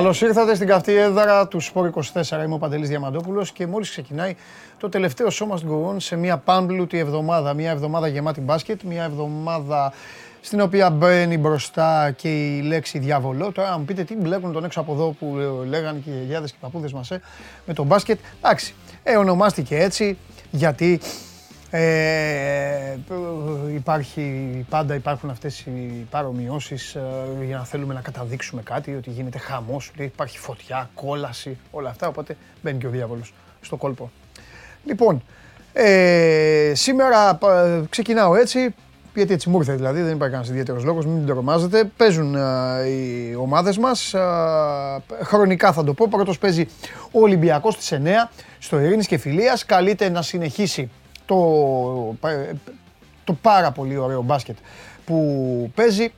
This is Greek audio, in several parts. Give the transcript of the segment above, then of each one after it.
Γεια σας. Καλώς ήρθατε στην καυτή έδρα του Σπόρ 24. Είμαι ο Παντελής Διαμαντόπουλος και μόλις ξεκινάει το τελευταίο σώμα στην Go σε μια πάμπλουτη εβδομάδα. Μια εβδομάδα γεμάτη μπάσκετ, μια εβδομάδα στην οποία μπαίνει μπροστά και η λέξη διάβολο. Τώρα, αν μου πείτε τι μπλέκουν τον έξω από εδώ που λέγανε και οι γιαγιάδες και οι παππούδες μας ε, με τον μπάσκετ. Εντάξει, ε, ονομάστηκε έτσι γιατί ε, υπάρχει, πάντα υπάρχουν αυτές οι παρομοιώσεις ε, για να θέλουμε να καταδείξουμε κάτι, ότι γίνεται χαμός, ότι υπάρχει φωτιά, κόλαση, όλα αυτά, οπότε μπαίνει και ο διάβολος στο κόλπο. Λοιπόν, ε, σήμερα ε, ξεκινάω έτσι, γιατί έτσι μου ήρθε δηλαδή, δεν υπάρχει κανένας ιδιαίτερος λόγος, μην τρομάζετε. Παίζουν ε, οι ομάδες μας. Ε, χρονικά θα το πω. Πρώτος παίζει ο Ολυμπιακός στις 9 στο Ειρήνης και Φιλίας. Καλείται να συνεχίσει το, το πάρα πολύ ωραίο μπάσκετ που παίζει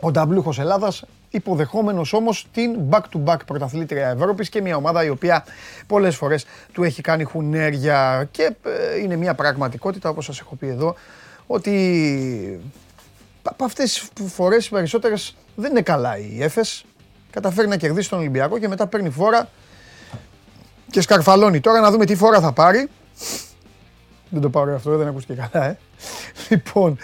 ο Νταμπλούχος Ελλάδας υποδεχόμενος όμως την back-to-back πρωταθλήτρια Ευρώπης και μια ομάδα η οποία πολλές φορές του έχει κάνει χουνέρια και ε, είναι μια πραγματικότητα όπως σας έχω πει εδώ ότι από αυτές τις φορές οι περισσότερες δεν είναι καλά η Έφες καταφέρει να κερδίσει τον Ολυμπιακό και μετά παίρνει φόρα και σκαρφαλώνει. Τώρα να δούμε τι φόρα θα πάρει δεν το πάρω αυτό, δεν ακούστηκε καλά, ε. Λοιπόν,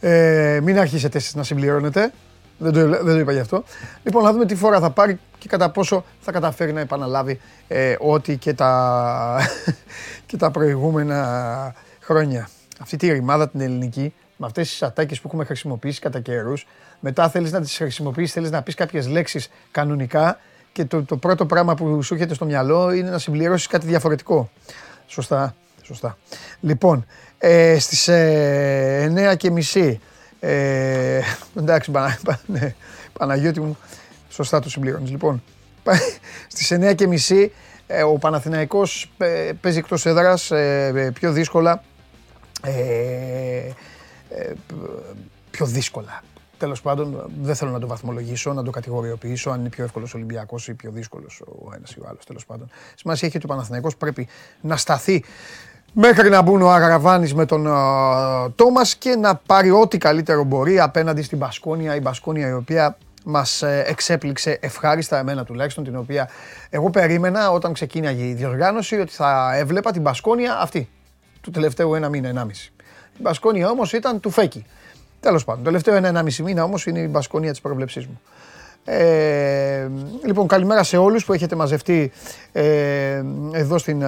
ε, μην αρχίσετε εσείς να συμπληρώνετε. Δεν το, δεν το είπα γι' αυτό. Λοιπόν, να δούμε τι φορά θα πάρει και κατά πόσο θα καταφέρει να επαναλάβει ε, ό,τι και τα, και τα προηγούμενα χρόνια. Αυτή τη ρημάδα την ελληνική, με αυτές τις ατάκες που έχουμε χρησιμοποιήσει κατά καιρούς, μετά θέλεις να τις χρησιμοποιήσεις, θέλεις να πεις κάποιες λέξεις κανονικά και το, το πρώτο πράγμα που σου έρχεται στο μυαλό είναι να συμπληρώσεις κάτι διαφορετικό. Σωστά. Σωστά. Λοιπόν, ε, στις ε, 9 και μισή, ε, εντάξει, Πανα, ναι, Παναγιώτη μου, σωστά το συμπληρώνεις. Λοιπόν, στις 9 και μισή ε, ο Παναθηναϊκός ε, παίζει εκτός έδρας ε, πιο δύσκολα, πιο δύσκολα. Τέλος πάντων, δεν θέλω να το βαθμολογήσω, να το κατηγοριοποιήσω αν είναι πιο εύκολος ο Ολυμπιακός ή πιο δύσκολος ο ένας ή ο άλλος. Τέλος πάντων, σημασία έχει ότι ο Παναθηναϊκός πρέπει να σταθεί Μέχρι να μπουν ο Αγραβάνης με τον uh, Τόμας και να πάρει ό,τι καλύτερο μπορεί απέναντι στην Μπασκόνια, η Μπασκόνια η οποία μας ε, εξέπληξε ευχάριστα εμένα τουλάχιστον, την οποία εγώ περίμενα όταν ξεκίναγε η διοργάνωση ότι θα έβλεπα την Μπασκόνια αυτή, του τελευταίου ένα μήνα, ενάμιση. Η Μπασκόνια όμως ήταν του Φέκη. Τέλος πάντων, το τελευταίο ένα, ενάμιση μήνα όμως είναι η Μπασκόνια της προβλεψής μου. Ε, λοιπόν, καλημέρα σε όλους που έχετε μαζευτεί ε, εδώ στην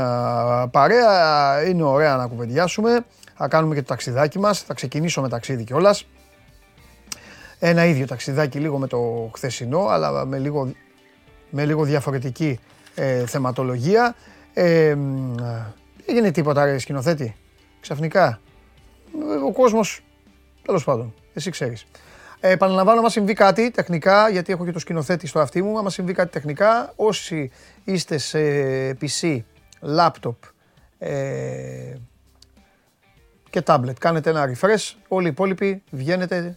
παρέα. Είναι ωραία να κουβεντιάσουμε. Θα κάνουμε και το ταξιδάκι μας. Θα ξεκινήσω με ταξίδι κιόλας. Ένα ίδιο ταξιδάκι λίγο με το χθεσινό, αλλά με λίγο, με λίγο διαφορετική ε, θεματολογία. Ε, δεν έγινε τίποτα ρε σκηνοθέτη; Ξαφνικά. Ο κόσμος, τέλος πάντων, εσύ ξέρεις. Ε, επαναλαμβάνω, άμα συμβεί κάτι τεχνικά, γιατί έχω και το σκηνοθέτη στο αυτί μου, άμα συμβεί κάτι τεχνικά, όσοι είστε σε PC, laptop ε, και tablet, κάνετε ένα refresh, όλοι οι υπόλοιποι βγαίνετε,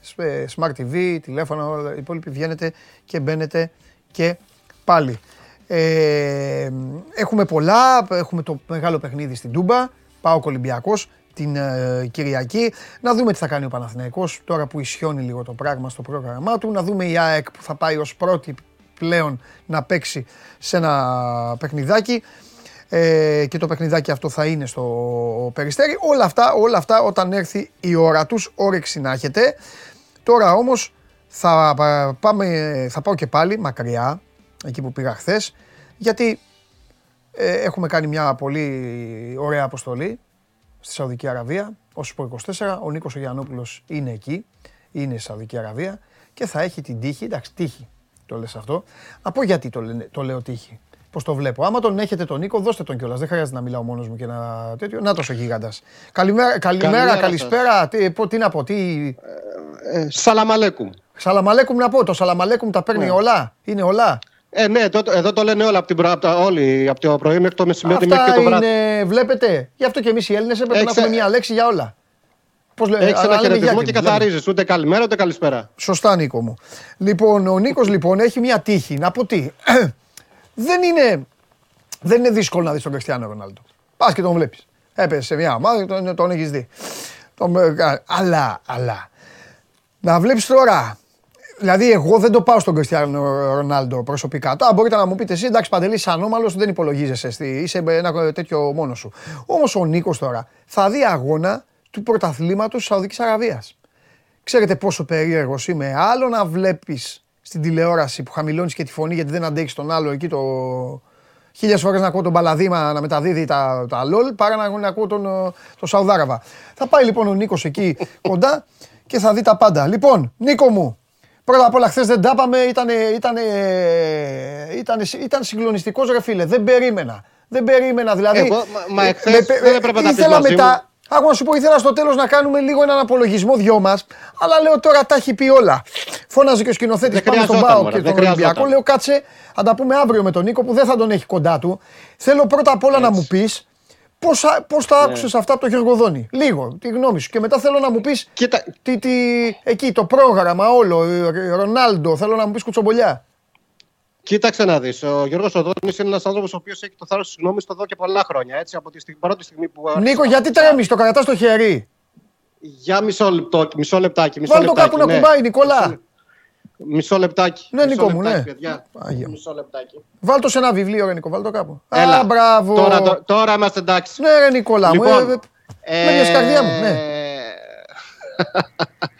smart TV, τηλέφωνα, όλοι οι υπόλοιποι βγαίνετε και μπαίνετε και πάλι. Ε, έχουμε πολλά, έχουμε το μεγάλο παιχνίδι στην Τούμπα, πάω Ολυμπιακός, την ε, Κυριακή. Να δούμε τι θα κάνει ο Παναθηναϊκός τώρα που ισιώνει λίγο το πράγμα στο πρόγραμμά του. Να δούμε η ΑΕΚ που θα πάει ως πρώτη πλέον να παίξει σε ένα παιχνιδάκι. Ε, και το παιχνιδάκι αυτό θα είναι στο Περιστέρι. Όλα αυτά, όλα αυτά όταν έρθει η ώρα τους, όρεξη να έχετε. Τώρα όμως θα, πάμε, θα πάω και πάλι μακριά, εκεί που πήγα χθες, γιατί ε, έχουμε κάνει μια πολύ ωραία αποστολή στη Σαουδική Αραβία, ως 24. Ο Νίκος ο είναι εκεί, είναι στη Σαουδική Αραβία και θα έχει την τύχη, εντάξει τύχη το λες αυτό, από γιατί το, το λέω τύχη; Πώς το βλέπω; Άμα τον έχετε τον Νίκο, δώστε τον κιόλας. Δεν χρειάζεται να μιλάω μόνος μου και να τέτοιο. Να τόσο γίγαντα. Καλημέρα, καλημέρα, καλησπέρα. Τι, τι να πω, τι. Ε, ε, σαλαμαλέκουμ. Σαλαμαλέκουμ να πω. Το σαλαμαλέκουμ τα παίρνει ναι. όλα; Είναι όλα; Ε, ναι, εδώ, εδώ το λένε όλα από, την, από, τα, όλοι, από το πρωί μέχρι το μεσημέρι Αυτά μέχρι και το βράδυ. Είναι, βλέπετε, γι' αυτό και εμείς οι Έλληνες έπρεπε να έχουμε μία λέξη για όλα. Πώς λέει, Έχεις ένα χαιρετισμό και καθαρίζεις. Ούτε καλημέρα ούτε καλησπέρα. Σωστά, Νίκο μου. Λοιπόν, ο Νίκος λοιπόν έχει μία τύχη. Να πω τι. δεν, είναι, δεν είναι δύσκολο να δεις τον Κριστιανό Ρονάλντο. Πας και τον βλέπεις. Έπεσε σε μια ομάδα τον, τον έχεις δει. Τον, αλλά, αλλά. Να βλέπεις τώρα Δηλαδή, εγώ δεν το πάω στον Κριστιανό Ρονάλντο προσωπικά. Τώρα μπορείτε να μου πείτε εσύ, εντάξει, Παντελής, είσαι ανώμαλος, δεν υπολογίζεσαι. Είσαι ένα τέτοιο μόνο σου. Όμως ο Νίκος τώρα θα δει αγώνα του πρωταθλήματος της Σαουδικής Αραβίας. Ξέρετε πόσο περίεργος είμαι. Άλλο να βλέπεις στην τηλεόραση που χαμηλώνεις και τη φωνή γιατί δεν αντέχεις τον άλλο εκεί το. Χίλιες φορές να ακούω τον Παλαδίμα να μεταδίδει τα, τα LOL παρά να, να ακούω τον, τον Σαουδάραβα. Θα πάει λοιπόν ο Νίκος εκεί κοντά και θα δει τα πάντα. Λοιπόν, Νίκο μου, Πρώτα απ' όλα, χθες δεν τα είπαμε, ήταν, ήταν, ήταν, ήταν συγκλονιστικός ρε φίλε. Δεν περίμενα. Δεν περίμενα δηλαδή. Εγώ, μα, μα εχθές δεν έπρεπε να ήθελα μετά, Άκου να σου πω, ήθελα στο τέλος να κάνουμε λίγο έναν απολογισμό δυο μας. Αλλά λέω τώρα τα έχει πει όλα. Φώναζε και ο σκηνοθέτης πάνω στον Πάο και τον Ολυμπιακό. Λέω κάτσε, θα τα πούμε αύριο με τον Νίκο που δεν θα τον έχει κοντά του. Θέλω πρώτα απ' όλα να μου πεις Πώς, πώς τα ναι. άκουσες αυτά από τον Γεργοδόνη. Λίγο, τη γνώμη σου. Και μετά θέλω να μου πεις Κοίτα. τι, τι, εκεί το πρόγραμμα όλο, Ρονάλντο, θέλω να μου πεις κουτσομπολιά. Κοίταξε να δεις. Ο Γιώργος Οδόνης είναι ένας άνθρωπος ο οποίος έχει το θάρρος της γνώμης του εδώ και πολλά χρόνια. Έτσι, από τη πρώτη στιγμή που. Νίκο, γιατί τρέμεις, το κρατάς στο χέρι; Για μισό λεπτό, μισό λεπτάκι. Μισό Βάλ το κάπου να ναι. κουμπάει, Νικόλα. Μισό λεπτάκι. Ναι, Νίκο μου, ναι. Μισό λεπτάκι. Βάλ το σε ένα βιβλίο, ρε Νίκο, βάλ το κάπου. Έλα, Α, μπράβο. Τώρα, τώρα, τώρα είμαστε εντάξει. Ναι, ρε Νικόλα λοιπόν, μου. Ε, ε, με καρδιά μου, ναι.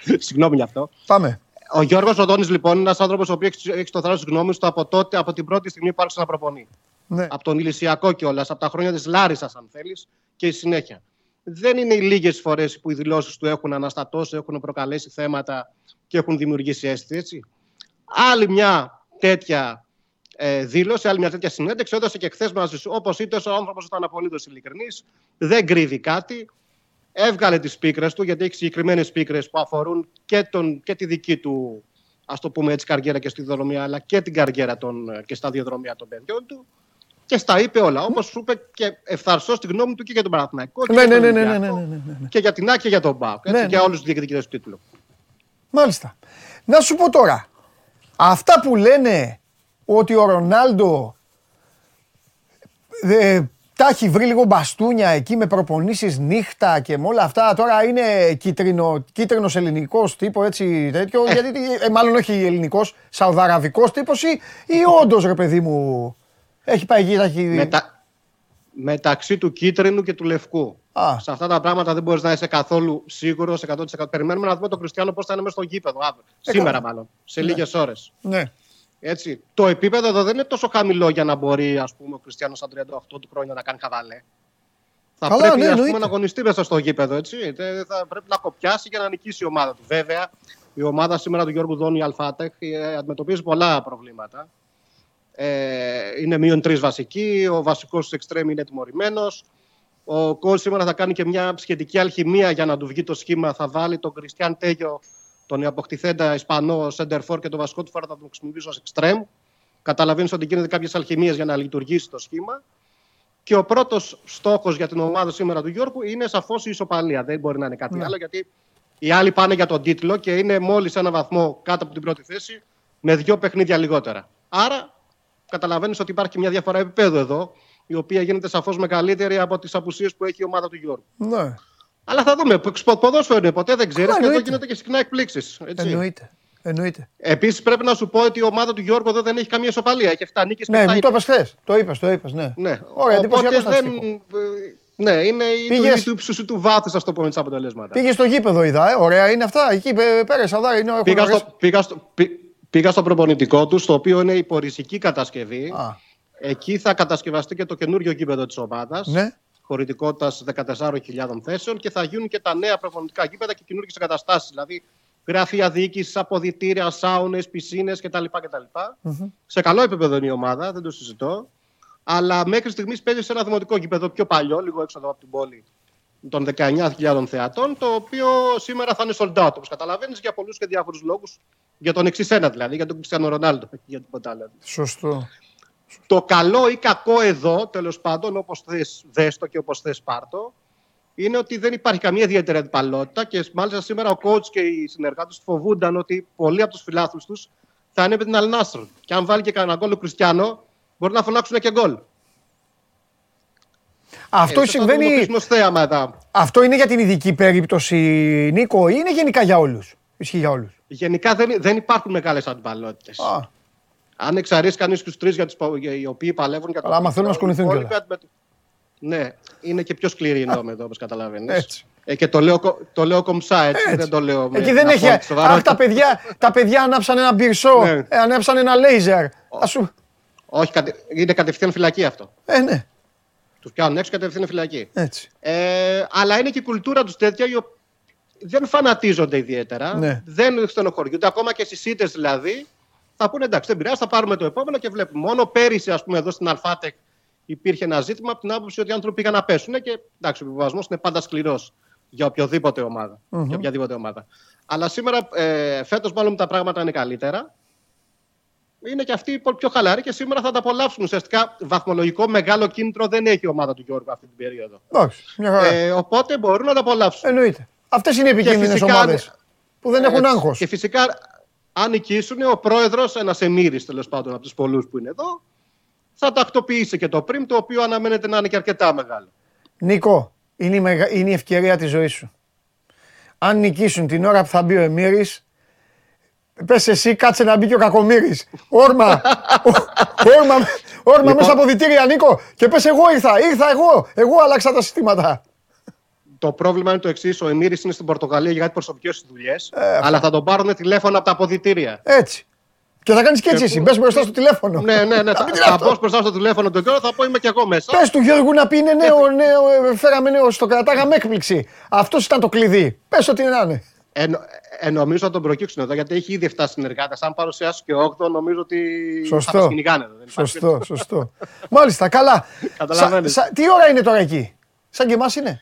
Συγγνώμη γι' αυτό. Πάμε. Ο Γιώργος Οδόνης, λοιπόν, είναι ένας άνθρωπος ο οποίος έχει το θάρρο τη γνώμης του από τότε, από την πρώτη στιγμή που άρχισε να προπονεί. Ναι. Από τον Ηλυσιακό κιόλας, από τα χρόνια της Λάρισας, αν θέλεις, και η συνέχεια. Δεν είναι οι λίγες φορές που οι δηλώσεις του έχουν αναστατώσει, έχουν προκαλέσει θέματα και έχουν δημιουργήσει αίσθηση. Έτσι. Άλλη μια τέτοια ε, δήλωση, άλλη μια τέτοια συνέντευξη έδωσε και χθες μαζί σου. Όπως είπε, ο άνθρωπος ήταν απολύτως ειλικρινής, δεν κρύβει κάτι. Έβγαλε τις πίκρες του, γιατί έχει συγκεκριμένες πίκρες που αφορούν και, τον, και τη δική του ας το πούμε έτσι, καριέρα και στη δρομία, αλλά και την καριέρα των, και στα διαδρομία των παιδιών του. Και στα είπε όλα. Όπως σου είπε και ευθαρσώ στη γνώμη του και για τον Παναθηναϊκό. Ναι, ναι, ναι, ναι, ναι, ναι, ναι, ναι. Και για την Άκη και για τον Μπάουκ. Ναι, ναι. Για όλους τους διεκδικητές του τίτλου. Μάλιστα. Να σου πω τώρα. Αυτά που λένε ότι ο Ρονάλντο ε, τα έχει βρει λίγο μπαστούνια εκεί με προπονήσεις νύχτα και με όλα αυτά. Τώρα είναι κίτρινο, κίτρινος ελληνικός τύπο έτσι τέτοιο. Ε. Γιατί, ε, μάλλον όχι ελληνικός, σαουδαραβικός τύπος ή, ή όντως ρε παιδί μου έχει πάει εκεί, έχει... Μετα... Μεταξύ του κίτρινου και του λευκού. Α. Σε αυτά τα πράγματα δεν μπορείς να είσαι καθόλου σίγουρος 100%. Περιμένουμε να δούμε τον Κριστιανό πώς θα είναι μέσα στο γήπεδο αύριο. Σήμερα, μάλλον. Σε Ναι. λίγες ώρες. Ναι. Έτσι. Το επίπεδο εδώ δεν είναι τόσο χαμηλό για να μπορεί ας πούμε, ο Κριστιανός στα 38 του χρόνια να κάνει χαβαλέ. Θα Καλά, πρέπει ναι, ας πούμε, εννοείται. να αγωνιστεί μέσα στο γήπεδο. Έτσι. Δεν Θα πρέπει να κοπιάσει για να νικήσει η ομάδα του. Βέβαια, η ομάδα σήμερα του Γιώργου Δόνη Αλφάτεχ ε, αντιμετωπίζει πολλά προβλήματα. Ε, είναι μείον τρεις βασικοί. Ο βασικός του εξτρέμ είναι τιμωρημένος. Ο Κόλ σήμερα θα κάνει και μια σχετική αλχημία για να του βγει το σχήμα. Θα βάλει τον Κριστιαν Τέγιο, τον αποκτηθέντα Ισπανό Σέντερφορ και τον βασικό του φόρο θα τον χρησιμοποιήσει ως εξτρέμ. Καταλαβαίνεις ότι γίνονται κάποιες αλχημίες για να λειτουργήσει το σχήμα. Και ο πρώτος στόχος για την ομάδα σήμερα του Γιώργου είναι σαφώς η ισοπαλία. Δεν μπορεί να είναι κάτι Ναι. άλλο γιατί οι άλλοι πάνε για τον τίτλο και είναι μόλις ένα βαθμό κάτω από την πρώτη θέση με δύο παιχνίδια λιγότερα. Άρα καταλαβαίνεις ότι υπάρχει μια διαφορά επίπεδου εδώ, η οποία γίνεται σαφώς μεγαλύτερη από τις απουσίες που έχει η ομάδα του Γιώργου. ναι. Αλλά θα δούμε. Πο- Ποδόσφαιρο είναι, ποτέ δεν ξέρεις Καλά, και εδώ εννοείται. γίνονται και συχνά εκπλήξεις. Εννοείται. Εννοείται. Επίσης πρέπει να σου πω ότι η ομάδα του Γιώργου εδώ δεν έχει καμία ισοπαλία. Έχει 7 νίκε και Ναι, 7 μου το είπες χθες. Το είπες, το είπες, ναι. Ναι. Ωραία, Οπότε εντυπωσιακό δεν. στατιστικό. Ναι, είναι η Πήγες- του ύψου του βάθους, ας το πούμε, τι αποτελέσματα. Πήγες στο γήπεδο, είδα, ε. Ωραία είναι αυτά. Εκεί πέ- πέρασε, αδά, είναι, έχουν Πήγα ωραίες- στο, πήγα, στο, πή- πήγα στο προπονητικό τους, το οποίο είναι υπορρησική κατασκευή. Α, Εκεί θα κατασκευαστεί και το καινούριο γήπεδο της ομάδας. ναι. Χωρητικότητας 14.000 θέσεων και θα γίνουν και τα νέα προπονητικά γήπεδα και καινούργιες εγκαταστάσεις. Δηλαδή γραφεία διοίκησης, αποδητήρια, σάουνες, πισίνες κτλ. κτλ. Σε καλό επίπεδο είναι η ομάδα, δεν το συζητώ. Αλλά μέχρι στιγμής παίζει σε ένα δημοτικό γήπεδο πιο παλιό, λίγο έξω εδώ από την πόλη, των 19.000 θεατών, το οποίο σήμερα θα είναι sold out, όπως καταλαβαίνεις, για πολλούς και διάφορους λόγους. Για τον εξής ένα δηλαδή, για τον Κριστιανό Ρονάλντο, όχι για τίποτα άλλο. Σωστό. Το καλό ή κακό εδώ, τέλος πάντων, όπως θες δες το και όπως θες πάρτο, είναι ότι δεν υπάρχει καμία ιδιαίτερη αντιπαλότητα και μάλιστα σήμερα ο coach και οι συνεργάτες του φοβούνταν ότι πολλοί από τους φιλάθλους τους θα είναι με την Αλνάστρ. Και αν βάλει και κανένα γκολ ο Κριστιανό, μπορεί να φωνάξουν και γκολ. Αυτό Ε, θα συμβαίνει. αντιμετωπίσουμε ως θέαμα εδώ. Αυτό είναι για την ειδική περίπτωση, Νίκο, ή είναι γενικά για όλους; Ισχύει για όλους; Γενικά δεν, δεν υπάρχουν μεγάλες αντιπαλότητες. Αν εξαρρύσει κανείς τους τρεις για τους, οι οποίοι παλεύουν για το. Αλλά άμα θέλουν να σκονηθούν κιόλας. Ναι, είναι και πιο σκληρή η νόμη εδώ, όπως καταλαβαίνεις. Ε, και το λέω, το λέω κομψά, έτσι, έτσι. δεν το λέω Εκεί δεν έχει. Αχ, τα παιδιά, τα παιδιά ανάψαν ένα μπυρσό, ναι. ε, ανάψαν ένα λέιζερ. Σου... Όχι, είναι κατευθείαν φυλακή αυτό. Ε, ναι. Τους πιάνουν έξω κατευθείαν φυλακή. Έτσι. Ε, αλλά είναι και η κουλτούρα τους τέτοια, δεν φανατίζονται ιδιαίτερα. Ναι. Δεν στενοχωριούνται. Ακόμα και στις ΣΥΤΕ δηλαδή θα πούνε εντάξει, δεν πειράζει, θα πάρουμε το επόμενο και βλέπουμε. Μόνο πέρυσι, ας πούμε, εδώ στην Αλφάτεκ υπήρχε ένα ζήτημα από την άποψη ότι οι άνθρωποι πήγαν να πέσουν και εντάξει, ο επιβασμό είναι πάντα σκληρός για οποιοδήποτε ομάδα. Mm-hmm. Για οποιαδήποτε ομάδα. Αλλά σήμερα, ε, φέτος, μάλλον τα πράγματα είναι καλύτερα. Είναι και αυτοί πιο χαλαροί και σήμερα θα τα απολαύσουν. Ουσιαστικά, βαθμολογικό μεγάλο κίνητρο δεν έχει η ομάδα του Γιώργου αυτή την περίοδο. Εντάξει, ε, οπότε μπορούν να τα απολαύσουν. Εννοείται. Αυτές είναι οι επικίνδυνες ομάδες που δεν έχουν άγχος. Και φυσικά, αν νικήσουν, ο πρόεδρος, ένας εμμύρης τέλος πάντων από τους πολλούς που είναι εδώ, θα τακτοποιήσει και το πριν, το οποίο αναμένεται να είναι και αρκετά μεγάλο. Νίκο, είναι η, μεγα... είναι η ευκαιρία της ζωής σου. Αν νικήσουν την ώρα που θα μπει ο Εμμύρης, πες εσύ, κάτσε να μπει και ο Κακομύρης. Όρμα, όρμα, όρμα λοιπόν... μέσα από διτήρια, Νίκο. Και πες εγώ ήρθα, ήρθα εγώ. Εγώ άλλαξα τα συστήματα. Το πρόβλημα είναι το εξής: Ο Εμμύρης είναι στην Πορτογαλία για κάτι προσωπικές δουλειές, ε, αλλά θα τον πάρουν τηλέφωνο από τα αποδητήρια. Έτσι. Και θα κάνεις και έτσι εσύ. Μπες μπροστά στο τηλέφωνο. Ναι, ναι, ναι. θα, θα πω μπροστά στο τηλέφωνο τον καιρό, θα πω είμαι και εγώ μέσα. Πες του Γιώργου να πει είναι νέο, νέο, φέραμε νέο στο κρατάγαμε έκπληξη. Αυτός ήταν το κλειδί. Πες ότι να είναι. Ε, ε, νομίζω θα τον προκύξουν εδώ γιατί έχει ήδη 7 συνεργάτες. Αν παρουσιάσει και 8, νομίζω ότι σωστό. θα μα κυνηγάνε εδώ. Σωστό, σωστό. Μάλιστα, καλά. τι ώρα είναι τώρα εκεί, Σαν και εμάς είναι;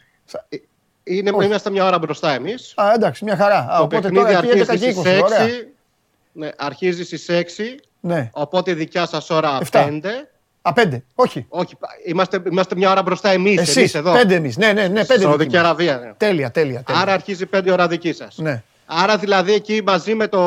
Ε, είναι, είμαστε μια ώρα μπροστά εμείς. Α, εντάξει, μια χαρά. Το οπότε τώρα εκεί 11 και 20. 6, ναι, αρχίζει στις 6. Ναι. Οπότε δικιά σας ώρα 5. Α, πέντε. Όχι. Όχι. Είμαστε, είμαστε μια ώρα μπροστά εμείς. Εσείς εδώ. Πέντε εμείς. Ναι, ναι, ναι. Πέντε Σαουδική Αραβία. Ναι. Τέλεια, τέλεια, τέλεια. Άρα αρχίζει πέντε ώρα δική σας. Ναι. Άρα δηλαδή εκεί μαζί με το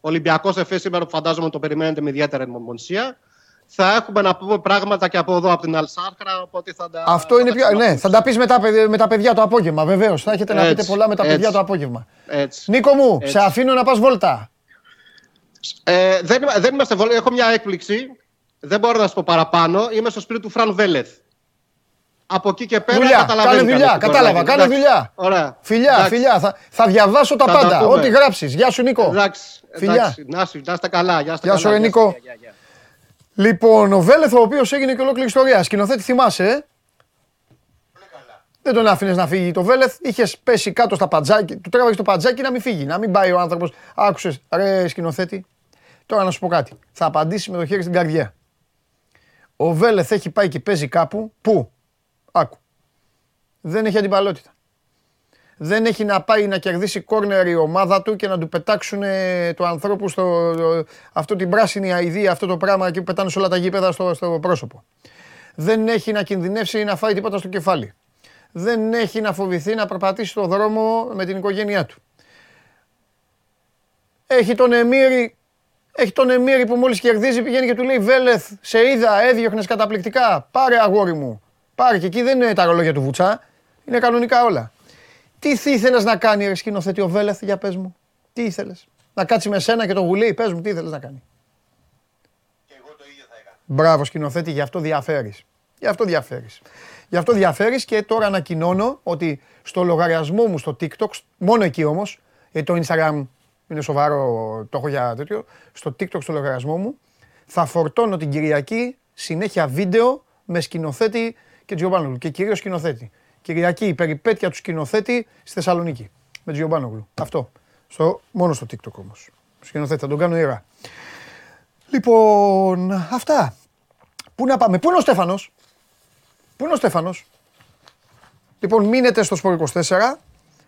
Ολυμπιακός Εφέ σήμερα που φαντάζομαι το περιμένετε με ιδιαίτερη αιμονσία. Θα έχουμε να πούμε πράγματα και από εδώ από την Αλσάχρα. Οπότε θα τα... Αυτό είναι πιο. Ναι, θα τα πεις με, τα, με τα παιδιά το απόγευμα, βεβαίως. Θα έχετε έτσι, να πείτε πολλά με τα έτσι, παιδιά το απόγευμα. Έτσι, Νίκο μου, έτσι. σε αφήνω να πας βόλτα. Ε, δεν, δεν είμαστε βόλτα. Έχω μια έκπληξη. Δεν μπορώ να σου πω παραπάνω. Είμαι στο σπίτι του Φραν Βέλεθ. Από εκεί και πέρα δουλειά, Κάνε δουλειά, κατάλαβα, κάνε δουλειά. Ωραία. Φιλιά, εντάξει. φιλιά, θα, θα διαβάσω τα θα πάντα, τα ό,τι γράψεις. Γεια σου Νίκο. Εντάξει, φιλιά. Να, σου, να είστε καλά. Γεια, γεια σου Νίκο. Λοιπόν, ο Βέλεθ ο οποίος έγινε και ολόκληρη ιστορία. Σκηνοθέτη θυμάσαι, ε; Δεν τον άφηνες να φύγει το Βέλεθ. Είχες πέσει κάτω στα παντζάκι. Του τρέβαγε το παντζάκι να μην φύγει. Να μην πάει ο άνθρωπος. Άκουσες, ρε σκηνοθέτη. Τώρα να σου πω κάτι. Θα απαντήσει με το χέρι στην καρδιά. Ο Βέλεθ έχει πάει και παίζει κάπου. Πού; Άκου. Δεν έχει αντιπαλότητα. Δεν έχει να πάει να κερδίσει κόρνερ η ομάδα του και να του πετάξουν το ανθρώπου στο, αυτό την πράσινη αηδία, αυτό το πράγμα εκεί που πετάνε σε όλα τα γήπεδα στο, στο πρόσωπο. Δεν έχει να κινδυνεύσει να φάει τίποτα στο κεφάλι. Δεν έχει να φοβηθεί να περπατήσει το δρόμο με την οικογένειά του. Έχει τον Εμμύρη έχει τον Εμμύρη που μόλις κερδίζει, πηγαίνει και του λέει Βέλεθ, σε είδα, έδιωχνες καταπληκτικά. Πάρε αγόρι μου. Πάρε και εκεί δεν είναι τα ρολόγια του Βουτσά. Είναι κανονικά όλα. Τι ήθελες να κάνει, ρε σκηνοθέτη ο Βέλεθ, για πες μου; Τι ήθελες; Να κάτσει με σένα και το γουλί, πες μου, τι ήθελες να κάνει; Και εγώ το ίδιο θα έκανα. Μπράβο, σκηνοθέτη, γι' αυτό διαφέρεις. Γι' αυτό διαφέρεις. Γι' αυτό διαφέρεις και τώρα ανακοινώνω ότι στο λογαριασμό μου στο TikTok, μόνο εκεί όμως, γιατί το Instagram είναι σοβαρό, το έχω για τέτοιο, στο TikTok στο λογαριασμό μου, θα φορτώνω την Κυριακή συνέχεια βίντεο με σκηνοθέτη και Τζιομπάνογλου. Και κυρίως σκηνοθέτη. Κυριακή, η περιπέτεια του σκηνοθέτη στη Θεσσαλονίκη. Με Τζιομπάνογλου. Αυτό. Στο, μόνο στο TikTok όμως. Σκηνοθέτη, θα τον κάνω ιερά. Λοιπόν, αυτά. Πού να πάμε, πού είναι ο Στέφανος; Πού είναι ο Στέφανος; Λοιπόν, μείνετε στο Σπορ 24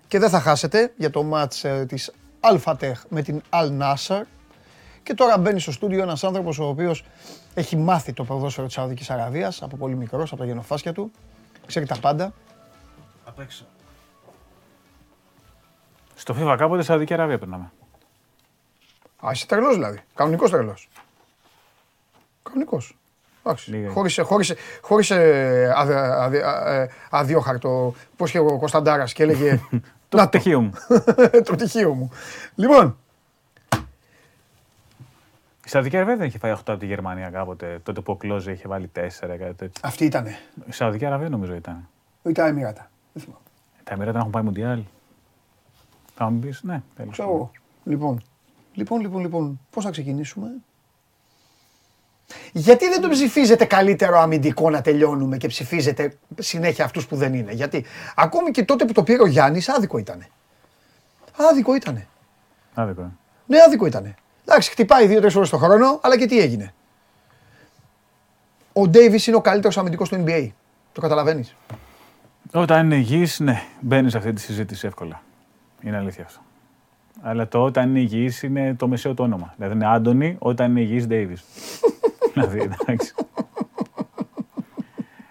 και δεν θα χάσετε για το μάτς ε, της Αλφατέχ με την Αλ Νάσαρ. Και τώρα μπαίνει στο στούντιο ένας άνθρωπος ο οποίος έχει μάθει το ποδόσφαιρο της Σαουδικής Αραβίας από πολύ μικρός, από τα γενοφάσκια του. Ξέρει τα πάντα. Απ' έξω. Στο FIFA κάποτε Σαουδική Αραβία περνάμε. Α, είσαι τρελός δηλαδή. Κανονικός τρελός. Κανονικός. Χώρισε, χώρισε, χώρισε αδιόχαρτο. Πώς και ο Κωνσταντάρας και έλεγε Το Να το. πτυχίο μου. το πτυχίο μου. Λοιπόν, Η Σαουδική Αραβία δεν είχε φάει 8 από τη Γερμανία κάποτε. Τότε που ο Κλόζε είχε βάλει 4 κάτι τέτοιο. αυτή ήτανε. Η Σαουδική Αραβία νομίζω ήταν. Ή τα Εμμυράτα. Δεν θυμάμαι. Τα Εμμυράτα έχουν πάει Μουντιάλ. Θα μου πεις, ναι, τέλος. Ξέρω εγώ. Λοιπόν, λοιπόν, λοιπόν, λοιπόν, πώς θα ξεκινήσουμε; Γιατί δεν τον ψηφίζετε καλύτερο αμυντικό να τελειώνουμε και ψηφίζετε συνέχεια αυτούς που δεν είναι; Γιατί ακόμη και τότε που το πήρε ο Γιάννης άδικο ήτανε. Άδικο ήτανε. Άδικο. ε. Ναι, άδικο ήτανε. Εντάξει, χτυπάει δύο-τρεις ώρες το χρόνο, αλλά και τι έγινε. Ο Ντέιβις είναι ο καλύτερος αμυντικός του NBA. Το καταλαβαίνεις. Όταν είναι υγιή, ναι, μπαίνεις σε αυτή τη συζήτηση εύκολα. Είναι αλήθεια αυτό. Αλλά το όταν είναι υγιή είναι το μεσαίο το όνομα. Δηλαδή είναι Άντωνη, όταν είναι υγιή Ντέιβι. δηλαδή, εντάξει.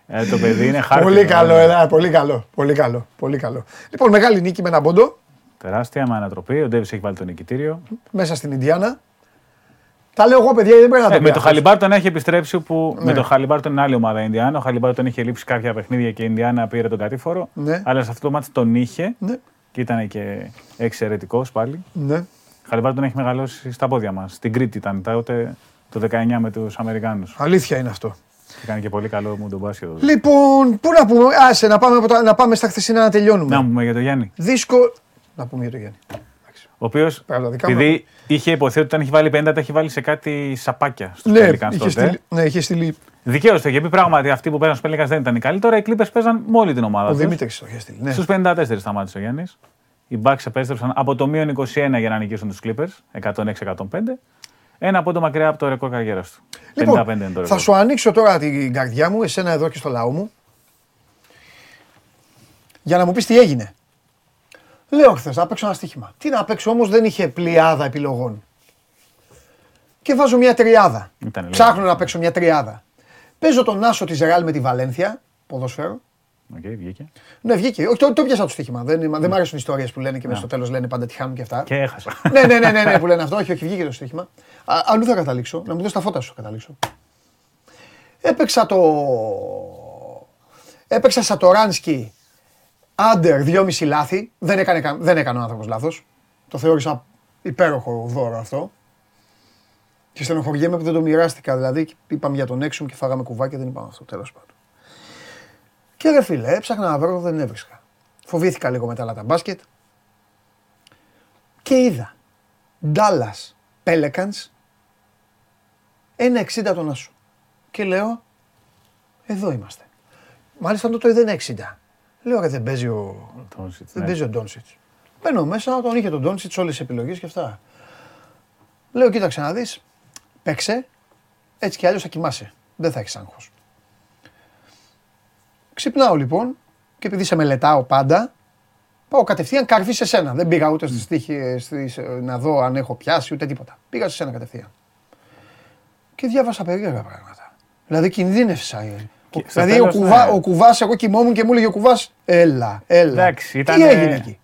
Ε, το παιδί είναι χάρτη. Πολύ καλό, ελά, πολύ καλό. Πολύ καλό. Πολύ καλό. Λοιπόν, μεγάλη νίκη με ένα πόντο Τεράστια με ανατροπή. Ο Ντέιβι έχει βάλει το νικητήριο. μέσα στην Ινδιάνα. Τα λέω εγώ, παιδιά, δεν πρέπει να Ε, τα με πει το αυτός. Χαλιμπάρτον έχει επιστρέψει που. Ναι. Με το Χαλιμπάρτον είναι άλλη ομάδα η Ινδιάνα. Ο Χαλιμπάρτον είχε λείψει κάποια παιχνίδια και η Ινδιάνα πήρε τον κατήφορο. Ναι. Αλλά σε αυτό το μάτι τον είχε Ναι, και ήταν και εξαιρετικός πάλι. ναι. Ο Χαλιμπάρτον έχει μεγαλώσει στα πόδια μας. Στην Κρήτη ήταν τότε το 19 με τους Αμερικάνους. Αλήθεια είναι αυτό. Και κάνει και πολύ καλό μου τον μπάσκετ. τότε. Λοιπόν, πού να πούμε, άσε να πάμε, από τα- να πάμε στα χθεσινά να τελειώνουμε. Να πούμε για τον Γιάννη. Δύσκολο. Να πούμε για το Γιάννη. Ο οποίος, Πέρα από τα δικά μου. επειδή είχε υποθέτει ότι όταν έχει βάλει 50, τα έχει βάλει σε κάτι σαπάκια στου Ναι, Pelicans είχε τότε. στείλει, ναι, είχε στείλει. Δικαίω το είχε πει πράγματι αυτοί που παίζαν στους Pelicans δεν ήταν οι καλοί. Τώρα οι Clippers παίζαν με όλη την ομάδα. Ο τους. Δημήτρης το είχε στείλει. Ναι. Στους 54 σταμάτησε ο Γιάννης. Οι Bucks επέστρεψαν από το μείον 21 για να νικήσουν τους Clippers, 106-105. Ένα πόντο μακριά από το ρεκόρ καριέρας του. 55 είναι το Λοιπόν, θα ρεκόρ. σου ανοίξω τώρα την καρδιά μου, εσένα εδώ και στο λαό μου, για να μου πεις τι έγινε. Λέω χθες να παίξω ένα στοίχημα. Τι να παίξω όμως δεν είχε πλειάδα επιλογών. Και βάζω μια τριάδα. Ήταν λίγο. Ψάχνω να παίξω μια τριάδα. Παίζω τον Άσο της Ρεάλ με τη Βαλένθια, ποδόσφαιρο. Οκ, βγήκε. Ναι, βγήκε. Όχι, το, το πιάσα το στοίχημα. Δεν, δεν μ' αρέσουν οι ιστορίες που λένε και μέσα στο τέλος λένε πάντα τι χάνουν και αυτά. Και έχασα. ναι, ναι, ναι, ναι, ναι, που λένε αυτό. Όχι, όχι, βγήκε το στοίχημα. Α, αλλού θα καταλήξω. Να μου δώσει τα φώτα σου θα καταλήξω. Έπαιξα το. Έπαιξα Σατοράνσκι άντερ 2,5 λάθη. Δεν έκανε, κα- δεν έκανε ο άνθρωπος λάθος. Το θεώρησα υπέροχο δώρο αυτό. Και στενοχωριέμαι που δεν το μοιράστηκα. Δηλαδή, είπαμε για τον έξω μου και φάγαμε κουβά και δεν είπαμε αυτό. Τέλος πάντων. Και ρε φίλε, έψαχνα να βρω, δεν έβρισκα. Φοβήθηκα λίγο μετά άλλα τα μπάσκετ. Και είδα Dallas Pelicans 1,60 τον Άσο. Και λέω, εδώ είμαστε. Μάλιστα το είδε 1,60. Λέω, ρε δεν παίζει ο, Doncic, δεν ναι. παίζει ο Ντόνσιτς. Μπαίνω μέσα, τον είχε τον Ντόνσιτς όλες τις επιλογές και αυτά. Λέω, κοίταξε να δεις, παίξε, έτσι κι αλλιώς θα κοιμάσαι. Δεν θα έχεις άγχος. Ξυπνάω λοιπόν και επειδή σε μελετάω πάντα, πάω κατευθείαν καρφί σε σένα. Δεν πήγα ούτε στη στίχη στις, ε, να δω αν έχω πιάσει ούτε τίποτα. Πήγα σε σένα κατευθείαν. Και διάβασα περίεργα πράγματα. Δηλαδή κινδύνευσα. Ε. Και στο δηλαδή τέλος, ο, κουβά, ναι. ο κουβάς, εγώ κοιμόμουν και μου έλεγε ο κουβάς, έλα, έλα. Εντάξει, Τι ήταν, έγινε εκεί;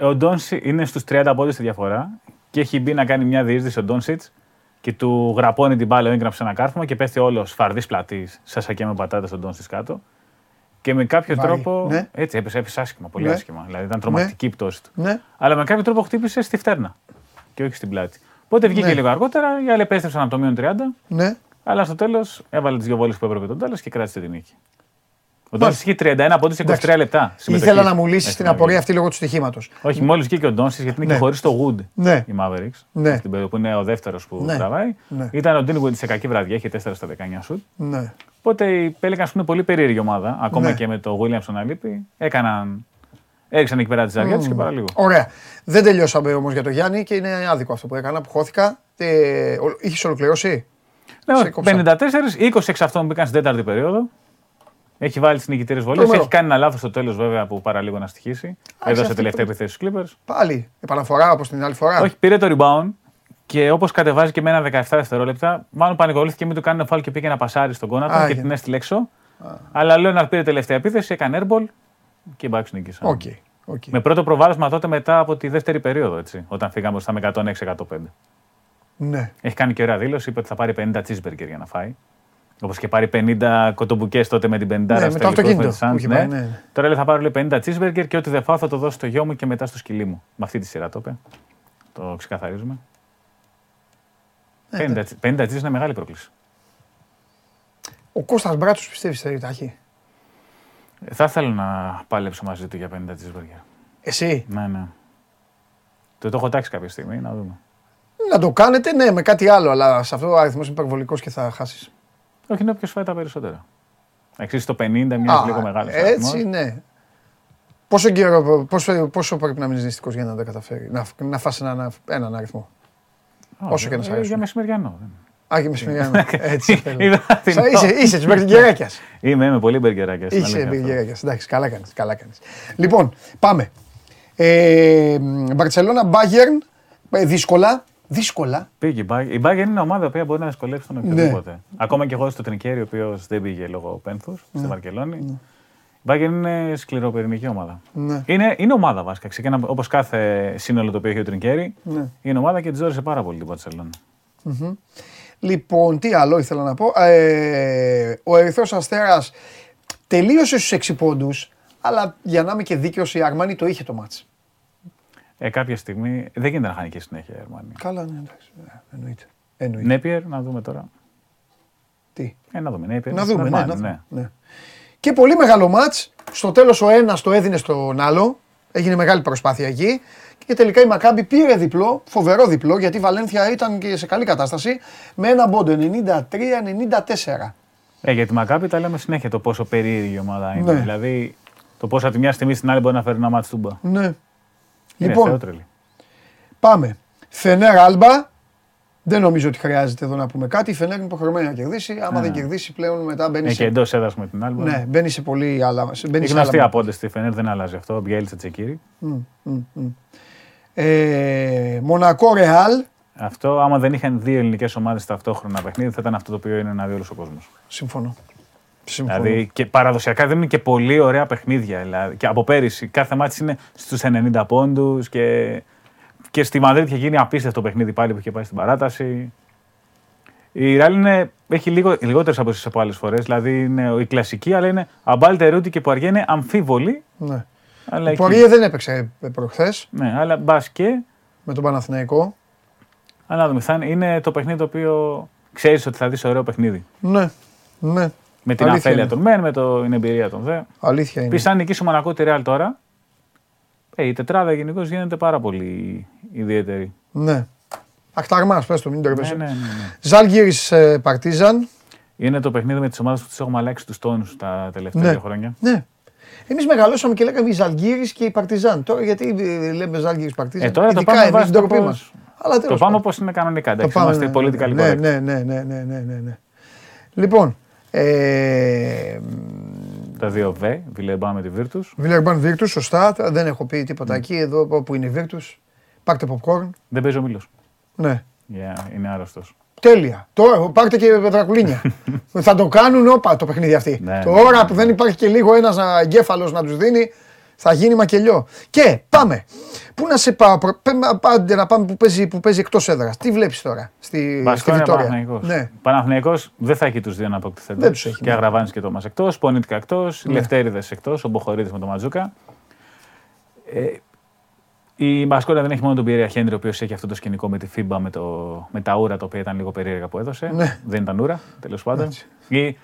Ο Ντόνσι είναι στους 30 πόντους στη διαφορά και έχει μπει να κάνει μια διείσδυση ο Ντόνσιτς και του γραπώνει την μπάλα, έγραψε ένα κάρφωμα και πέφτει όλος φαρδί πλατής, σαν σακέ με πατάτες στον Ντόνσιτς κάτω. Και με κάποιο Βαρύ, τρόπο. ναι. Έτσι έπεσε, έπεσε άσχημα, πολύ Ναι. άσχημα. Δηλαδή ήταν τρομακτική η πτώση του. Ναι. Αλλά με κάποιο τρόπο χτύπησε στη φτέρνα και όχι στην πλάτη. Οπότε βγήκε Ναι. λίγο αργότερα, οι άλλοι επέστρεψαν από το μείον 30, Ναι. Αλλά στο τέλος έβαλε τις δύο βόλες που έπρεπε τον Τάλλα και κράτησε την νίκη. Ο Ντόνσιτ είχε 31 πόντους σε 23 Εντάξει. λεπτά. συμμετοχής Ήθελα να μου λύσεις στην την Ευρωλίγα. απορία αυτή λόγω του στοιχήματος. Όχι, μόλις βγήκε ο Ντόνσι, γιατί είναι Ναι. και χωρίς το Wood Ναι. η Mavericks. Ναι. Στην περίοδο που είναι ο δεύτερος που Ναι. τραβάει. Ναι. Ήταν ο Ντίνγκουιντ σε κακή βραδιά, είχε 4 στα 19 σουτ. Ναι. Οπότε οι Pelicans που είναι πολύ περίεργη ομάδα, ακόμα Ναι. και με το Williamson να λείπει, έκαναν. Έριξαν εκεί πέρα τι ζαριά τους και παραλίγο. Ωραία. Δεν τελειώσαμε όμως για το Γιάννη και είναι άδικο αυτό που έκανα, που χώθηκα. Ε, Είχες ολοκληρώσει; Ναι, σε κόψα. 54, 20 εξ αυτών μπήκαν στην τέταρτη περίοδο. Έχει βάλει τις νικητήρες βολές. Τρομερό. Έχει κάνει ένα λάθος στο τέλος βέβαια που παραλίγο να στοιχήσει. Έδωσε αυτή τελευταία που- επιθέση στους Clippers. Πάλι. Επαναφορά όπως την άλλη φορά. Όχι, πήρε το rebound και όπως κατεβάζει και με ένα 17 δευτερόλεπτα, μάλλον πανικοβλήθηκε μην του κάνει φάουλ και πήγε να πασάρει στον Αντετοκούνμπο και έγινε. την έστειλε έξω. Αλλά ο Λέοναρντ πήρε τελευταία επίθεση, έκανε airball και οι Bucks νίκησαν. Οκ. οκ. Με πρώτο προβάδισμα τότε μετά από τη δεύτερη περίοδο, έτσι, όταν φύγαμε μπροστά με 106-105. Ναι. Έχει κάνει και ωραία δήλωση, είπε ότι θα πάρει 50 cheeseburger για να φάει. Όπως και πάρει 50 κοτομπουκιές τότε με την 50 Ναι, με το αυτοκίνητο με τους Suns, που είχε πάει, ναι. Τώρα λέει θα πάρω λέει, 50 cheeseburger και ό,τι δεν φάω θα το δώσω στο γιο μου και μετά στο σκυλί μου. Με αυτή τη σειρά το είπε. Το ξεκαθαρίζουμε. Ε, 50, 50 cheese είναι μεγάλη πρόκληση. Ο Κώστας Μπράτσος πιστεύεις θα έχει; Ε, Θα ήθελα να πάλεψω μαζί του για 50 cheeseburger. Εσύ; Ναι, ναι. Το, το έχω τάξει κάποια στιγμή, να δούμε. Να το κάνετε, ναι, με κάτι άλλο, αλλά σε αυτό ο αριθμός είναι υπερβολικός και θα χάσεις. Όχι, είναι όποιος φάει τα περισσότερα. Εξή το 50, μια λίγο μεγάλος. Έτσι, ναι. Πόσο, καιρό, πόσο, πόσο πρέπει να μείνεις νηστικός για να τα καταφέρει, να, να φας έναν, έναν αριθμό; όσο και να σ' αρέσουν. Ε, Για μεσημεριανό. Α, και μεσημεριανό. Έτσι. θέλω. Είδα την- Σα- Είσαι, είσαι της μπεργκεράκιας. Είμαι, είμαι πολύ μπεργκεράκιας. στην Είσαι αλήθεια αυτό. μπεργκεράκιας. Εντάξει, καλά κάνεις, καλά κάνεις. Λοιπόν, πάμε. Ε, Μπαρτσελώνα, Μπάγερν, ε, δύσκολα, δύσκολα. Πήγε η Bayern. Η Bayern είναι ομάδα που μπορεί να δυσκολεύσει τον Ναι. οποιοδήποτε. Ακόμα και εγώ στο Τρικέρι, ο οποίος δεν πήγε λόγω πένθους στη Βαρκελόνη. Η Bayern είναι σκληροπυρηνική ομάδα. Ναι. Είναι, είναι ομάδα βασικά. Ξεκινά όπως κάθε σύνολο το οποίο έχει ο Τρικέρι. Ναι. Είναι ομάδα και τη ζόρισε πάρα πολύ την Μπαρσελόνα. Λοιπόν, τι άλλο ήθελα να πω. Ε, ο Ερυθρός Αστέρας τελείωσε στους 6 πόντους, αλλά για να είμαι και δίκαιος η Αρμάνη το είχε το μάτς. Ε, κάποια στιγμή δεν γίνεται να χάνει και συνέχεια η Ερμάνη. Καλά, ναι, εντάξει. ε, Εννοείται. Εννοείται. Νέπιερ, να δούμε τώρα. Τι; Ε, να δούμε. Νέπιερ. Να δούμε, ναι, Ερμάνη, να δούμε. ναι. Και πολύ μεγάλο μάτς. Στο τέλος ο ένας το έδινε στον άλλο. Έγινε μεγάλη προσπάθεια εκεί. Και τελικά η Μακάμπη πήρε διπλό, φοβερό διπλό, γιατί η Βαλένθια ήταν και σε καλή κατάσταση, με ένα μπόντο 93-94. Ε, για τη Μακάπη τα λέμε συνέχεια το πόσο περίεργη η ομάδα είναι. Ναι. Δηλαδή το πόσο από τη μια στιγμή στην άλλη μπορεί να φέρει ένα μάτι τούμπα. Ναι. Είναι Λοιπόν, θεότρελη. Πάμε. Φενέρ Άλμπα. Δεν νομίζω ότι χρειάζεται εδώ να πούμε κάτι. Η Φενέρ είναι υποχρεωμένη να κερδίσει. Άμα δεν κερδίσει πλέον μετά μπαίνει Ε, και σε. εντός έδρας με την άλλη. Ναι, μπαίνει σε πολύ άλλα. σε- Μπαίνει Η σε γνωστή άλλα. απόντες στη Φενέρ δεν αλλάζει αυτό. Μπιέλτσα Τσεκίρι. Ε, Μονακό Ρεάλ. Αυτό, άμα δεν είχαν δύο ελληνικές ομάδες ταυτόχρονα παιχνίδι, θα ήταν αυτό το οποίο είναι να δει όλος ο κόσμος. Συμφωνώ. Συμφωνώ. Δηλαδή και παραδοσιακά δεν είναι και πολύ ωραία παιχνίδια. Δηλαδή, και από πέρυσι κάθε μάτι είναι στους 90 πόντους και, και στη Μαδρίτη είχε γίνει απίστευτο παιχνίδι πάλι που είχε πάει στην παράταση. Η Ρεάλ είναι, έχει λίγο, λιγότερες αποσύσει από άλλες φορές. Δηλαδή είναι η κλασική, αλλά είναι αμπάλτε ρούτι και Πουαριέ είναι αμφίβολη. Ναι. Αλλά Ο εκεί- Πορίε δεν έπαιξε προχθές Ναι, αλλά μπας και. με τον Παναθηναϊκό. Αλλά να δούμε, θα είναι, είναι το παιχνίδι το οποίο ξέρεις ότι θα δεις ωραίο παιχνίδι. Ναι. Ναι. Με την Αλήθεια αφέλεια είναι. των μεν, με το, την εμπειρία των δε. Αλήθεια είναι. Επίση, αν νικήσει ο Μονακό τη Ρεάλ τώρα, ε, η τετράδα γενικώς γίνεται πάρα πολύ ιδιαίτερη. Ναι. Αχταρμά, πες το, μην το Ναι, ρεπέσαι. ναι, ναι, ναι. Ζάλγκυρη Παρτίζαν. Είναι το παιχνίδι με τις ομάδες που τις έχουμε αλλάξει τους τόνους τα τελευταία Ναι. δύο χρόνια. Ναι. Εμείς μεγαλώσαμε και λέγαμε η Ζαλγκύρη και η Παρτιζάν. Τώρα γιατί ε, λέμε Ζαλγκύρη Παρτιζάν. Ε, τώρα το Ειδικά πάμε εμείς βάσει την το ντροπή πώς- μας. Αλλά Το τέλος πάμε πάντων. όπως είναι κανονικά. Το Εντάξει, πάμε, είμαστε ναι, politically ναι, correct. ναι, ναι, ναι, ναι, ναι, ναι, ναι. Λοιπόν, ε, Τα δύο Β, Βιλεμπά με τη Virtus. Βιλερμπάν Virtus, σωστά. Δεν έχω πει τίποτα εκεί. Εδώ όπου είναι η Virtus. Πάρτε popcorn. Δεν παίζει ο Μήλο. Ναι. είναι άρρωστος. Τέλεια. Τώρα πάρτε και δρακουλίνια. θα το κάνουν όπα το παιχνίδι αυτή. Ναι, Τώρα ναι, ναι, που δεν υπάρχει και λίγο ένας εγκέφαλος να τους δίνει, θα γίνει μακελιό. Και πάμε. Πού να σε πάω, προ- πέ- πάντε να πάμε που παίζει, που παίζει εκτός έδρας. Τι βλέπεις τώρα στη, στη Μπασκόνια Βιτόρια; Παναθηναϊκός. Ναι. Παναθηναϊκός δεν θα έχει τους δύο να αποκτηθέντε. Δεν τους έχει, Και ναι. Αγραβάνης και Τόμας εκτός, Πονίτικα εκτός, Ναι. Λευτέριδες εκτός, ο Μποχορίδης με τον Ματζούκα. Ε, η Μπασκόνια δεν έχει μόνο τον Πιερία Χέντρη, ο οποίος έχει αυτό το σκηνικό με τη Φίμπα με, το, με τα ούρα, τα οποία ήταν λίγο περίεργα που έδωσε. Ναι. Δεν ήταν ούρα, τέλος πάντων. Έτσι. Ή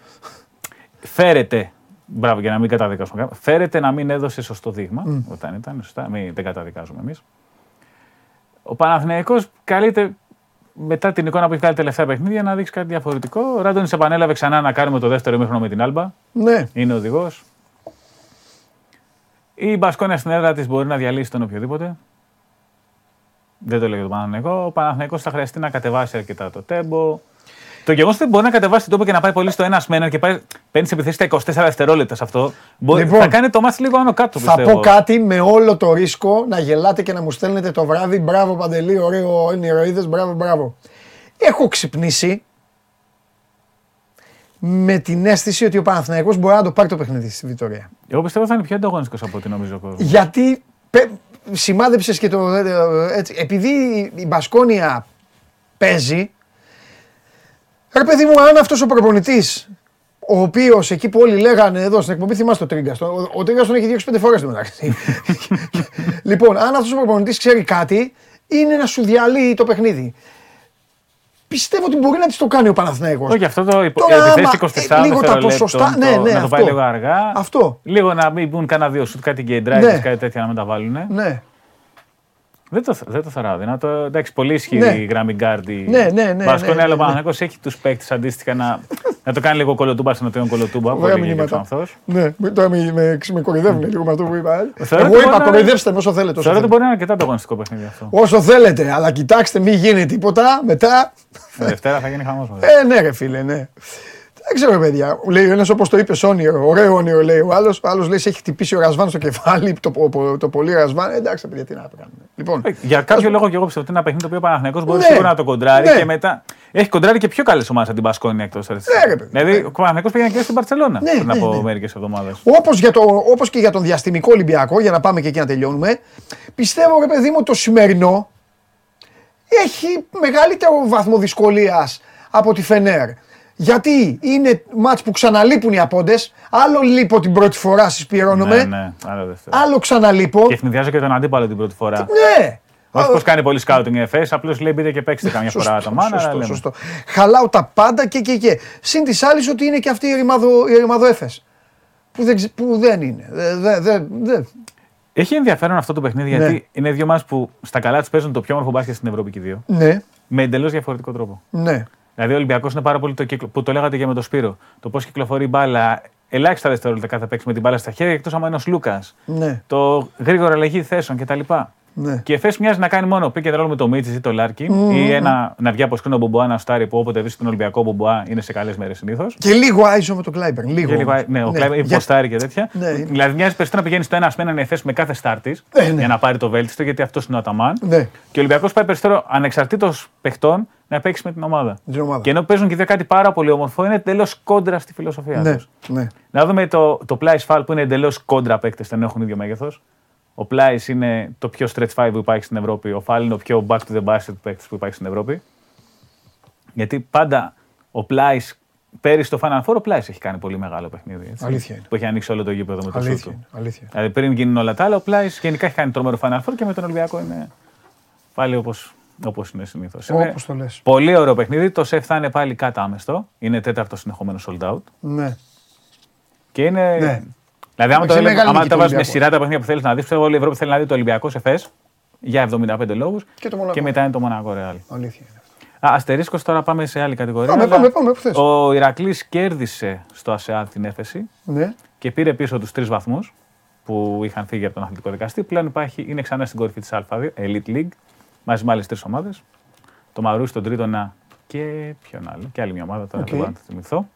φέρεται, μπράβο για να μην καταδικάσουμε κάποιον, φέρεται να μην έδωσε σωστό δείγμα όταν ήταν, σωστά, μην, δεν καταδικάζουμε εμείς. Ο Παναθηναϊκός καλείται μετά την εικόνα που έχει βγάλει τελευταία παιχνίδια να δείξει κάτι διαφορετικό. Ο Ράντονης επανέλαβε ξανά να κάνουμε το δεύτερο ημίχρονο με την Άλμπα. ναι. Είναι οδηγός. Η Μπασκόνια στην έδρα της μπορεί να διαλύσει τον οποιοδήποτε. Δεν το λέω για τον Παναθηναϊκό. Ο Παναθηναϊκός θα χρειαστεί να κατεβάσει αρκετά το τέμπο. Το γεγονός ότι μπορεί να κατεβάσει τον τόπο και να πάει πολύ στο ένα με έναν και πάει, παίρνεις επιθέσεις στα 24 δευτερόλεπτα σε αυτό. Μπορεί, Λοιπόν, θα κάνει το μάτι λίγο άνω κάτω. Θα πιστεύω. πω κάτι με όλο το ρίσκο να γελάτε και να μου στέλνετε το βράδυ. Μπράβο Παντελή, ωραίο είναι ηρωίδες, μπράβο, μπράβο. Έχω ξυπνήσει με την αίσθηση ότι ο Παναθηναϊκός μπορεί να το πάρει το παιχνίδι στη Βιτορία. Εγώ πιστεύω θα είναι πιο ανταγωνιστικός από ό,τι νομίζω ο κόσμος. Γιατί σημάδεψες και το. ε, Έτσι, επειδή η Μπασκόνια παίζει, Ρε παιδί μου, αν αυτός ο προπονητής, ο οποίος εκεί που όλοι λέγανε εδώ στην εκπομπή, θυμάστε το Τρίγκα. Ο, ο Τρίγκα τον έχει διώξει πέντε φορές το μεταξύ. λοιπόν, αν αυτός ο προπονητής ξέρει κάτι, είναι να σου διαλύει το παιχνίδι. Πιστεύω ότι μπορεί να της το κάνει ο Παναθηναίκος. Όχι, αυτό το υπο... Τώρα, επιθέσεις άμα, 24 ε, λίγο τα ποσοστά, ναι, ναι, να το αυτό. πάει λίγο αργά. Αυτό. Λίγο να μην μπουν κάνα δύο σουτ, κάτι γκέι Ναι. κάτι τέτοια να μεταβάλουν. Ναι. Δεν το, δεν το θεωρώ αδύνατο. Εντάξει, πολύ ισχυρή Ναι. η γραμμή γκάρντι. Ναι, ναι, ναι, Βασκόνη, ναι, αλλά ναι, ο Παναθηναϊκός έχει τους παίκτες αντίστοιχα να, να το κάνει λίγο κολοτούμπα στον οποίο κολοτούμπα. Ωραία Πολύ λέγεται μηνύματα. αυτός. Ναι, με- τώρα με, με, με κοροϊδεύουν λίγο με αυτό που είπα. ε. Θεωρώ Εγώ ότι είπα μπορεί να- κοροϊδεύστε με όσο θέλετε. Όσο Θεωρώ ότι θέλετε. μπορεί να είναι αρκετά το αγωνιστικό παιχνίδι αυτό. Όσο θέλετε, αλλά κοιτάξτε, μην γίνει τίποτα μετά. Ε, Δευτέρα θα γίνει χαμός. Ε, ναι, ρε φίλε, ναι. Δεν ξέρω, παιδιά. Λέει ο ένας όπως το είπε, όνειρο. Ωραίο όνειρο, λέει ο άλλος. Ο άλλος λέει: σε Έχει χτυπήσει ο Ρασβάν στο κεφάλι. Το, το, το πολύ Ρασβάν. Ε, εντάξει, παιδιά, τι να κάνουμε. Λοιπόν, Για κάποιο λόγο και εγώ πιστεύω ότι είναι ένα παιχνίδι το οποίο ο Παναθηναϊκός μπορεί Ναι. σίγουρα να το κοντράρει Ναι. και μετά. Έχει κοντράρει και πιο καλές ομάδες από την Πασκόνη εκτός Ναι, ρε παιδί. Δηλαδή, ο Παναθηναϊκός πήγαινε και στην Παρσελώνα Ναι, πριν ναι, από ναι. μερικές εβδομάδες. όπως, για το, όπως και για τον διαστημικό Ολυμπιακό, για να πάμε και εκεί να τελειώνουμε, πιστεύω, ρε παιδί μου, το σημερινό έχει μεγαλύτερο βαθμό δυσκολίας από τη Φενέρ. Γιατί είναι μάτς που ξαναλείπουν οι απόντες, άλλο λείπω την πρώτη φορά συσπηρώνομαι, Ναι, ναι, άλλο Δευτέρα. άλλο ξαναλείπω. Και ευνηδιάζω και τον αντίπαλο την πρώτη φορά. Ναι! Όχι πως κάνει πολύ σκάουτινγκ η ΕΦΕΣ, απλώς λέει μπείτε και παίξτε καμιά φορά το μάνα. αλλά σωστό, λέμε. σωστό. Χαλάω τα πάντα και και και. Συν της άλλης ότι είναι και αυτή η ρημαδο, η ρημαδοέφες, Που δεν, ξε- που δεν είναι. Δεν, δεν, δεν, δεν. Έχει ενδιαφέρον αυτό το παιχνίδι Ναι. γιατί είναι δύο μάτς που στα καλά τους παίζουν το πιο όμορφο μπάσκετ στην Ευρώπη και οι δύο. Ναι, Με εντελώς διαφορετικό τρόπο. ναι. Δηλαδή ο Ολυμπιακός είναι πάρα πολύ το κύκλο, που το λέγατε και με τον Σπύρο. Το πώς κυκλοφορεί η μπάλα, ελάχιστα δευτερόλεπτα κάθε παίξει με την μπάλα στα χέρια εκτός άμα είναι ο Λούκα. Ναι, Το γρήγορα αλλαγή θέσεων κτλ. Ναι. Και η ΕΦΕΣ μοιάζει να κάνει μόνο pick and roll με το Μίτσι ή το Λάρκιν ή ένα, να βγει από σκρίνο Μπομπουά να στάρει που όποτε βρίσκει τον Ολυμπιακό Μπομπουά είναι σε καλές μέρες συνήθως. Και λίγο άιζο με τον Κλάιμπερ. Λίγο. Και λίγο, ναι, ο Κλάιβερ Για- υποστάρει και τέτοια. Ναι. Δηλαδή μοιάζει περισσότερο να πηγαίνεις στο ένα με έναν ΕΦΕΣ με κάθε στάρτη Ναι, ναι. για να πάρει το βέλτιστο γιατί αυτός είναι ο Αταμάν. Ναι, Και ο Ολυμπιακός πάει περισσότερο ανεξαρτήτως παιχτών να παίξει με την ομάδα. την ομάδα. Και ενώ παίζουν και δύο κάτι πάρα πολύ όμορφο, είναι εντελώς κόντρα στη φιλοσοφία Ναι, τους. ναι. Να δούμε το, το Plyce Fall που είναι εντελώς κόντρα παίκτες, δεν έχουν ίδιο μέγεθος. Ο Plyce είναι το πιο stretch five που υπάρχει στην Ευρώπη. Ο Fall είναι ο πιο back to the basket παίκτης που υπάρχει στην Ευρώπη. Γιατί πάντα ο Plyce, πέρυσι στο Final Four, ο Plyce έχει κάνει πολύ μεγάλο παιχνίδι. Έτσι, Αλήθεια είναι. Που έχει ανοίξει όλο το γήπεδο με το σούτ Αλήθεια. του. είναι, Αλήθεια. Δηλαδή πριν γίνουν όλα τα άλλα, ο Plyce γενικά έχει κάνει τρομερό Final Four και με τον Ολυμπιακό είναι πάλι όπως όπως είναι συνήθως. Όπως το λες. Πολύ ωραίο παιχνίδι. Το σεφ θα είναι πάλι κάτω Είναι τέταρτος συνεχόμενος sold out. Ναι. Και είναι. Ναι. Δηλαδή, άμα Εντάξει, το, είναι έλεγα- μεγάλη άμα νίκη το του βάζεις με Ολυμπιακού. σειρά τα παιχνίδια που θέλεις να δεις, πιστεύω όλη η Ευρώπη θέλει να δει το Ολυμπιακός Εφές για 75 λόγους Και το Μονακό. και μετά είναι το Μονακό Ρεάλ. Αλήθεια είναι. Α, αστερίσκος τώρα πάμε σε άλλη κατηγορία. Πάμε, αλλά πάμε, πάμε, που θες. Ο Ηρακλής κέρδισε στο ΑΣΕΑΔ την έφεση Ναι. και πήρε πίσω τους τρεις βαθμούς που είχαν φύγει από τον αθλητικό δικαστή. Πλέον υπάρχει, είναι ξανά στην κορυφή της Α2, Elite League, μαζί με άλλες τρεις ομάδες. Το Μαρούσι, τον Τρίτονα και ποιον άλλο, και άλλη μια ομάδα τώρα Οκ. δεν μπορώ να το θυμηθώ.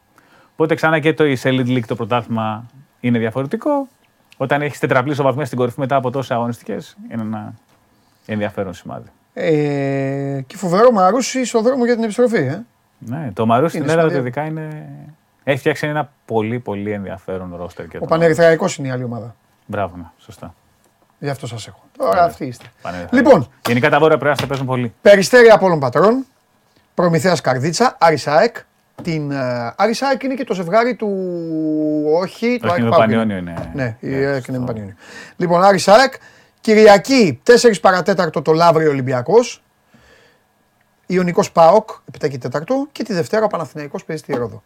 Οπότε ξανά και το η Elite League το πρωτάθλημα είναι διαφορετικό. Όταν έχεις τετραπλή βαθμία στην κορυφή μετά από τόσε αγωνιστικές, είναι ένα ενδιαφέρον σημάδι. Ε, και φοβερό Μαρούσι στον δρόμο για την επιστροφή. Ε. Ναι, το Μαρούσι Είναι στην Ελλάδα σημαντικό. ειδικά είναι. Έχει φτιάξει ένα πολύ πολύ ενδιαφέρον ρόστερ. Και Ο το- Πανερυθραϊκός είναι η άλλη ομάδα. Μπράβο, ναι, σωστά. Γι' αυτό σας έχω. Τώρα αυτοί είστε. Πανερυθραϊκός. Λοιπόν, Γενικά τα βόρεια πρέπει να παίζουν πολύ. Περιστέρι Απόλλων Πατρών, Προμηθέας Καρδίτσα, Αρισάεκ. Την ε, Αρισάεκ είναι και το ζευγάρι του όχι, του Όχι, ΑΕΚ με Πάουκ Πανιόνιο είναι. Ναι, η Ναι, ΑΕΚ σωστό. είναι με Πανιόνιο. Λοιπόν, Αρισάεκ, Κυριακή 4 παρατέταρτο το Λαύριο Ολυμπιακός. Ιωνικός ΠΑΟΚ, 7 και 4 και τη Δευτέρα ο Παναθηναϊκός παίζει στη Ρόδο.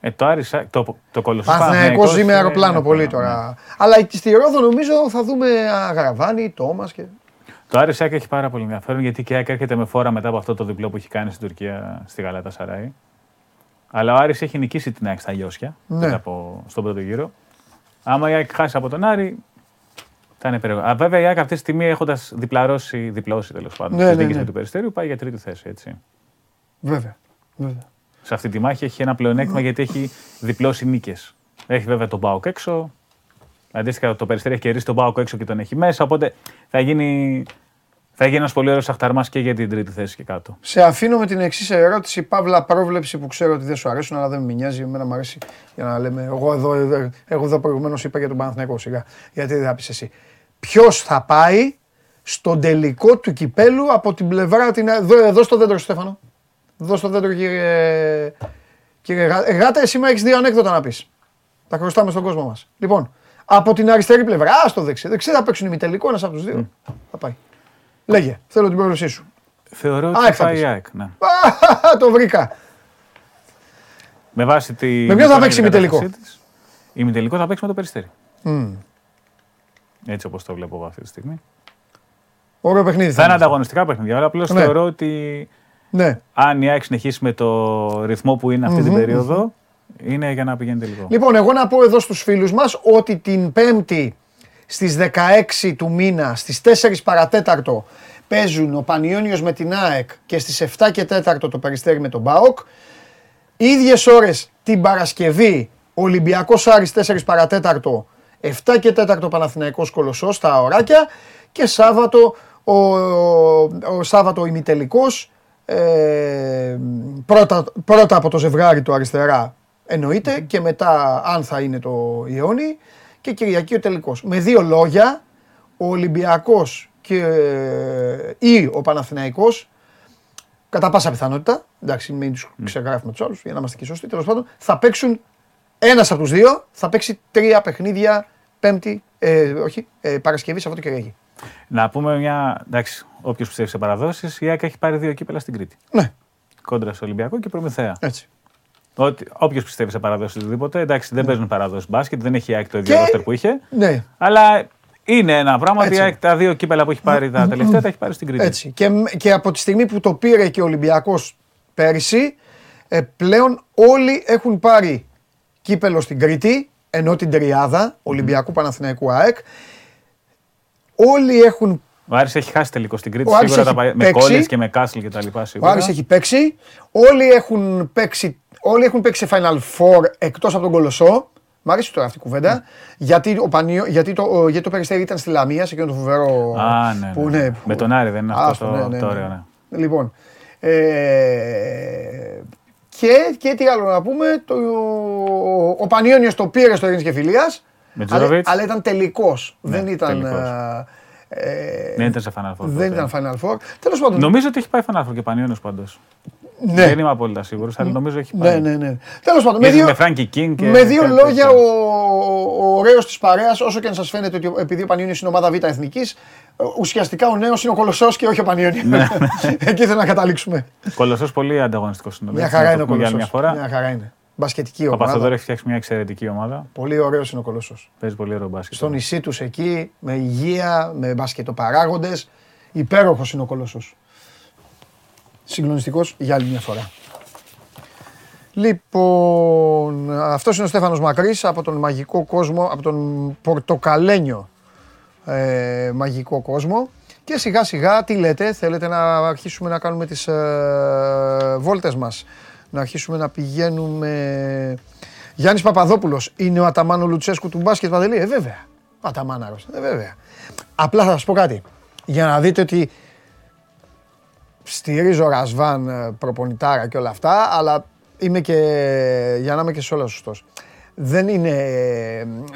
Ε, το Άρισα, το, το κολοσσό Παναθηναϊκός ζει με είναι- αεροπλάνο ναι, πολύ ναι. τώρα. Αλλά και στη Ρόδο νομίζω θα δούμε α, Γαραβάνη, Τόμας και... Το Άρισακ έχει πάρα πολύ ενδιαφέρον γιατί και η ΑΕΚ έρχεται με φόρα μετά από αυτό το διπλό που έχει κάνει στην Τουρκία στη Γαλάτα Σαράι. Αλλά ο Άρης έχει νικήσει την ΑΕΚ στα Λιώσια Ναι. μετά από, στον πρώτο γύρο. Άμα η ΑΕΚ χάσει από τον Άρη, θα είναι περίεργο. Α, βέβαια η ΑΕΚ αυτή τη στιγμή έχοντας διπλαρώσει, διπλώσει τέλος πάντων, Ναι, τις ναι, νίκες ναι. του Περιστέριου, πάει για τρίτη θέση. Έτσι. Βέβαια. βέβαια. Σε αυτή τη μάχη έχει ένα πλεονέκτημα γιατί έχει διπλώσει νίκες. Έχει βέβαια τον Μπάουκ έξω. Αντίστοιχα, το Περιστέρι έχει κερδίσει τον Μπάουκ έξω και τον έχει μέσα. Οπότε θα γίνει, θα γίνει ένας πολύ ωραίος αχταρμάς και για την τρίτη θέση και κάτω. Σε αφήνω με την εξής ερώτηση, παύλα πρόβλεψη που ξέρω ότι δεν σου αρέσουν, αλλά δεν με νοιάζει. Εμένα μου αρέσει για να λέμε. Εγώ εδώ, εδώ, εγώ εδώ προηγουμένως είπα για τον Παναθηναϊκό σιγά. Γιατί δεν θα πεις εσύ. Ποιος θα πάει στον τελικό του κυπέλου από την πλευρά. Την, εδώ, εδώ στο δέντρο, Στέφανο. Δώσ' το δέντρο κύριε, κύριε Γά- ε, Γάτα, εσύ μου έχεις δύο ανέκδοτα να πεις. Τα χρωστάμε στον κόσμο μας. Λοιπόν, από την αριστερή πλευρά, ας το δεξί. Δεξί θα παίξουν ημιτελικό, ένας από τους δύο. Θα πάει. Λέγε, θέλω την πρόληψή σου. Θεωρώ ότι ΑΕΚ θα θα πάει η πεις. ΑΕΚ. Ναι. Α, το βρήκα. Με βάση τη. Με ποιον θα παίξει ημιτελικό; κατάστασή της, Ημιτελικό θα παίξει με το περιστέρι. Μμ. Έτσι όπως το βλέπω εγώ αυτή τη στιγμή. Ωραίο παιχνίδι. Θα είναι είναι. ανταγωνιστικά παιχνίδια. Αλλά απλώς Ναι. θεωρώ ότι Ναι. αν η ΑΕΚ συνεχίσει με το ρυθμό που είναι αυτή την περίοδο, είναι για να πηγαίνει τελικό. Λοιπόν, εγώ να πω εδώ στους φίλους μας ότι την Πέμπτη στις 16 του μήνα, στις 4 παρατέταρτο, παίζουν ο Πανιόνιος με την ΑΕΚ και στις 7 και 4 το Περιστέρι με τον ΠΑΟΚ. Ίδιες ώρες την Παρασκευή, Ολυμπιακός Άρης 4 παρατέταρτο, 7 και 4 Παναθηναϊκός Κολοσσός, τα ωράκια και Σάββατο ο, ο Σάββατο ημιτελικός, ε, πρώτα, πρώτα από το ζευγάρι το αριστερά εννοείται και μετά αν θα είναι το Ιόνι και Κυριακή ο τελικός. Με δύο λόγια, ο Ολυμπιακός και, ή ο Παναθηναϊκός κατά πάσα πιθανότητα, εντάξει μην τους ξεγράφουμε τους άλλους για να είμαστε και σωστοί, τέλος πάντων, θα παίξουν ένας από τους δύο, θα παίξει τρία παιχνίδια Πέμπτη, ε, όχι, ε, Παρασκευή, Σαββατό και Κυριακή. Να πούμε μια. Εντάξει, όποιος πιστεύει σε παραδόσεις, η ΑΕΚ έχει πάρει δύο κύπελα στην Κρήτη. Ναι, Κόντρα στο Ολυμπιακό και Προμηθέα. έτσι. Όποιος πιστεύει σε παραδόσει οτιδήποτε, εντάξει, δεν παίζουν παραδόσει μπάσκετ, δεν έχει η ΑΕΚ το ίδιο Και- ρόστερ που είχε. Ναι, Αλλά είναι ένα πράγμα ότι η Έτσι. ΑΕΚ τα δύο κύπελα που έχει πάρει τα τελευταία τα έχει πάρει στην Κρήτη. Έτσι. Και, και από τη στιγμή που το πήρε και ο Ολυμπιακός πέρυσι, ε, πλέον όλοι έχουν πάρει κύπελο στην Κρήτη, ενώ την τριάδα, Ολυμπιακού Παναθηναϊκού ΑΕΚ. Όλοι έχουν, Ο Άρης έχει χάσει τελικό στην Κρήτη. Ο Άρης Σίγουρα έχει τα πάει, με παίξει. κόλλες και με Κάσλ και τα λοιπά. ο Σίγουρα. Άρης έχει παίξει, όλοι έχουν παίξει, όλοι έχουν παίξει σε Final Four εκτός από τον Κολοσσό. Μ' αρέσει τώρα αυτή η κουβέντα. Γιατί, ο Πανίο, γιατί, το, ο- γιατί το Περιστέρι ήταν στη Λαμία, σε εκείνο το φοβερό. Α, ναι, που, ναι. ναι, Με που- τον Άρη δεν είναι αυτό Άστο, το, ναι, ναι, το ναι. ωραίο. Ναι. Λοιπόν. Ε, και, και τι άλλο να πούμε. Το, ο Πανιόνιος το πήρε στο Ειρήνης και Φιλίας. Με αλλά, Τζόροβιτς. αλλά ήταν τελικός. Ναι, δεν ήταν. τελικός. ε, ε, Δεν ήταν σε Final Four. δεν ποτέ. ήταν Final Four. Τέλος πάντων. Νομίζω ότι έχει πάει Final Four και Πανιόνιος πάντως. Ναι. Δεν είμαι απόλυτα σίγουρος, αλλά νομίζω έχει ναι, πάει. ναι, ναι. Τέλος πάντων. Με Ίσως δύο, με Frankie King και με δύο κάτι λόγια, τέτοιο. ο, ο ωραίος της παρέας, όσο και αν σας φαίνεται ότι ο- επειδή ο Πανιόνιος είναι ομάδα Β' εθνικής, ουσιαστικά ο νέος είναι ο Κολοσσός και όχι ο Πανιόνιος. Ναι, Εκεί θέλω να καταλήξουμε. Κολοσσός πολύ ανταγωνιστικός είναι. Μια χαρά είναι ο Για άλλη Κολοσσός. μια φορά. Μια χαρά είναι. Μπασκετική Ο Παπαθοδόρου ομάδα. έχει φτιάξει μια εξαιρετική ομάδα. Πολύ ωραίος είναι ο Κολοσσός. Παίζει πολύ ωραίο μπάσκετ. Στο νησί τους εκεί, με υγεία, με μπασκετοπαράγοντες. Υπέροχος είναι ο Κολοσσός. Συγκλονιστικός για άλλη μια φορά. Λοιπόν, αυτός είναι ο Στέφανος Μακρύς από τον μαγικό κόσμο, από τον πορτοκαλένιο ε, μαγικό κόσμο. Και σιγά σιγά, τι λέτε, θέλετε να αρχίσουμε να κάνουμε τις ε, βόλτες μας. Να αρχίσουμε να πηγαίνουμε... Γιάννης Παπαδόπουλος είναι ο Αταμάνο Λουτσέσκου του μπάσκετ Παντελή. Ε, βέβαια. Ο Αταμάναρος. Ε, βέβαια. Απλά θα σας πω κάτι. Για να δείτε ότι στηρίζω Ρασβάν ε, προπονητάρα και όλα αυτά, αλλά είμαι και, για να είμαι και σε όλα σωστός. Δεν είναι,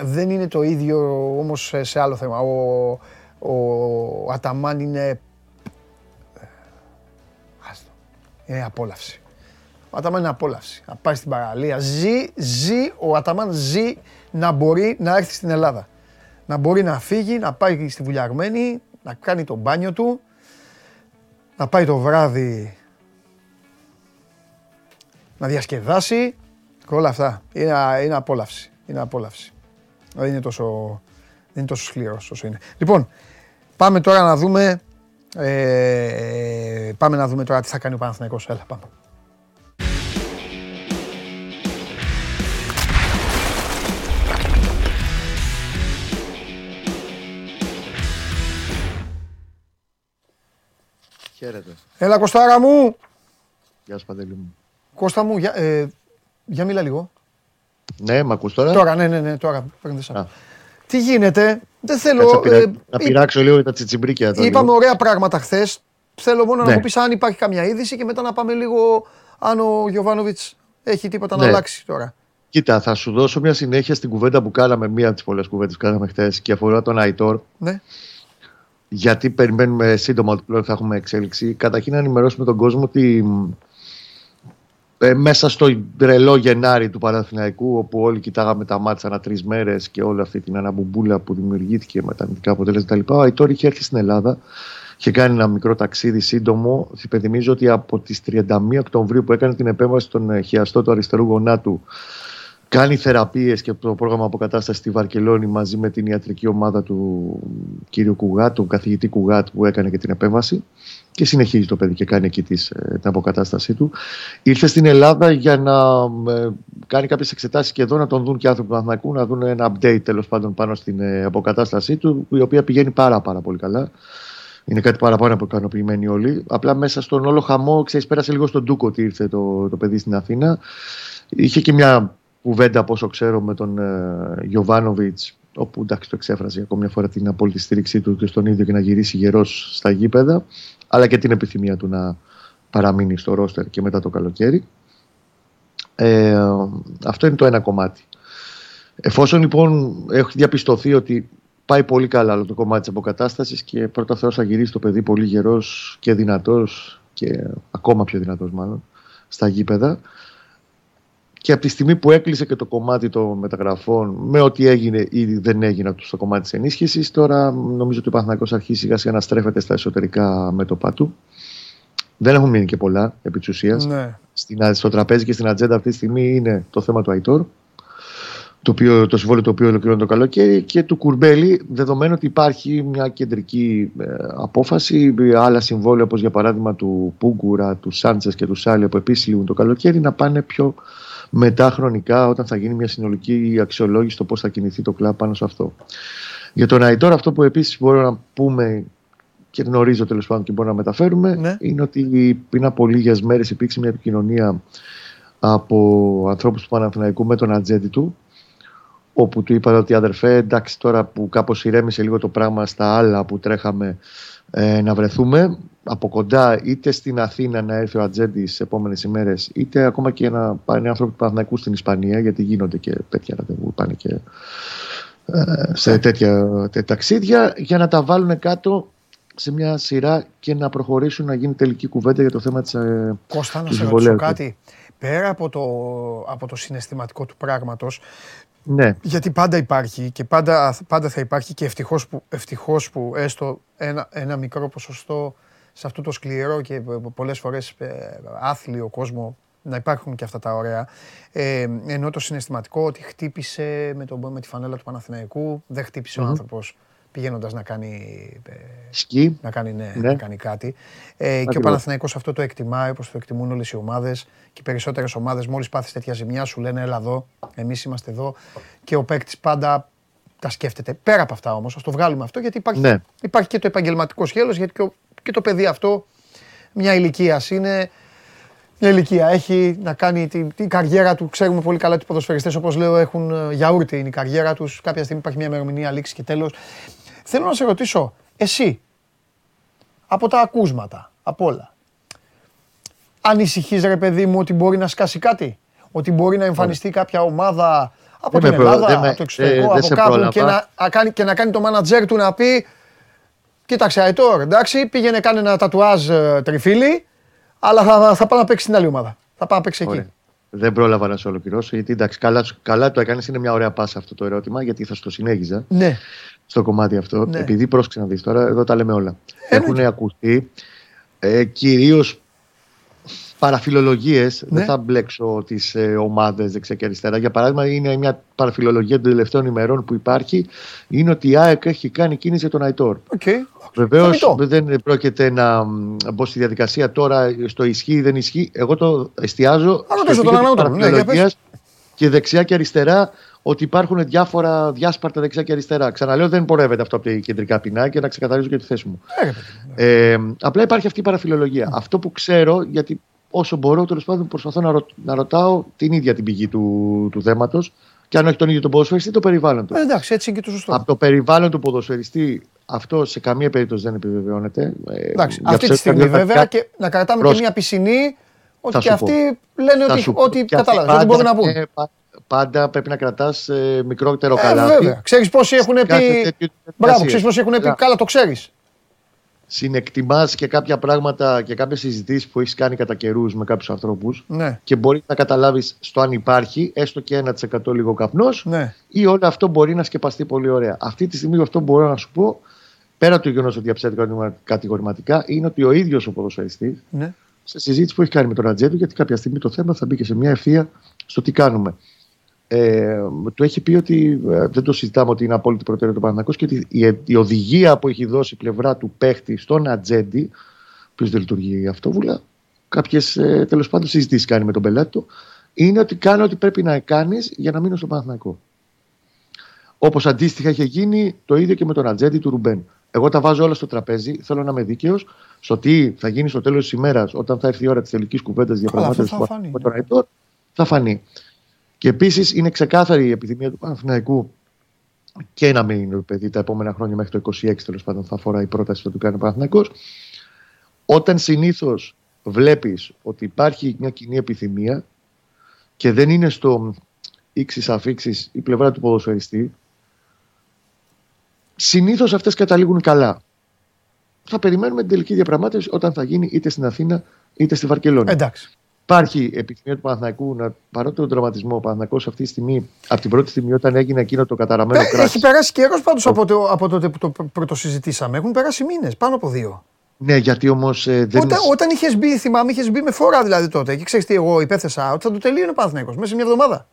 δεν είναι το ίδιο όμως σε, σε άλλο θέμα. Ο, ο Αταμάν είναι... ε, Άστο. Είναι απόλαυση. Ο Αταμάν είναι απόλαυση. Να πάει στην παραλία. Ζει, ζει, ο Αταμάν ζει να μπορεί να έρθει στην Ελλάδα. Να μπορεί να φύγει, να πάει στη βουλιαγμένη, να κάνει το μπάνιο του, να πάει το βράδυ να διασκεδάσει και όλα αυτά. Είναι, είναι απόλαυση. Είναι απόλαυση. Δεν είναι τόσο, δεν είναι τόσο σκληρός όσο είναι. Λοιπόν, πάμε τώρα να δούμε ε, πάμε να δούμε τώρα τι θα κάνει ο Παναθηναϊκός. Έλα, πάμε. Χαίρετε. Έλα Κωστάρα μου! Γεια σου Παντελή μου. Κώστα μου, για, ε, για μίλα λίγο. Ναι, μ' ακούς τώρα; Τώρα, ναι, ναι, ναι, τώρα. παίρνετε Α. σαν. Τι γίνεται, δεν θέλω... Κάτσε να, πειρα... ε, να εί- πειράξω λίγο τα τσιτσιμπρίκια. εδώ Είπαμε λίγο. ωραία πράγματα χθες. Θέλω μόνο να Ναι. μου πεις αν υπάρχει καμιά είδηση και μετά να πάμε λίγο αν ο Γιωβάνοβιτς έχει τίποτα να Ναι. αλλάξει τώρα. Κοίτα, θα σου δώσω μια συνέχεια στην κουβέντα που κάναμε, μία από τις πολλές κουβέντες που κάναμε χθες και αφορά τον Αϊτόρ. Ναι. Γιατί περιμένουμε σύντομα ότι πλέον θα έχουμε εξέλιξη. Καταρχήν να ενημερώσουμε τον κόσμο ότι μ, ε, μέσα στο τρελό Γενάρη του Παναθηναϊκού, όπου όλοι κοιτάγαμε τα μάτια ανά τρεις μέρες και όλη αυτή την αναμπουμπούλα που δημιουργήθηκε με τα αρνητικά αποτελέσματα Ο Αϊτόρ είχε έρθει στην Ελλάδα, είχε κάνει ένα μικρό ταξίδι σύντομο. Υπενθυμίζω ότι από τις 31 Οκτωβρίου που έκανε την επέμβαση στον ε, χιαστό του αριστερού γονάτου, κάνει θεραπείες και το πρόγραμμα αποκατάστασης στη Βαρκελόνη μαζί με την ιατρική ομάδα του κ. Κουγάτ, του καθηγητή Κουγάτ που έκανε και την επέμβαση και συνεχίζει το παιδί και κάνει εκεί της, ε, την αποκατάστασή του. Ήρθε στην Ελλάδα για να ε, κάνει κάποιες εξετάσεις και εδώ να τον δουν και άνθρωποι του Παναθηναϊκού, να δουν ένα update τέλος πάντων πάνω στην ε, αποκατάστασή του, η οποία πηγαίνει πάρα πάρα πολύ καλά. Είναι κάτι παραπάνω από ικανοποιημένοι όλοι. Απλά μέσα στον όλο χαμό, ξέρεις, πέρασε λίγο στον Ντούκο ότι ήρθε το, το παιδί στην Αθήνα. Είχε και μια κουβέντα, από όσο ξέρω, με τον ε, όπου εντάξει το εξέφρασε ακόμη μια φορά την απόλυτη στήριξή του και στον ίδιο και να γυρίσει γερός στα γήπεδα αλλά και την επιθυμία του να παραμείνει στο ρόστερ και μετά το καλοκαίρι. Ε, αυτό είναι το ένα κομμάτι. Εφόσον λοιπόν έχει διαπιστωθεί ότι πάει πολύ καλά το κομμάτι της αποκατάστασης και πρώτα Θεός θα γυρίσει το παιδί πολύ γερός και δυνατός και ακόμα πιο δυνατός μάλλον στα γήπεδα και από τη στιγμή που έκλεισε και το κομμάτι των μεταγραφών με ό,τι έγινε ή δεν έγινε στο κομμάτι της ενίσχυσης τώρα νομίζω ότι ο Παναθηναϊκός αρχίσει σιγά σιγά να στρέφεται στα εσωτερικά μέτωπά του δεν έχουν μείνει και πολλά επί της ουσίας. Ναι. στο τραπέζι και στην ατζέντα αυτή τη στιγμή είναι το θέμα του Αϊτόρ το, οποίο, το συμβόλαιο το οποίο ολοκληρώνει το καλοκαίρι και του Κουρμπέλη, δεδομένου ότι υπάρχει μια κεντρική ε, απόφαση, άλλα συμβόλαια όπως για παράδειγμα του Πούγκουρα, του Σάντσες και του Σάλια που επίσης λήγουν το καλοκαίρι να πάνε πιο μετά χρονικά όταν θα γίνει μια συνολική αξιολόγηση το πώς θα κινηθεί το κλαμπ πάνω σε αυτό. Για τον Αϊτόρ αυτό που επίσης μπορούμε να πούμε και γνωρίζω τέλος πάντων και μπορούμε να μεταφέρουμε ναι. είναι ότι πριν από λίγες μέρες υπήρξε μια επικοινωνία από ανθρώπους του Παναθηναϊκού με τον ατζέντη του όπου του είπα ότι αδερφέ εντάξει τώρα που κάπως ηρέμησε λίγο το πράγμα στα άλλα που τρέχαμε ε, να βρεθούμε από κοντά είτε στην Αθήνα να έρθει ο Ατζέντη τι επόμενες ημέρες, είτε ακόμα και να πάνε άνθρωποι του Παναθηναϊκού στην Ισπανία, γιατί γίνονται και τέτοια ραντεβού, πάνε και ε, σε τέτοια, τέτοια ταξίδια, για να τα βάλουν κάτω σε μια σειρά και να προχωρήσουν να γίνει τελική κουβέντα για το θέμα της ε, Κώστα, να σε ρωτήσω κάτι. Πέρα από το, από το συναισθηματικό του πράγματος, ναι. Γιατί πάντα υπάρχει και πάντα, πάντα θα υπάρχει και ευτυχώς που, ευτυχώς που έστω ένα, ένα μικρό ποσοστό σε αυτό το σκληρό και πολλές φορές ε, άθλιο κόσμο να υπάρχουν και αυτά τα ωραία. Ε, ενώ το συναισθηματικό ότι χτύπησε με, το, με τη φανέλα του Παναθηναϊκού, δεν χτύπησε mm-hmm. ο άνθρωπος πηγαίνοντας να κάνει, ε, Σκι. να κάνει, ναι, ναι. Να κάνει κάτι. Ε, και ο Παναθηναϊκός αυτό το εκτιμάει όπως το εκτιμούν όλες οι ομάδες και οι περισσότερες ομάδες μόλις πάθεις τέτοια ζημιά σου λένε έλα εδώ, εμείς είμαστε εδώ και ο παίκτης πάντα τα σκέφτεται. Πέρα από αυτά όμως, ας το βγάλουμε αυτό γιατί υπάρχει, ναι. υπάρχει και το επαγγελματικό σχέλος γιατί και, και το παιδί αυτό μια ηλικία είναι, μια ηλικία έχει να κάνει την, την καριέρα του. Ξέρουμε πολύ καλά ότι οι ποδοσφαιριστές όπως λέω έχουν ε, γιαούρτι είναι η καριέρα τους. Κάποια στιγμή υπάρχει μια ημερομηνία λήξη και τέλος. Θέλω να σε ρωτήσω, εσύ, από τα ακούσματα, από όλα, ανησυχείς ρε παιδί μου ότι μπορεί να σκάσει κάτι, ότι μπορεί να εμφανιστεί κάποια ομάδα από την Ελλάδα, από το εξωτερικό, από κάπου και να, κάνει, και να κάνει το μάνατζέρ του να πει Κοίταξε, Αϊτόρ, εντάξει, πήγαινε κάνει ένα τατουάζ ε, τριφύλι, αλλά θα, θα πάω να παίξει στην άλλη ομάδα. Θα πάω να παίξει εκεί. Δεν πρόλαβα να σε ολοκληρώσω, γιατί εντάξει, καλά, καλά το έκανες. Είναι μια ωραία πάσα αυτό το ερώτημα, γιατί θα στο συνέχιζα. Ναι στο κομμάτι αυτό. Ναι. Επειδή πρόσεξε να δεις τώρα, εδώ τα λέμε όλα. Ε, Έχουν ακουστεί ε, κυρίως παραφιλολογίες. Ναι. Δεν θα μπλέξω τις ε, ομάδες δεξιά και αριστερά. Για παράδειγμα, είναι μια παραφιλολογία των τελευταίων ημερών που υπάρχει. Είναι ότι η ΑΕΚ έχει κάνει κίνηση για τον Αϊτόρ. Okay. Βεβαίως δεν πρόκειται να μπω στη διαδικασία τώρα στο ισχύει ή δεν ισχύει. Εγώ το εστιάζω στο παραφιλολογίας και δεξιά και αριστερά ότι υπάρχουν διάφορα διάσπαρτα δεξιά και αριστερά. Ξαναλέω, δεν πορεύεται αυτό από τα κεντρικά και να ξεκαθαρίζω και τη θέση μου. Ε, απλά υπάρχει αυτή η παραφιλολογία. Αυτό που ξέρω, γιατί όσο μπορώ, τέλος πάντων προσπαθώ να, ρω, να ρωτάω την ίδια την πηγή του, του θέματος. Και αν όχι τον ίδιο τον ποδοσφαιριστή, το περιβάλλον του. Ε, εντάξει, έτσι είναι και το σωστό. Από το περιβάλλον του ποδοσφαιριστή αυτό σε καμία περίπτωση δεν επιβεβαιώνεται. Ε, εντάξει, αυτή τη στιγμή βέβαια και να κρατάμε και μια πισινή ότι και αυτοί λένε ότι, ότι κατάλαβες, δεν μπορούν να πούν πάντα πρέπει να κρατάς ε, μικρότερο ε, καλάθι. Βέβαια. Ξέρεις πόσοι έχουν πει. Μπράβο, ξέρεις πόσοι έχουν πει. Καλά, το ξέρεις. Συνεκτιμάς και κάποια πράγματα και κάποιες συζητήσεις που έχεις κάνει κατά καιρούς με κάποιους ανθρώπους Ναι. και μπορείς να καταλάβεις στο αν υπάρχει έστω και 1% λίγο καπνός Ναι. ή όλο αυτό μπορεί να σκεπαστεί πολύ ωραία. Αυτή τη στιγμή αυτό που μπορώ να σου πω, πέρα του γεγονός ότι διαψεύδει κατηγορηματικά, είναι ότι ο ίδιος ο ποδοσφαιριστής ναι. σε συζήτηση που έχει κάνει με τον Ατζέντο, γιατί κάποια στιγμή το θέμα θα μπει και σε μια ευθεία στο τι κάνουμε. Ε, του έχει πει ότι ε, δεν το συζητάμε ότι είναι απόλυτη προτεραιότητα του Παναθηναϊκός και ότι η, η οδηγία που έχει δώσει η πλευρά του παίχτη στον Ατζέντη, ο οποίο δεν λειτουργεί αυτόβουλα, κάποιες ε, τέλος πάντων συζητήσεις κάνει με τον πελάτη του, είναι ότι κάνει ό,τι πρέπει να κάνεις για να μείνω στο Παναθηναϊκό. Όπως αντίστοιχα είχε γίνει το ίδιο και με τον Ατζέντη του Ρουμπέν. Εγώ τα βάζω όλα στο τραπέζι. Θέλω να είμαι δίκαιος στο τι θα γίνει στο τέλος της ημέρας, όταν θα έρθει η ώρα της τελικής κουβέντας διαπραγμάτευση αυτό θα φανεί, με τον Αϊτόρ, θα φανεί. Και επίσης είναι ξεκάθαρη η επιθυμία του Παναθηναϊκού και να μείνει το παιδί τα επόμενα χρόνια μέχρι το 26 τέλος πάντων θα αφορά η πρόταση που του κάνει ο Παναθηναϊκός. Όταν συνήθως βλέπεις ότι υπάρχει μια κοινή επιθυμία και δεν είναι στο ύξης αφήξει η πλευρά του ποδοσφαιριστή, συνήθως αυτές καταλήγουν καλά. Θα περιμένουμε την τελική διαπραγμάτευση όταν θα γίνει είτε στην Αθήνα είτε στη Βαρκελόνη. Εντάξει. Υπάρχει επιθυμία του Παναθηναϊκού να παρότι τον τραυματισμό, ο Παναθηναϊκός αυτή τη στιγμή, από την πρώτη στιγμή όταν έγινε εκείνο το καταραμένο Ε, κράτο. Έχει περάσει καιρό πάντως από, το, από τότε που το πρωτοσυζητήσαμε. Έχουν περάσει μήνες, πάνω από δύο. Ναι, γιατί όμως ε, δεν. Όταν, όταν είχες μπει, θυμάμαι, είχες μπει με φορά δηλαδή τότε. Και ξέρεις τι, εγώ υπέθεσα ότι θα το τελείωνε ο Παναθηναϊκός μέσα σε μια εβδομάδα.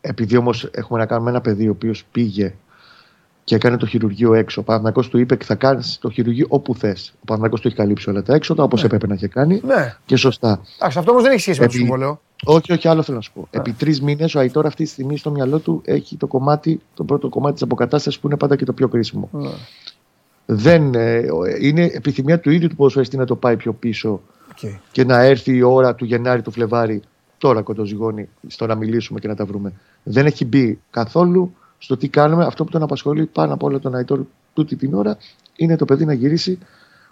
Επειδή όμως έχουμε να κάνουμε ένα παιδί ο οποίος πήγε και έκανε το χειρουργείο έξω. Ο Παναθηναϊκός του είπε και θα κάνεις το χειρουργείο όπου θες. Ο Παναθηναϊκός του έχει καλύψει όλα τα έξοδα όπως έπρεπε να είχε κάνει. Ναι. Και σωστά. Εντάξει, αυτό όμως δεν έχει σχέση με το Επί- συμβόλαιο. Όχι, όχι, άλλο θέλω να σου πω. Επί τρεις μήνες ο Αϊτόρ αυτή τη στιγμή στο μυαλό του έχει το κομμάτι, το πρώτο κομμάτι της αποκατάστασης που είναι πάντα και το πιο κρίσιμο. Ναι. Δεν, ε, είναι επιθυμία του ίδιου του ποδοσφαιριστή να το πάει πιο πίσω Οκ. και να έρθει η ώρα του Γενάρη του Φλεβάρη, τώρα κοντοζυγώνει, στο να μιλήσουμε και να τα βρούμε. Δεν έχει μπει καθόλου στο τι κάνουμε. Αυτό που τον απασχολεί πάνω απ' όλα τον Αϊτόρ τούτη την ώρα είναι το παιδί να γυρίσει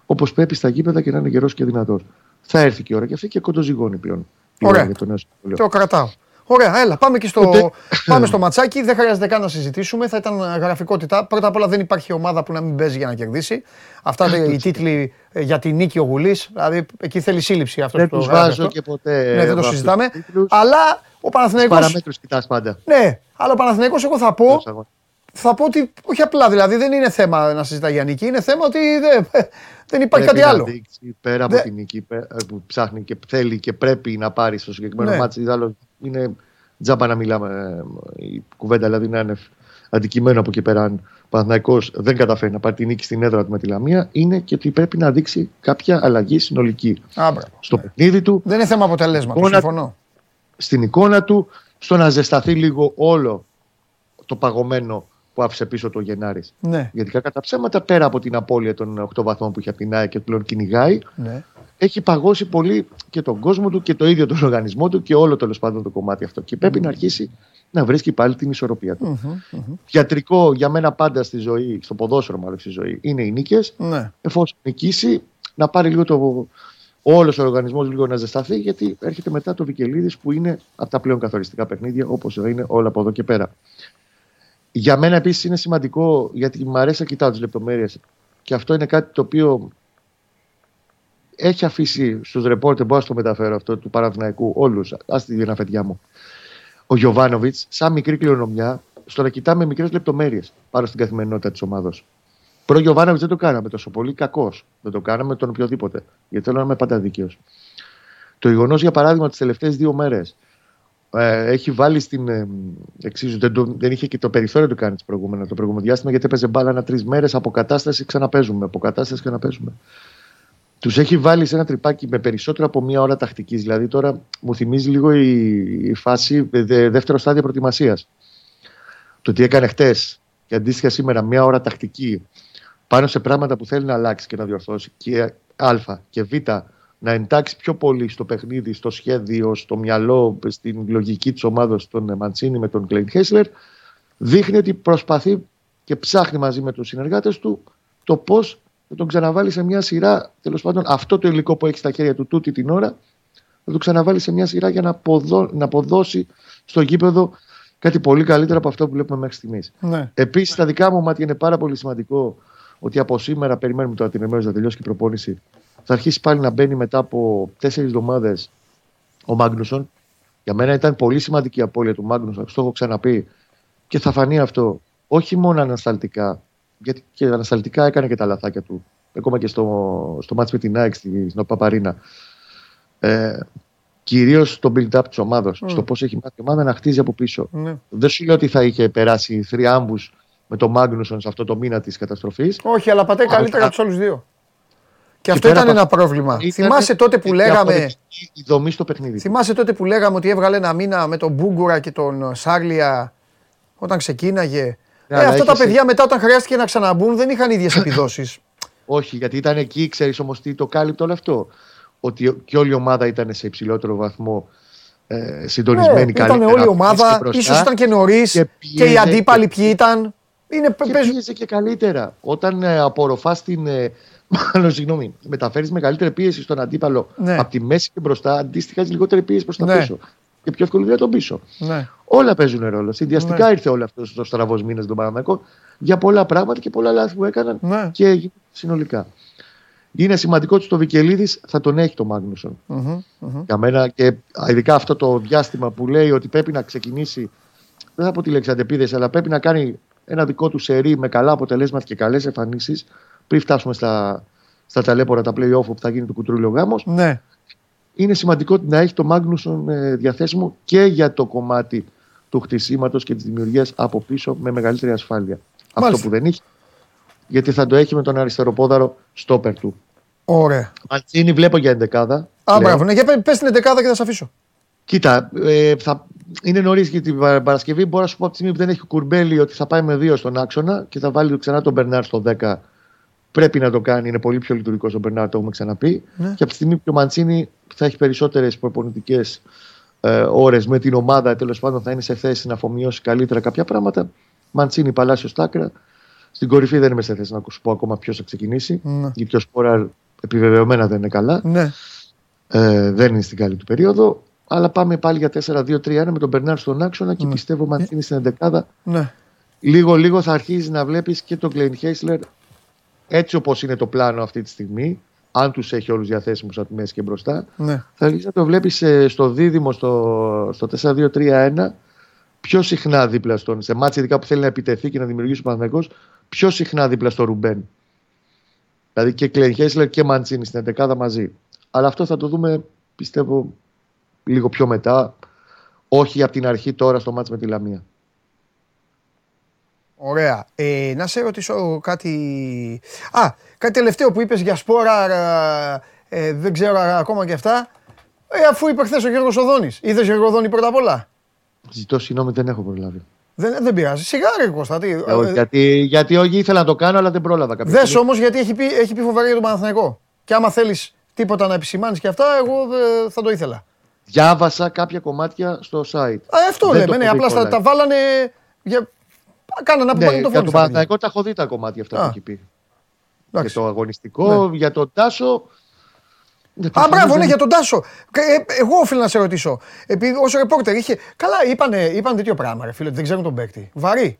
όπως πρέπει στα γήπεδα και να είναι γερός και δυνατός. Θα έρθει και η ώρα και αυτή και κοντοζυγώνει πλέον. η ώρα Ωραία. για το νέο συμβόλαιο. Το κρατάω. Ωραία, έλα, πάμε και στο, Οπότε- πάμε στο ματσάκι. Δεν χρειάζεται καν να συζητήσουμε. Θα ήταν γραφικότητα. Πρώτα απ' όλα δεν υπάρχει ομάδα που να μην παίζει για να κερδίσει. Αυτά οι τίτλοι ε, για τη νίκη ο Γουλής. Δηλαδή εκεί θέλει σύλληψη αυτό Δεν που το τους γράφει βάζω αυτό. και ποτέ. Ναι, δεν το αυτούς συζητάμε. τους τίτλους. Αλλά ο Παναθηναϊκός... Παραμέτρους κοιτάς πάντα. Ναι, αλλά ο Παναθηναϊκός εγώ θα πω, Τέλος αγώνα. θα πω ότι όχι απλά δηλαδή δεν είναι θέμα να συζητάει για νίκη, είναι θέμα ότι δεν, δεν υπάρχει Πρέπει κάτι να άλλο. δείξει πέρα από Δεν- την νίκη πέ- ε, που ψάχνει και θέλει και πρέπει να πάρει στο συγκεκριμένο Ναι. μάτι. Άλλο είναι τζάμπα να μιλάμε. ε, Η κουβέντα δηλαδή να είναι αντικείμενο από εκεί πέρα. Αν ο Παναθηναϊκός δεν καταφέρει να πάρει τη νίκη στην έδρα του με τη Λαμία, είναι και ότι πρέπει να δείξει κάποια αλλαγή συνολική Α, μπράβο. στο παιχνίδι του, Δεν είναι θέμα αποτελέσματος, Εικόνα- συμφωνώ. στην εικόνα του, στο να ζεσταθεί λίγο όλο το παγωμένο που άφησε πίσω το Γενάρης. Ναι, Γιατί κακά τα ψέματα, πέρα από την απώλεια των 8 βαθμών που είχε από την ΑΕΚ και πλέον κυνηγάει, ναι. έχει παγώσει πολύ και τον κόσμο του και το ίδιο τον οργανισμό του και όλο τέλος πάντων το κομμάτι αυτό. Και πρέπει να αρχίσει να βρίσκει πάλι την ισορροπία του. Μμμ, μμμ. Γιατρικό για μένα πάντα στη ζωή, στο ποδόσφαιρο μάλλον στη ζωή, είναι οι νίκες. Ναι. Εφόσον νικήσει, να πάρει λίγο το. Όλος ο οργανισμός λίγο να ζεσταθεί, γιατί έρχεται μετά το Βικελίδης που είναι από τα πλέον καθοριστικά παιχνίδια, όπως είναι όλα από εδώ και πέρα. Για μένα επίσης είναι σημαντικό, γιατί μου αρέσει να κοιτάω τις λεπτομέρειες και αυτό είναι κάτι το οποίο έχει αφήσει στους ρεπόρτερ, μπορώ να το μεταφέρω αυτό του Παναθηναϊκού, όλους, ας τη δει φετιά μου. Ο Γιωβάνοβιτς, σαν μικρή κληρονομιά, στο να κοιτάμε μικρές λεπτομέρειες πάνω στην καθημερινότητα της ομάδα. Προ Γιωβάνοβιτς δεν το κάναμε τόσο πολύ κακός. Δεν το κάναμε τον οποιοδήποτε. Γιατί θέλω να είμαι πάντα δίκαιος. Το γεγονός, για παράδειγμα, τις τελευταίες δύο μέρες ε, έχει βάλει στην. Ε, εξίσου, δεν, το- δεν είχε και το περιθώριο να το κάνει το προηγούμενο, το προηγούμενο διάστημα γιατί έπαιζε μπάλα ένα τρεις μέρες. Αποκατάσταση ξαναπέζουμε. Αποκατάσταση ξαναπέζουμε. Τους έχει βάλει σε ένα τρυπάκι με περισσότερο από μία ώρα τακτικής. Δηλαδή τώρα μου θυμίζει λίγο η, η φάση ε, δε- δεύτερο στάδιο προετοιμασίας. Το τι έκανε χτες και αντίστοιχα σήμερα μία ώρα τακτική πάνω σε πράγματα που θέλει να αλλάξει και να διορθώσει και α και β να εντάξει πιο πολύ στο παιχνίδι, στο σχέδιο, στο μυαλό, στην λογική της ομάδας των Μαντσίνη με τον Κλέιν Χέσλερ δείχνει ότι προσπαθεί και ψάχνει μαζί με τους συνεργάτες του το πώς θα τον ξαναβάλει σε μια σειρά, τέλος πάντων αυτό το υλικό που έχει στα χέρια του τούτη την ώρα θα το ξαναβάλει σε μια σειρά για να, αποδώ, να αποδώσει στο γήπεδο κάτι πολύ καλύτερο από αυτό που βλέπουμε μέχρι στιγμής. ναι. Επίσης, στα δικά μου μάτια είναι πάρα πολύ σημαντικό ότι από σήμερα περιμένουμε τώρα την ημέρα να τελειώσει και η προπόνηση. Θα αρχίσει πάλι να μπαίνει μετά από τέσσερις εβδομάδες ο Μάγνουσον. Για μένα ήταν πολύ σημαντική η απώλεια του Μάγνουσον, το έχω ξαναπεί. Και θα φανεί αυτό όχι μόνο ανασταλτικά, γιατί και ανασταλτικά έκανε και τα λαθάκια του. Ακόμα και στο, στο μάτς με την ΑΕΚ στην Παπαρίνα. Ε, Κυρίως στο build-up της ομάδα, mm. στο πώς έχει μάθει η ομάδα να χτίζει από πίσω. Mm. Δεν σου λέω ότι θα είχε περάσει θριάμβου με τον Μάγνουσον σε αυτό το μήνα της καταστροφής. Όχι, αλλά πατάει καλύτερα από τους άλλους δύο. Και, αυτό ήταν ένα πρόβλημα. Θυμάσαι τότε που λέγαμε. Η δομή στο παιχνίδι. Θυμάσαι τότε που λέγαμε ότι έβγαλε ένα μήνα με τον Μπούγκουρα και τον Σάρλια όταν ξεκίναγε; Ναι, ε, αυτά τα παιδιά μετά όταν χρειάστηκε να ξαναμπούν δεν είχαν ίδιες επιδόσεις. Όχι, γιατί ήταν εκεί, ξέρεις όμως τι το κάλυπτο όλο αυτό. Ότι και όλη η ομάδα ήταν σε υψηλότερο βαθμό ε, συντονισμένη ναι, καλύτερα. Ήταν όλη η ομάδα, ίσως ήταν και νωρίς και, και, οι αντίπαλοι ποιοι ήταν. Είναι, και πίεζε και καλύτερα. Όταν ε, απορροφάς την. Ε, μάλλον, συγγνώμη, μεταφέρεις μεγαλύτερη πίεση στον αντίπαλο ναι. από τη μέση και μπροστά, αντίστοιχα έχεις λιγότερη πίεση προς τα ναι. πίσω. Και πιο εύκολη τον πίσω. Ναι. Όλα παίζουν ρόλο. Συνδυαστικά ναι. ήρθε όλο αυτό ο στραβός μήνας των Παναμαϊκών για πολλά πράγματα και πολλά λάθη που έκαναν ναι. και συνολικά. Είναι σημαντικό ότι το Βικελίδης θα τον έχει το Μάγνουσον. Mm-hmm, mm-hmm. Για μένα και ειδικά αυτό το διάστημα που λέει ότι πρέπει να ξεκινήσει, δεν θα πω τη λέξη αντεπίδεση, αλλά πρέπει να κάνει ένα δικό του σερί με καλά αποτελέσματα και καλές εμφανίσεις πριν φτάσουμε στα, στα ταλέπορα, τα play-off που θα γίνει το κουτρούλιο γάμος. Ναι. Είναι σημαντικό να έχει το Μάγνουσον ε, διαθέσιμο και για το κομμάτι του χτισήματος και της δημιουργίας από πίσω με μεγαλύτερη ασφάλεια. Μάλιστα. Αυτό που δεν είχε. Γιατί θα το έχει με τον αριστεροπόδαρο στόπερ του. Ωραία. Ματσίνη βλέπω για εντεκάδα. Α, μπράβο. Ναι, για πες την εντεκάδα και θα σε αφήσω. Κοίτα, ε, θα, είναι νωρίς για την Παρασκευή. Μπορώ να σου πω από τη στιγμή που δεν έχει κουρμπέλι ότι θα πάει με δύο στον άξονα και θα βάλει ξανά τον Μπερνάρ στο 10. Πρέπει να το κάνει. Είναι πολύ πιο λειτουργικός ο Μπερνάρ, το έχουμε ξαναπεί. Ναι. Και από τη στιγμή που ο Μαντσίνη θα έχει περισσότερες προπονητικές ε, ώρες με την ομάδα, τέλος πάντων θα είναι σε θέση να αφομοιώσει καλύτερα κάποια πράγματα. Μαντσίνη, Παλάσιος Στάκρα. Στην κορυφή δεν είμαι σε θέση να σου πω ακόμα ποιος θα ξεκινήσει. Ναι. Γιατί ο Σπόρα επιβεβαιωμένα δεν είναι καλά. Ναι. Ε, δεν είναι στην καλή του περίοδο. Αλλά πάμε πάλι για 4-2-3-1 με τον Μπερνάρ στον άξονα και ναι. πιστεύω Μαντσίνη στην 11 ναι. Λίγο-λίγο θα αρχίσει να βλέπεις και τον Κλέιν Χέισλερ έτσι όπως είναι το πλάνο αυτή τη στιγμή αν τους έχει όλους διαθέσιμους από τη μέση και μπροστά, ναι. θα αρχίσεις να το βλέπεις ε, στο δίδυμο στο, στο 4-2-3-1 πιο συχνά δίπλα στον. Σε μάτια ειδικά που θέλει να επιτεθεί και να δημιουργήσει ο Παναγενικό, πιο συχνά δίπλα στο Ρουμπέν. Δηλαδή και Κλέν Χέσλερ και Μαντσίνη στην 11 μαζί. Αλλά αυτό θα το δούμε πιστεύω λίγο πιο μετά. Όχι από την αρχή τώρα στο μάτς με τη Λαμία. Ωραία. Ε, να σε ρωτήσω κάτι... Α, κάτι τελευταίο που είπες για σπόρα, ε, δεν ξέρω ακόμα και αυτά. Ε, αφού είπε χθες ο Γιώργος Οδόνης. Είδες Γιώργο Οδόνη πρώτα απ' όλα; Ζητώ συγγνώμη, δεν έχω προλάβει. Δεν, δεν πειράζει. Σιγάρι, Κώστα. Τι, ε, γιατί, γιατί όχι ήθελα να το κάνω, αλλά δεν πρόλαβα κάποια Δες όμως γιατί έχει πει, έχει πει φοβερά για τον Παναθηναϊκό. Και άμα θέλεις τίποτα να επισημάνεις και αυτά, εγώ ε, θα το ήθελα. Διάβασα κάποια κομμάτια στο site. Α, αυτό δεν λέμε. Ναι, απλά τα, τα βάλανε. Για... Κάνανε από ναι, το Για τον Παναθηναϊκό τα έχω δει τα κομμάτια αυτά Α. που έχει πει. Για το αγωνιστικό, ναι. για τον Τάσο. Α, μπράβο, ναι, για τον Τάσο. Ε, εγώ οφείλω να σε ρωτήσω. Επειδή ως ρεπόρτερ είχε. Καλά, είπανε, είπαν τέτοιο πράγμα, ρε φίλε, ότι δεν ξέρουν τον παίκτη. Βαρύ.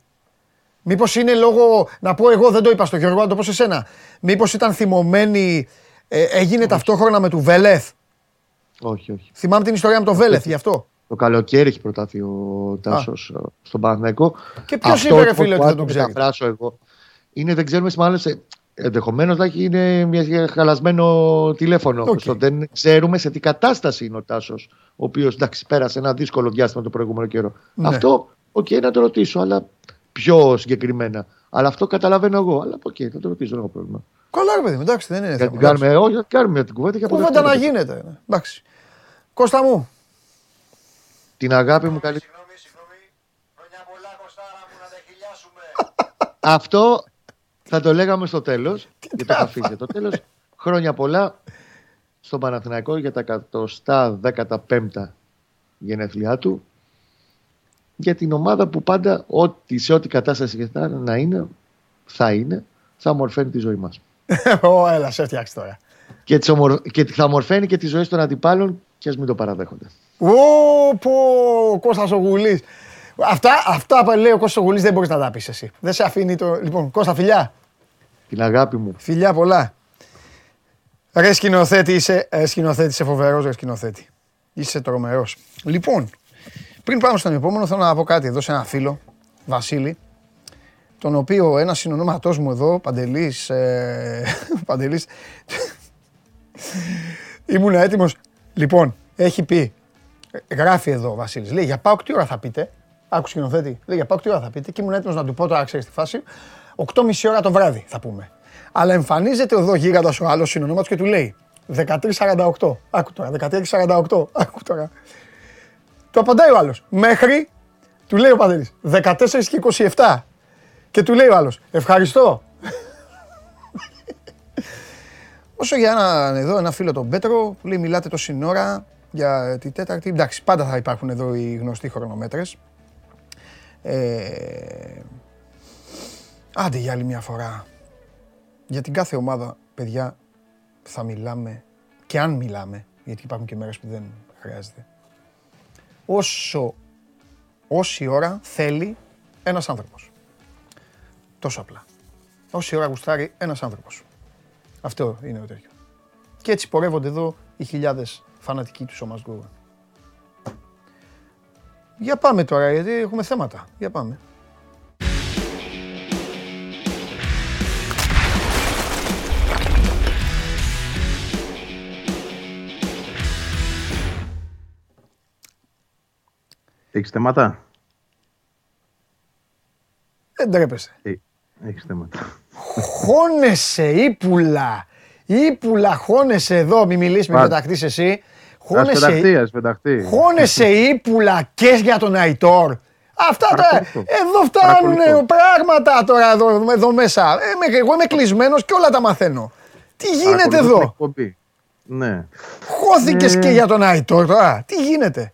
Μήπως είναι λόγω. Να πω εγώ, δεν το είπα στο Γιώργο, να το πω σε σένα. Μήπως ήταν θυμωμένοι. Ε, έγινε ταυτόχρονα με του Βέλεθ; Όχι, όχι. Θυμάμαι την ιστορία με τον Βέλεθ γι' αυτό. Το καλοκαίρι έχει προταθεί ο Τάσος στον Παναθηναϊκό. Και ποιος είπε, ρε φίλε, ότι δεν τον ξέρει; εγώ. Είναι, δεν ξέρουμε, μάλλον Ενδεχομένως να είναι μια χαλασμένο τηλέφωνο. Okay. Δεν ξέρουμε σε τι κατάσταση είναι ο Τάσος, ο οποίος πέρασε ένα δύσκολο διάστημα το προηγούμενο καιρό. Ναι. Αυτό, OK, okay, να το ρωτήσω, αλλά πιο συγκεκριμένα. Αλλά αυτό καταλαβαίνω εγώ. Αλλά OK, okay, θα το ρωτήσω, δεν έχω πρόβλημα. Καλά, ρε παιδί, εντάξει, δεν είναι θέμα. Κάνουμε, όχι, κάνουμε την κουβέντα και από Κουβέντα να γίνεται. Ναι. Εντάξει. Κώστα μου. Την αγάπη μου καλή. Συγγνώμη, συγγνώμη. Χρόνια πολλά, Κωστάρα μου, να τα χιλιάσουμε. Αυτό θα το λέγαμε στο τέλος. και το αφήσει το τέλος. Χρόνια πολλά στον Παναθηναϊκό για τα 115 γενέθλιά του. Για την ομάδα που πάντα ό,τι, σε ό,τι κατάσταση και θα να είναι, θα είναι, θα ομορφαίνει τη ζωή μας. Ω, έλα, σε φτιάξει τώρα. Και, και θα ομορφαίνει και τη ζωή των αντιπάλων και ας μην το παραδέχονται. Ω, πω, Κώστας ο Γουλής. Αυτά, αυτά που λέει ο Κώστας ο Γουλής δεν μπορείς να τα πεις εσύ. Δεν σε αφήνει το... Λοιπόν, Κώστα φιλιά. Την αγάπη μου. Φιλιά πολλά. Ρε σκηνοθέτη είσαι, ε, σκηνοθέτη είσαι φοβερός ρε σκηνοθέτη. Είσαι τρομερός. Λοιπόν, πριν πάμε στον επόμενο θέλω να πω κάτι εδώ σε ένα φίλο, Βασίλη, τον οποίο ένας συνονόματός μου εδώ, Παντελής, ε, Παντελής, ήμουν έτοιμος. Λοιπόν, έχει πει, ε, γράφει εδώ ο Βασίλης, λέει για πάω τι ώρα θα πείτε, άκου σκηνοθέτη, λέει για πάω τι ώρα θα πείτε; Και ήμουν έτοιμος να του πω τώρα, ξέρεις τη φάση, 8.30 ώρα το βράδυ θα πούμε. Αλλά εμφανίζεται εδώ γίγαντας ο άλλος συνονόματος και του λέει 13.48. Άκου τώρα, 13.48. Άκου τώρα. Του απαντάει ο άλλος. Μέχρι, του λέει ο Παντελής, 14 και 27. Και του λέει ο άλλος, ευχαριστώ. Όσο για ένα, εδώ, ένα φίλο τον Πέτρο, που λέει μιλάτε το σύνορα για τη τέταρτη. Εντάξει, πάντα θα υπάρχουν εδώ οι γνωστοί χρονομέτρες. Ε, άντε για άλλη μια φορά. Για την κάθε ομάδα, παιδιά, θα μιλάμε και αν μιλάμε, γιατί υπάρχουν και μέρες που δεν χρειάζεται. Όσο, όση ώρα θέλει ένας άνθρωπος. Τόσο απλά. Όση ώρα γουστάρει ένας άνθρωπος. Αυτό είναι το τέτοιο. Και έτσι πορεύονται εδώ οι χιλιάδες φανατικοί του Σόμας Γκούρου. Για πάμε τώρα, γιατί έχουμε θέματα. Για πάμε. Έχεις θέματα; Δεν τρέπεσαι. Ε, έχεις θέματα. Χώνεσαι, ύπουλα. Ύπουλα, χώνεσαι εδώ. Μη μιλήσεις, μη Πάντα. πεταχτείς εσύ. Ας πεταχτείς, Χώνεσαι, ας πεταχτείς. χώνεσαι ύπουλα και για τον Αϊτόρ. Αυτά τώρα, Παρακολουθώ. εδώ φτάνουν Παρακολουθώ. πράγματα τώρα εδώ, εδώ μέσα. Ε, με- εγώ είμαι κλεισμένος και όλα τα μαθαίνω. Τι γίνεται Παρακολουθώ την εδώ. εκπομπή. Ναι. Χώθηκες Ε. και για τον Αϊτόρ τώρα. Τι γίνεται;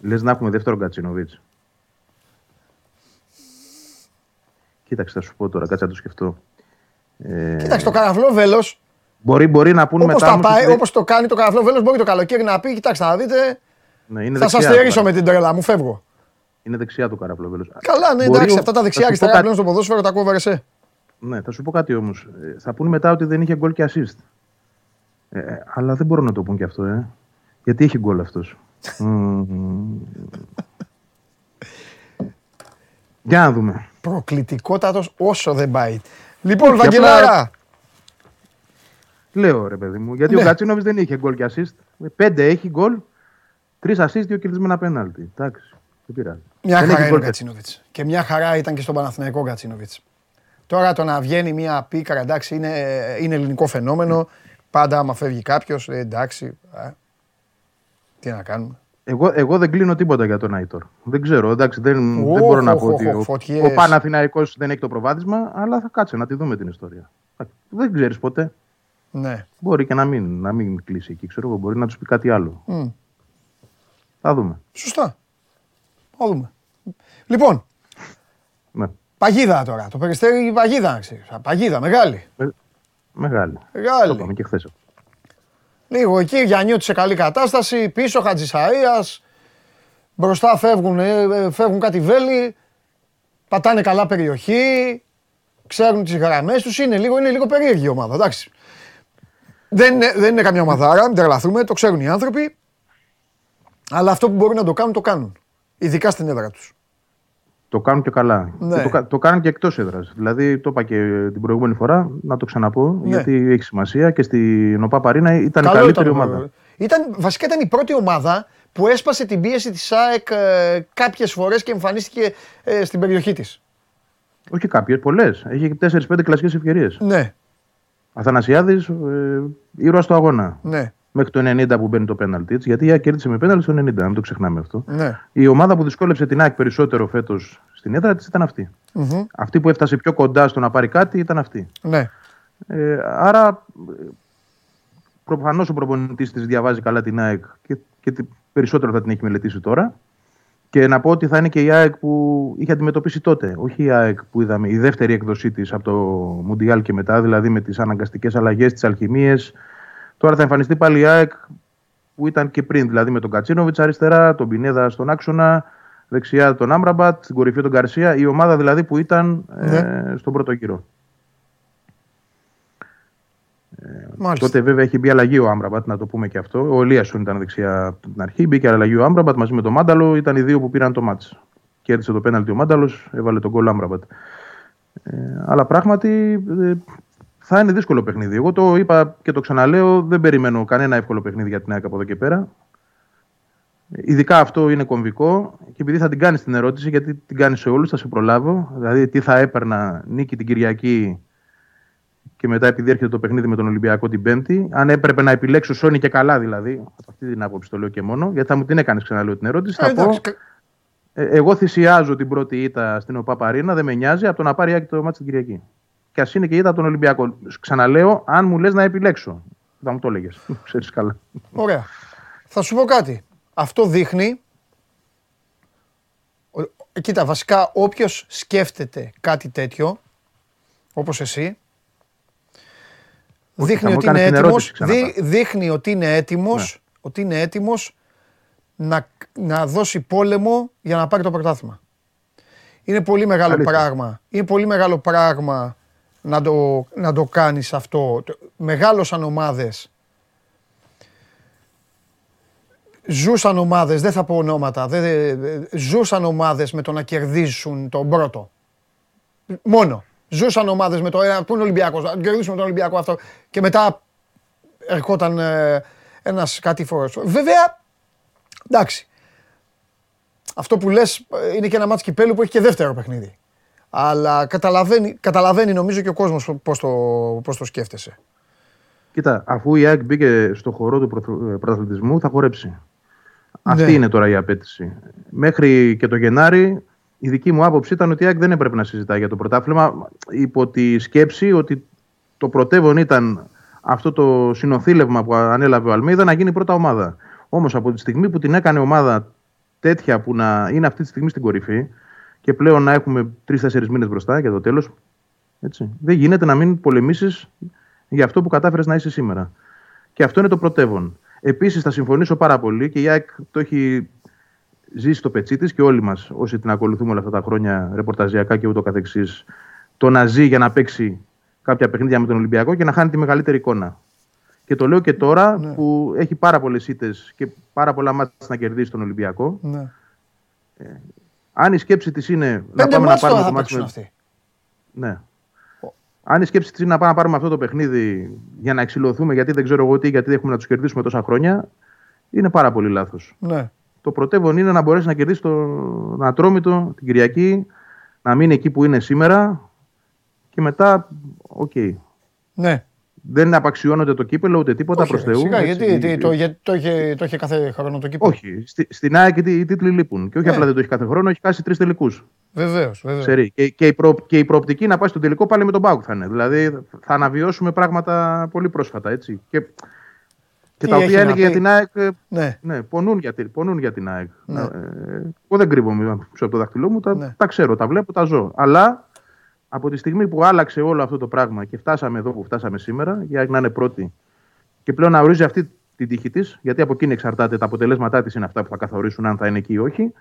Λες να έχουμε δεύτερο Γκατσίνοβιτς. Κοίταξε, θα σου πω τώρα, κάτσε να το σκεφτώ. Ε, Κοίταξε το καραφλό βέλος, Μπορεί, μπορεί να πούνε όπως, μετά. τα όμως πάει, ότι- όπως το κάνει το καραφλό βέλος, μπορεί το καλοκαίρι να πει, κοιτάξτε να δείτε, Ναι, είναι θα σας δεξιά, στερήσω τώρα. με την τρέλα μου, φεύγω. Είναι δεξιά του καραφλόβελος. Καλά, ναι, Μπορεί εντάξει, ο- αυτά τα θα δεξιά σου πω αριστερά κάτι- πλέον στο ποδόσφαιρο τα κόβερε σε. Ναι, θα σου πω κάτι όμως. Θα πούνε μετά ότι δεν είχε γκολ και assist. Ε, ε, αλλά δεν μπορούν να το πούν και αυτό, ε. Γιατί έχει γκολ αυτός. Για να δούμε. Προκλητικότατος όσο δεν πάει. Λοιπόν, Όχι, απλά- Βαγγελάρα, Λέω ρε παιδί μου. Γιατί Ναι. ο Κατσίνοβιτ δεν είχε γκολ και assist. Πέντε έχει γκολ, τρεις assist, δύο κερδισμένα πέναλτι. Εντάξει, δεν πειράζει. μια δεν χαρά έχει είναι ο γκολ. Κατσίνοβιτς. Και μια χαρά ήταν και στον Παναθηναϊκό Κατσίνοβιτς. Τώρα το να βγαίνει μια πίκρα, εντάξει, είναι, είναι ελληνικό φαινόμενο. Πάντα άμα φεύγει κάποιος, ε, εντάξει, α, τι να κάνουμε. Εγώ, εγώ δεν κλείνω τίποτα για τον Άιτορ. Δεν ξέρω, εντάξει, δεν, Οχ, δεν μπορώ να οχ, πω οχ, ότι οχ, ο, φωτιές. ο Παναθηναϊκός δεν έχει το προβάδισμα, αλλά θα κάτσε να τη δούμε την ιστορία. Δεν ξέρεις ποτέ. Ναι. Μπορεί και να μην, να μην κλείσει εκεί, ξέρω εγώ. Μπορεί να τους πει κάτι άλλο. Μμ. Θα δούμε. Σωστά. Θα δούμε. Λοιπόν, Ναι. παγίδα τώρα. Το περιστέρι παγίδα, να ξέρεις. Α, Παγίδα, μεγάλη. Με- μεγάλη. Το Μεγάλη. είπαμε και χθες. Λίγο εκεί, Γιαννιώτη σε καλή κατάσταση, πίσω Χατζησαΐας, μπροστά φεύγουν, ε, ε, φεύγουν κάτι βέλη, πατάνε καλά περιοχή, ξέρουν τις γραμμές τους, είναι λίγο, είναι λίγο περίεργη η ομάδα, εντάξει. Δεν είναι, δεν είναι καμιά ομαδάρα, μην τρελαθούμε, το ξέρουν οι άνθρωποι, αλλά αυτό που μπορούν να το κάνουν, το κάνουν. Ειδικά στην έδρα τους. Το κάνουν και καλά. Ναι. Και το, κα- το κάνουν και εκτός έδρας. Δηλαδή, το είπα και την προηγούμενη φορά, να το ξαναπώ, Ναι. γιατί έχει σημασία και στην ΟΠΑ Παρίνα ήταν Καλό η καλύτερη ήταν, ομάδα. ε, Ήταν, βασικά ήταν η πρώτη ομάδα που έσπασε την πίεση της ΑΕΚ ε, κάποιες φορές και εμφανίστηκε ε, στην περιοχή της. Όχι κάποιες, πολλές. Έχει 4-5 κλασικές ευκαιρίες. Ναι, Αθανασιάδης, ε, ήρωα στο αγώνα. ναι, Μέχρι το 90 που μπαίνει το πέναλτι. έτσι, Γιατί η ΑΕΚ κέρδισε με πέναλτι στο 90, μην το ξεχνάμε αυτό. ναι. Η ομάδα που δυσκόλεψε την ΑΕΚ περισσότερο φέτος στην έδρα της ήταν αυτή. Μμμ. Αυτή που έφτασε πιο κοντά στο να πάρει κάτι ήταν αυτή. Ναι. Ε, άρα, προφανώς ο προπονητής της διαβάζει καλά την ΑΕΚ και, και τι- περισσότερο θα την έχει μελετήσει τώρα. Και να πω ότι θα είναι και η ΑΕΚ που είχε αντιμετωπίσει τότε. Όχι η ΑΕΚ που είδαμε, η δεύτερη έκδοσή της από το Μουντιάλ και μετά, δηλαδή με τις αναγκαστικές αλλαγές, τις αλχημίες. Τώρα θα εμφανιστεί πάλι η ΑΕΚ που ήταν και πριν, δηλαδή με τον Κατσίνοβιτς αριστερά, τον Πινέδα στον άξονα, δεξιά τον Άμραμπατ, στην κορυφή τον Καρσία. Η ομάδα δηλαδή που ήταν Ναι. ε, στον πρώτο γύρο. Μάλιστα. Τότε βέβαια έχει μπει αλλαγή ο Άμπραμπατ, να το πούμε και αυτό. Ο Ελίασον ήταν δεξιά από την αρχή. Μπήκε αλλαγή ο Άμπραμπατ μαζί με τον Μάνταλο. Ήταν οι δύο που πήραν το μάτς. Κέρδισε το πέναλτι ο Μάνταλος, έβαλε τον γκολ Άμπραμπατ. Ε, αλλά πράγματι ε, θα είναι δύσκολο παιχνίδι. Εγώ το είπα και το ξαναλέω, δεν περιμένω κανένα εύκολο παιχνίδι για την ΑΕΚ από εδώ και πέρα. Ειδικά αυτό είναι κομβικό και επειδή θα την κάνει την ερώτηση, γιατί την κάνει σε όλους, θα σε προλάβω. Δηλαδή, τι θα έπαιρνα νίκη την Κυριακή και μετά επειδή έρχεται το παιχνίδι με τον Ολυμπιακό την Πέμπτη. Αν έπρεπε να επιλέξω Σόνι και καλά δηλαδή, από αυτή την άποψη το λέω και μόνο, γιατί θα μου την έκανες ξαναλέω την ερώτηση. Ε, θα πω, εντάξει, κα- ε, εγώ θυσιάζω την πρώτη ήττα στην ΟΠΑΠΑΡΗΝΑ, δεν με νοιάζει, από το να πάρει η Άκη το μάτι την Κυριακή. Και ας είναι και η ήττα από τον Ολυμπιακό. Ξαναλέω, αν μου λες να επιλέξω. Θα μου το έλεγες. Ξέρεις καλά. Ωραία. Θα σου πω κάτι. Αυτό δείχνει. ο- Κοίτα, βασικά όποιος σκέφτεται κάτι τέτοιο, όπως εσύ, Όχι, δείχνει θα μου ότι είναι έκανες την έτοιμος, ερώτηση ξανά. Ναι. δεί- δείχνει ότι είναι έτοιμος, ότι είναι έτοιμος να, να δώσει πόλεμο για να πάρει το πρωτάθλημα. Είναι πολύ μεγάλο Αλήθεια. πράγμα. Είναι πολύ μεγάλο πράγμα να το, να το κάνεις αυτό. Το- Μεγάλωσαν ομάδες ζούσαν ομάδες, δεν θα πω ονόματα, δεν, δεν- ζούσαν ομάδες με το να κερδίσουν τον πρώτο. Μόνο. Ζούσαν ομάδες με το ένα, πού είναι ο Ολυμπιακός, να κερδίσουμε τον Ολυμπιακό αυτό. Και μετά ερχόταν ε, ένας κάτι φορό. Βέβαια, εντάξει. Αυτό που λες ε, είναι και ένα μάτς κυπέλου που έχει και δεύτερο παιχνίδι. Αλλά καταλαβαίνει, καταλαβαίνει νομίζω και ο κόσμος πώς το, πώς το σκέφτεσαι. Κοίτα, αφού η ΑΕΚ μπήκε στο χορό του πρωθ- ε, πρωταθλητισμού, θα χορέψει. Αυτή Ναι. είναι τώρα η απέτηση. Μέχρι και το Γενάρη, η δική μου άποψη ήταν ότι η ΑΕΚ δεν έπρεπε να συζητάει για το πρωτάθλημα υπό τη σκέψη ότι το πρωτεύον ήταν αυτό το συνοθήλευμα που ανέλαβε ο Αλμίδα να γίνει πρώτα ομάδα. Όμως από τη στιγμή που την έκανε ομάδα τέτοια που να είναι αυτή τη στιγμή στην κορυφή και πλέον να έχουμε τρει-τέσσερι μήνες μπροστά για το τέλος, δεν γίνεται να μην πολεμήσεις για αυτό που κατάφερες να είσαι σήμερα. Και αυτό είναι το πρωτεύον. Επίσης, θα συμφωνήσω πάρα πολύ και η ΑΕΚ το έχει ζήσει στο πετσί της και όλοι μας, όσοι την ακολουθούμε όλα αυτά τα χρόνια ρεπορταζιακά και ούτω καθεξής, το να ζει για να παίξει κάποια παιχνίδια με τον Ολυμπιακό και να χάνει τη μεγαλύτερη εικόνα. Και το λέω και τώρα Ναι. που έχει πάρα πολλές ήττες και πάρα πολλά μάτια να κερδίσει τον Ολυμπιακό. Ναι. Αν η σκέψη της είναι να Πέντε πάμε να μάτς τώρα πάρουμε θα το μάτς παίξουν με- αυτοί. ναι. Αν η σκέψη της είναι να πάμε να πάρουμε αυτό το παιχνίδι για να εξηλωθούμε, γιατί δεν ξέρω εγώ τι, γιατί έχουμε να τους κερδίσουμε τόσα χρόνια, είναι πάρα πολύ λάθος. Ναι. Το πρωτεύον είναι να μπορέσει να κερδίσει τον Ατρόμητο την Κυριακή, να μείνει εκεί που είναι σήμερα και μετά, οκ. Ναι. Δεν απαξιώνονται το κύπελο ούτε τίποτα Όχι, προς ρε, Θεού. Σιγά, έτσι. γιατί, τι- το, γιατί το, είχε, το είχε κάθε χρόνο το κύπελο; Όχι. Στη, στην ΑΕΚ οι, οι τίτλοι λείπουν. Και όχι Ναι. απλά δεν το έχει κάθε χρόνο, έχει χάσει τρεις τελικούς. Βεβαίως. Βεβαίως. Ξέρει. Και, και, η προ, και η προοπτική να πάει στον τελικό πάλι με τον ΠΑΟΚ θα είναι. Δηλαδή θα αναβιώσουμε πράγματα πολύ πρόσφατα. Έτσι. Και, και Τι τα έχει οποία να είναι και για πει; την ΑΕΚ. ε, Ναι. Ναι, πονούν για, την- πονούν για την ΑΕΚ. Ναι. Ε, εγώ δεν κρύβομαι πίσω από το δάχτυλό μου, τα, Ναι. τα ξέρω, τα βλέπω, τα ζω. Αλλά από τη στιγμή που άλλαξε όλο αυτό το πράγμα και φτάσαμε εδώ που φτάσαμε σήμερα, για να είναι πρώτη και πλέον να ορίζει αυτή την τύχη της, γιατί από εκείνη εξαρτάται τα αποτελέσματά της είναι αυτά που θα καθορίσουν αν θα είναι εκεί ή όχι.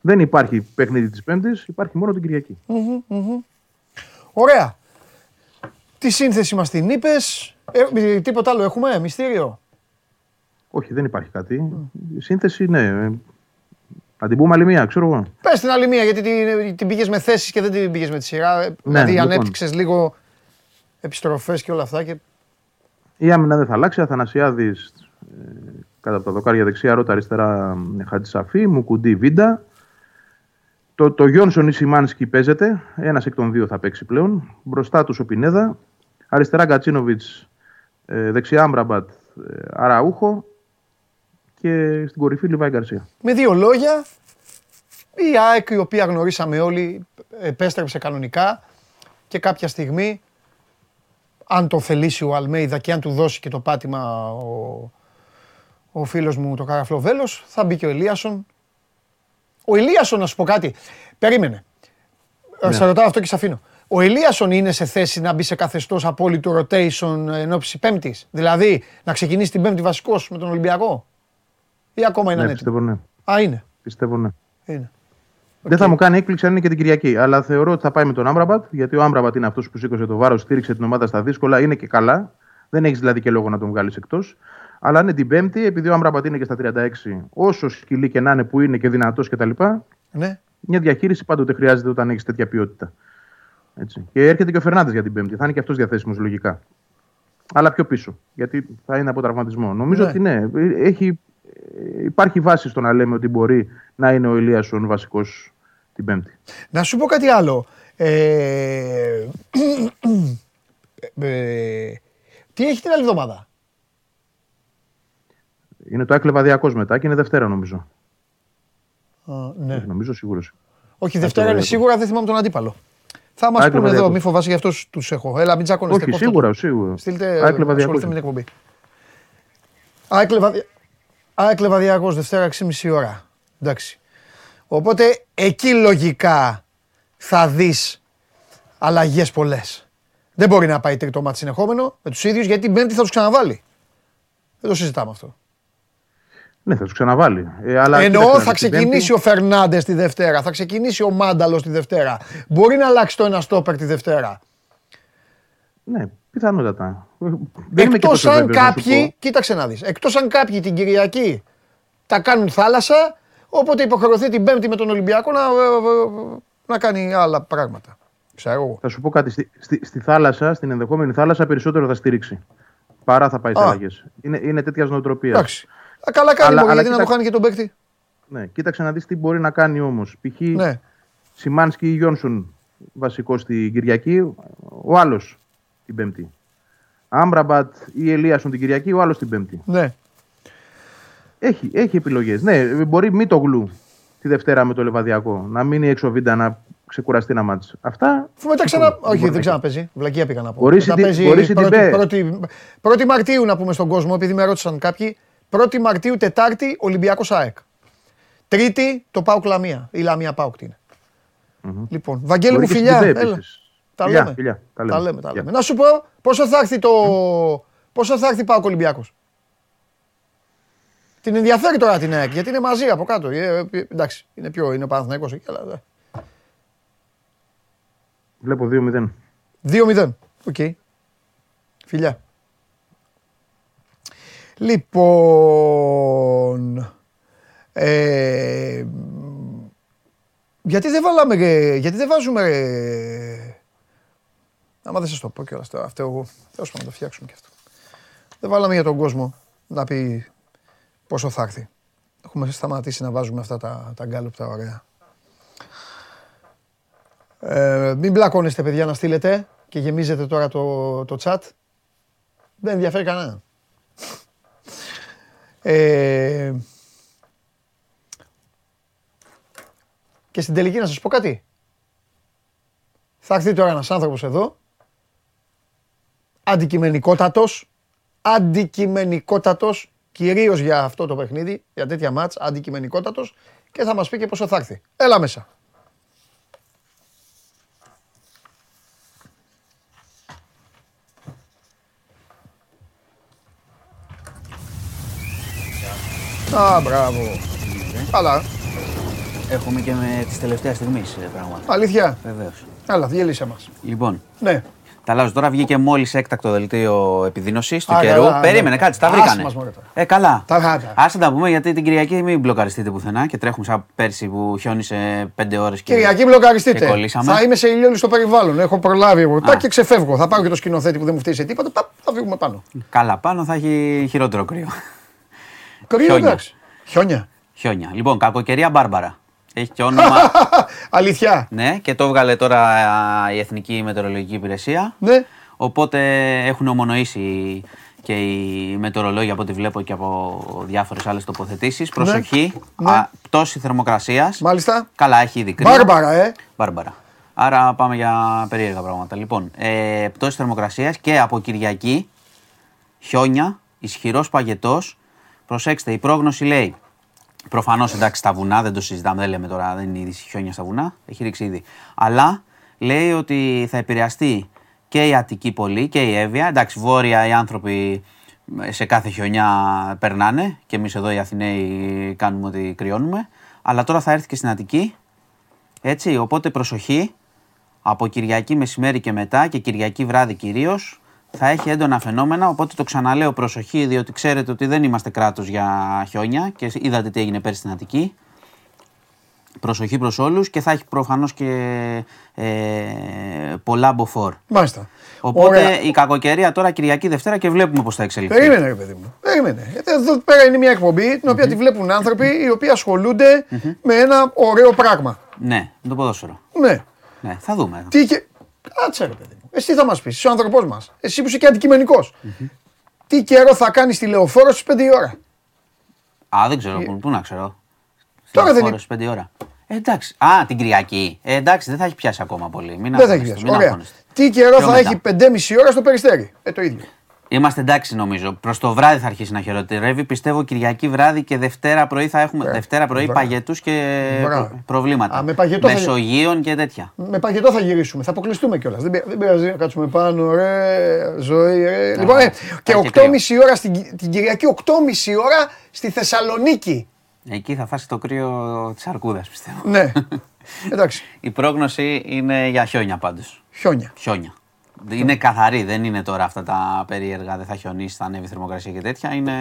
Δεν υπάρχει παιχνίδι της Πέμπτης, υπάρχει μόνο την Κυριακή. Μμμ, μμμ. Ωραία. Τι σύνθεση μας την είπες. Ε, τίποτα άλλο έχουμε, μυστήριο; Όχι, δεν υπάρχει κάτι. Η σύνθεση, ναι. Ε, Να την πούμε άλλη μία, ξέρω εγώ. Πες την άλλη μία, γιατί την, την πήγες με θέσεις και δεν την πήγες με τη σειρά. Ε, δηλαδή λοιπόν. ανέπτυξες λίγο επιστροφές και όλα αυτά. Και... Η άμυνα δεν θα αλλάξει. Αθανασιάδης ε, κατά από τα δοκάρια δεξιά, ρότα αριστερά ε, Χατζησαφή, Μουκουντή Βίντα. Το, το Γιόνσον ή Σιμάνσκι παίζεται. Ένας εκ των δύο θα παίξει πλέον. Μπροστά τους ο Πινέδα. Αριστερά Γκατσίνοβιτ, ε, δεξιά Άμπραμπατ, ε, Αραούχο. Και στην κορυφή Λιβάη Γκαρσία. Με δύο λόγια, η ΑΕΚ η οποία γνωρίσαμε όλοι επέστρεψε κανονικά και κάποια στιγμή αν το θελήσει ο Αλμέιδα και αν του δώσει και το πάτημα ο, ο φίλος μου το Καραφλοβέλος θα μπει και ο Ελίασον. Ο Ελίασον να σου πω κάτι, περίμενε. Ναι. Σε ρωτάω αυτό και σε αφήνω. Ο Ελίασον είναι σε θέση να μπει σε καθεστώς απόλυτο rotation εν ώψη Πέμπτης; Δηλαδή να ξεκινήσει την Πέμπτη βασικός με τον Ολυμπιακό; Ή ακόμα είναι Ναι, έτοιμο. πιστεύω ναι. Α, είναι. Πιστεύω ναι. είναι. Δεν θα μου κάνει έκπληξη αν είναι και την Κυριακή. Αλλά θεωρώ ότι θα πάει με τον Άμπραμπατ, γιατί ο Άμπραμπατ είναι αυτός που σήκωσε το βάρος, στήριξε την ομάδα στα δύσκολα, είναι και καλά. Δεν έχεις δηλαδή και λόγο να τον βγάλεις εκτός. Αλλά είναι την Πέμπτη, επειδή ο Άμραμπατ είναι και στα 36, όσο σκυλί και να είναι που είναι και δυνατός κτλ. Ναι. Μια διαχείριση πάντοτε χρειάζεται όταν έχεις τέτοια ποιότητα. Έτσι. Και έρχεται και ο Φερνάνδε για την Πέμπτη. Θα είναι και αυτός διαθέσιμος λογικά. Αλλά πιο πίσω. Γιατί θα είναι από τραυματισμό. Νομίζω Ναι. ότι ναι. Έχει, υπάρχει βάση στο να λέμε ότι μπορεί να είναι ο Ηλίασον βασικός την Πέμπτη. Να σου πω κάτι άλλο. Ε, ε, τι έχει την άλλη εβδομάδα; Είναι το έκλεβα διακό μετά και είναι Δευτέρα νομίζω. Α, ναι. Νομίζω σίγουρος. Όχι, Δευτέρα είναι σίγουρα, δεν θυμάμαι τον αντίπαλο. Θα μας Άκλεβα πούνε εδώ, Διακός. μη φοβάσαι, γι' αυτός τους έχω. Έλα, μην τσακώνεστε. Όχι, κόφτα σίγουρα, το. σίγουρα. Στείλτε, Άκλεβα ασχοληθείτε διακό. με την εκπομπή. Άκλεβα, Άκλεβα Διακός, Δευτέρα 6,5 ώρα. Εντάξει. Οπότε εκεί λογικά θα δεις αλλαγές πολλές. Δεν μπορεί να πάει τρίτο μάτι συνεχόμενο με τους ίδιους γιατί την Πέμπτη θα τους ξαναβάλει. Δεν το συζητάμε αυτό. Ναι, θα τους ξαναβάλει. Ε, αλλά Εννοώ κοίταξε, θα την ξεκινήσει ο Φερνάντες τη Δευτέρα, θα ξεκινήσει ο Μάνταλος τη Δευτέρα. Μπορεί να αλλάξει το ένα στόπερ τη Δευτέρα. Ναι, πιθανότατα. Δεν είμαι και Εκτός τόσο αν βέβαιος να σου κάποιοι, πω. κοίταξε να δεις, εκτός αν κάποιοι την Κυριακή τα κάνουν θάλασσα, όποτε υποχρεωθεί την Πέμπτη με τον Ολυμπιακό να, να κάνει άλλα πράγματα. Ξέρω εγώ. Θα σου πω κάτι. Στη, στη, στη θάλασσα, στην ενδεχόμενη θάλασσα, περισσότερο θα στηρίξει. Παρά θα πάει σε Α. αλλαγές. Είναι, είναι τέτοια νοοτροπία. Εντάξει. Α, καλά κάνει Αλλά- μωρέ, αλλά γιατί να το κοίτα- χάνει και τον παίκτη. Ναι, κοίταξε να δεις τι μπορεί να κάνει όμως. Π.χ. Ναι. Σιμάνσκι ή Γιόνσον βασικό στην Κυριακή, ο άλλος την Πέμπτη. Άμπραμπατ ή Ελίασον την Κυριακή, ο άλλος την Πέμπτη. ναι. Έχει, έχει επιλογές. Ναι, μπορεί μη το γλου τη Δευτέρα με το Λεβαδιακό. Να μείνει έξω βίντα να ξεκουραστεί ένα μάτς. Αυτά. Αφού μετά συμφωνώ. ξανα... Όχι, Μπορεί δεν να ξαναπέζει. Βλακία πήγα να πω. Μπορεί Μετά η Ντι- παίζει μπορεί η πρώτη, Ντιμπέ. πρώτη, πρώτη Μαρτίου να πούμε στον κόσμο, επειδή με ρώτησαν κάποιοι. 1η Μαρτίου, Τετάρτη, Ολυμπιακός ΑΕΚ. Τρίτη, το Πάουκ Λαμία. Η Λαμία Πάουκ τι είναι. Λοιπόν, Βαγγέλη Μπορεί μου και φιλιά. στην Ντιμπέ Έλα. επίσης. Τα Φιλιά, λέμε. φιλιά. Τα Τα λέμε. λέμε, τα Γεια. λέμε. Να σου πω πόσο θα έρθει το. Πόσο θα έρθει Πάουκ Ολυμπιακός; Την ενδιαφέρει τώρα την ΑΕΚ γιατί είναι μαζί από κάτω. Ε, ε, εντάξει, είναι πιο, είναι ο Παναθηναϊκός εκεί, αλλά. ε. Βλέπω 2-0. 2-0. Οκ. Φιλιά. Λοιπόν. Ε, γιατί δεν βάλαμε. ρε, Γιατί δεν βάζουμε. Ρε, Άμα δεν σας το πω κιόλας τώρα. Αυτό εγώ. Τέλος πάντων, να το φτιάξουμε κι αυτό. Δεν βάλαμε για τον κόσμο να πει πόσο θα έρθει. Έχουμε σταματήσει να βάζουμε αυτά τα, τα γκάλωπ τα ωραία. Ε, μην μπλακώνεστε παιδιά να στείλετε και γεμίζετε τώρα το, το chat. Δεν ενδιαφέρει κανένα. Ε, και στην τελική να σας πω κάτι. Θα έρθει τώρα ένας άνθρωπος εδώ, αντικειμενικότατος, αντικειμενικότατος, κυρίως για αυτό το παιχνίδι, για τέτοια μάτς, αντικειμενικότατος και θα μας πει και πόσο θα έρθει. Έλα μέσα. Α, μπράβο. Καλά. Έχουμε και με τη τελευταία στιγμή πράγματα. Αλήθεια. Βεβαίως. Έλα, διέλυσε μας. Λοιπόν, Ναι. Τα αλλάζω τώρα. Βγήκε μόλις έκτακτο δελτίο επιδείνωσης του Α, καιρού. καλά, ναι. Περίμενε, κάτσε, τα Άσε βρήκανε. μας, μωρέ, τώρα. Ε, καλά. Τα γάτα. Άσε να τα πούμε γιατί την Κυριακή μην μπλοκαριστείτε πουθενά και τρέχουμε σαν πέρσι που χιόνισε 5 ώρες και. Κυριακή και μπλοκαριστείτε. κολλήσαμε. Θα είμαι σε ηλιόλου στο περιβάλλον. Έχω προλάβει εγώ. Τα Α. και ξεφεύγω. Θα πάρω και το σκηνοθέτη που δεν μου φτύσει τίποτα. πα, Θα φύγουμε πάνω. Καλά, πάνω θα έχει χειρότερο κρύο. Κρύο Χιόνια. εντάξει. Χιόνια. Χιόνια. Λοιπόν, κακοκαιρία Μπάρμπαρα. Έχει και όνομα. Αλήθεια. ναι, και το έβγαλε τώρα α, η Εθνική Μετεωρολογική Υπηρεσία. Ναι. Οπότε έχουν ομονοήσει και οι μετεωρολόγοι από ό,τι βλέπω και από διάφορες άλλες τοποθετήσεις. Προσοχή, Ναι. α, πτώση θερμοκρασίας. Μάλιστα. Καλά, έχει ήδη κρύο. Μπάρμπαρα, ε. Μπάρμπαρα. Άρα πάμε για περίεργα πράγματα. Λοιπόν, ε, πτώση θερμοκρασίας και από Κυριακή χιόνια, ισχυρός παγετός. Προσέξτε, η πρόγνωση λέει. Προφανώς εντάξει στα βουνά, δεν το συζητάμε, δεν λέμε τώρα, δεν είναι ήδη χιόνια στα βουνά, έχει ρίξει ήδη. Αλλά λέει ότι θα επηρεαστεί και η Αττική πολύ και η Εύβοια. Εντάξει, βόρεια οι άνθρωποι σε κάθε χιονιά περνάνε και εμείς εδώ οι Αθηναίοι κάνουμε ότι κρυώνουμε. Αλλά τώρα θα έρθει και στην Αττική έτσι, οπότε προσοχή. Από Κυριακή μεσημέρι και μετά και Κυριακή βράδυ κυρίως θα έχει έντονα φαινόμενα. Οπότε το ξαναλέω προσοχή, διότι ξέρετε ότι δεν είμαστε κράτος για χιόνια και είδατε τι έγινε πέρσι στην Αττική. Προσοχή προς όλους και θα έχει προφανώς και ε, πολλά μποφόρ. Μάλιστα. Οπότε Ωραία. η κακοκαιρία τώρα Κυριακή Δευτέρα και βλέπουμε πώς θα εξελιχθεί. Περίμενε, ρε παιδί μου. Περίμενε. Γιατί εδώ πέρα είναι μια εκπομπή την οποία τη βλέπουν άνθρωποι οι οποίοι ασχολούνται με ένα ωραίο πράγμα. Ναι, με το ποδόσφαιρο. Ναι. Ναι, θα δούμε. Τι και. Κάτσε, ρε παιδί μου. Εσύ θα μας πεις, είσαι ο άνθρωπός μας. Εσύ που είσαι και αντικειμενικός. Τι καιρό θα κάνει τη λεωφόρο στις 5 η ώρα; Α, δεν ξέρω, πού, πού να ξέρω. Ε, Τώρα δεν Λεωφόρο, πέντε ώρα. Ε, εντάξει. Α, την Κυριακή. Ε, εντάξει, δεν θα έχει πιάσει ακόμα πολύ. Μην Δεν θα έχει αγχώνεστε, πιάσει. μην Ωραία. αγχώνεστε. Τι καιρό Πιο θα μετά. έχει 5,5 ώρα στο περιστέρι; Ε, το ίδιο. Είμαστε εντάξει νομίζω. Προς το βράδυ θα αρχίσει να χειροτερεύει. Πιστεύω Κυριακή βράδυ και Δευτέρα πρωί θα έχουμε. Δευτέρα πρωί Μπράβο. παγετούς και Μπράβο. προ- προβλήματα. Α, με παγετό θα- Μεσογείων και τέτοια. Με παγετό θα γυρίσουμε. Θα αποκλειστούμε κιόλας. Δεν, πει- δεν πειράζει να κάτσουμε πάνω. Ρε, ζωή, ρε. Λοιπόν, ε, και θα έχει 8,5 ώρα στην, Κι- την Κυριακή, 8,5 ώρα στη Θεσσαλονίκη. Εκεί θα φάσει το κρύο της αρκούδας πιστεύω. Ναι. Εντάξει. Η πρόγνωση είναι για χιόνια πάντως. Χιόνια. Χιόνια. Είναι καθαρή, δεν είναι τώρα αυτά τα περίεργα, δεν θα χιονίσει, θα ανέβει η θερμοκρασία και τέτοια. Είναι.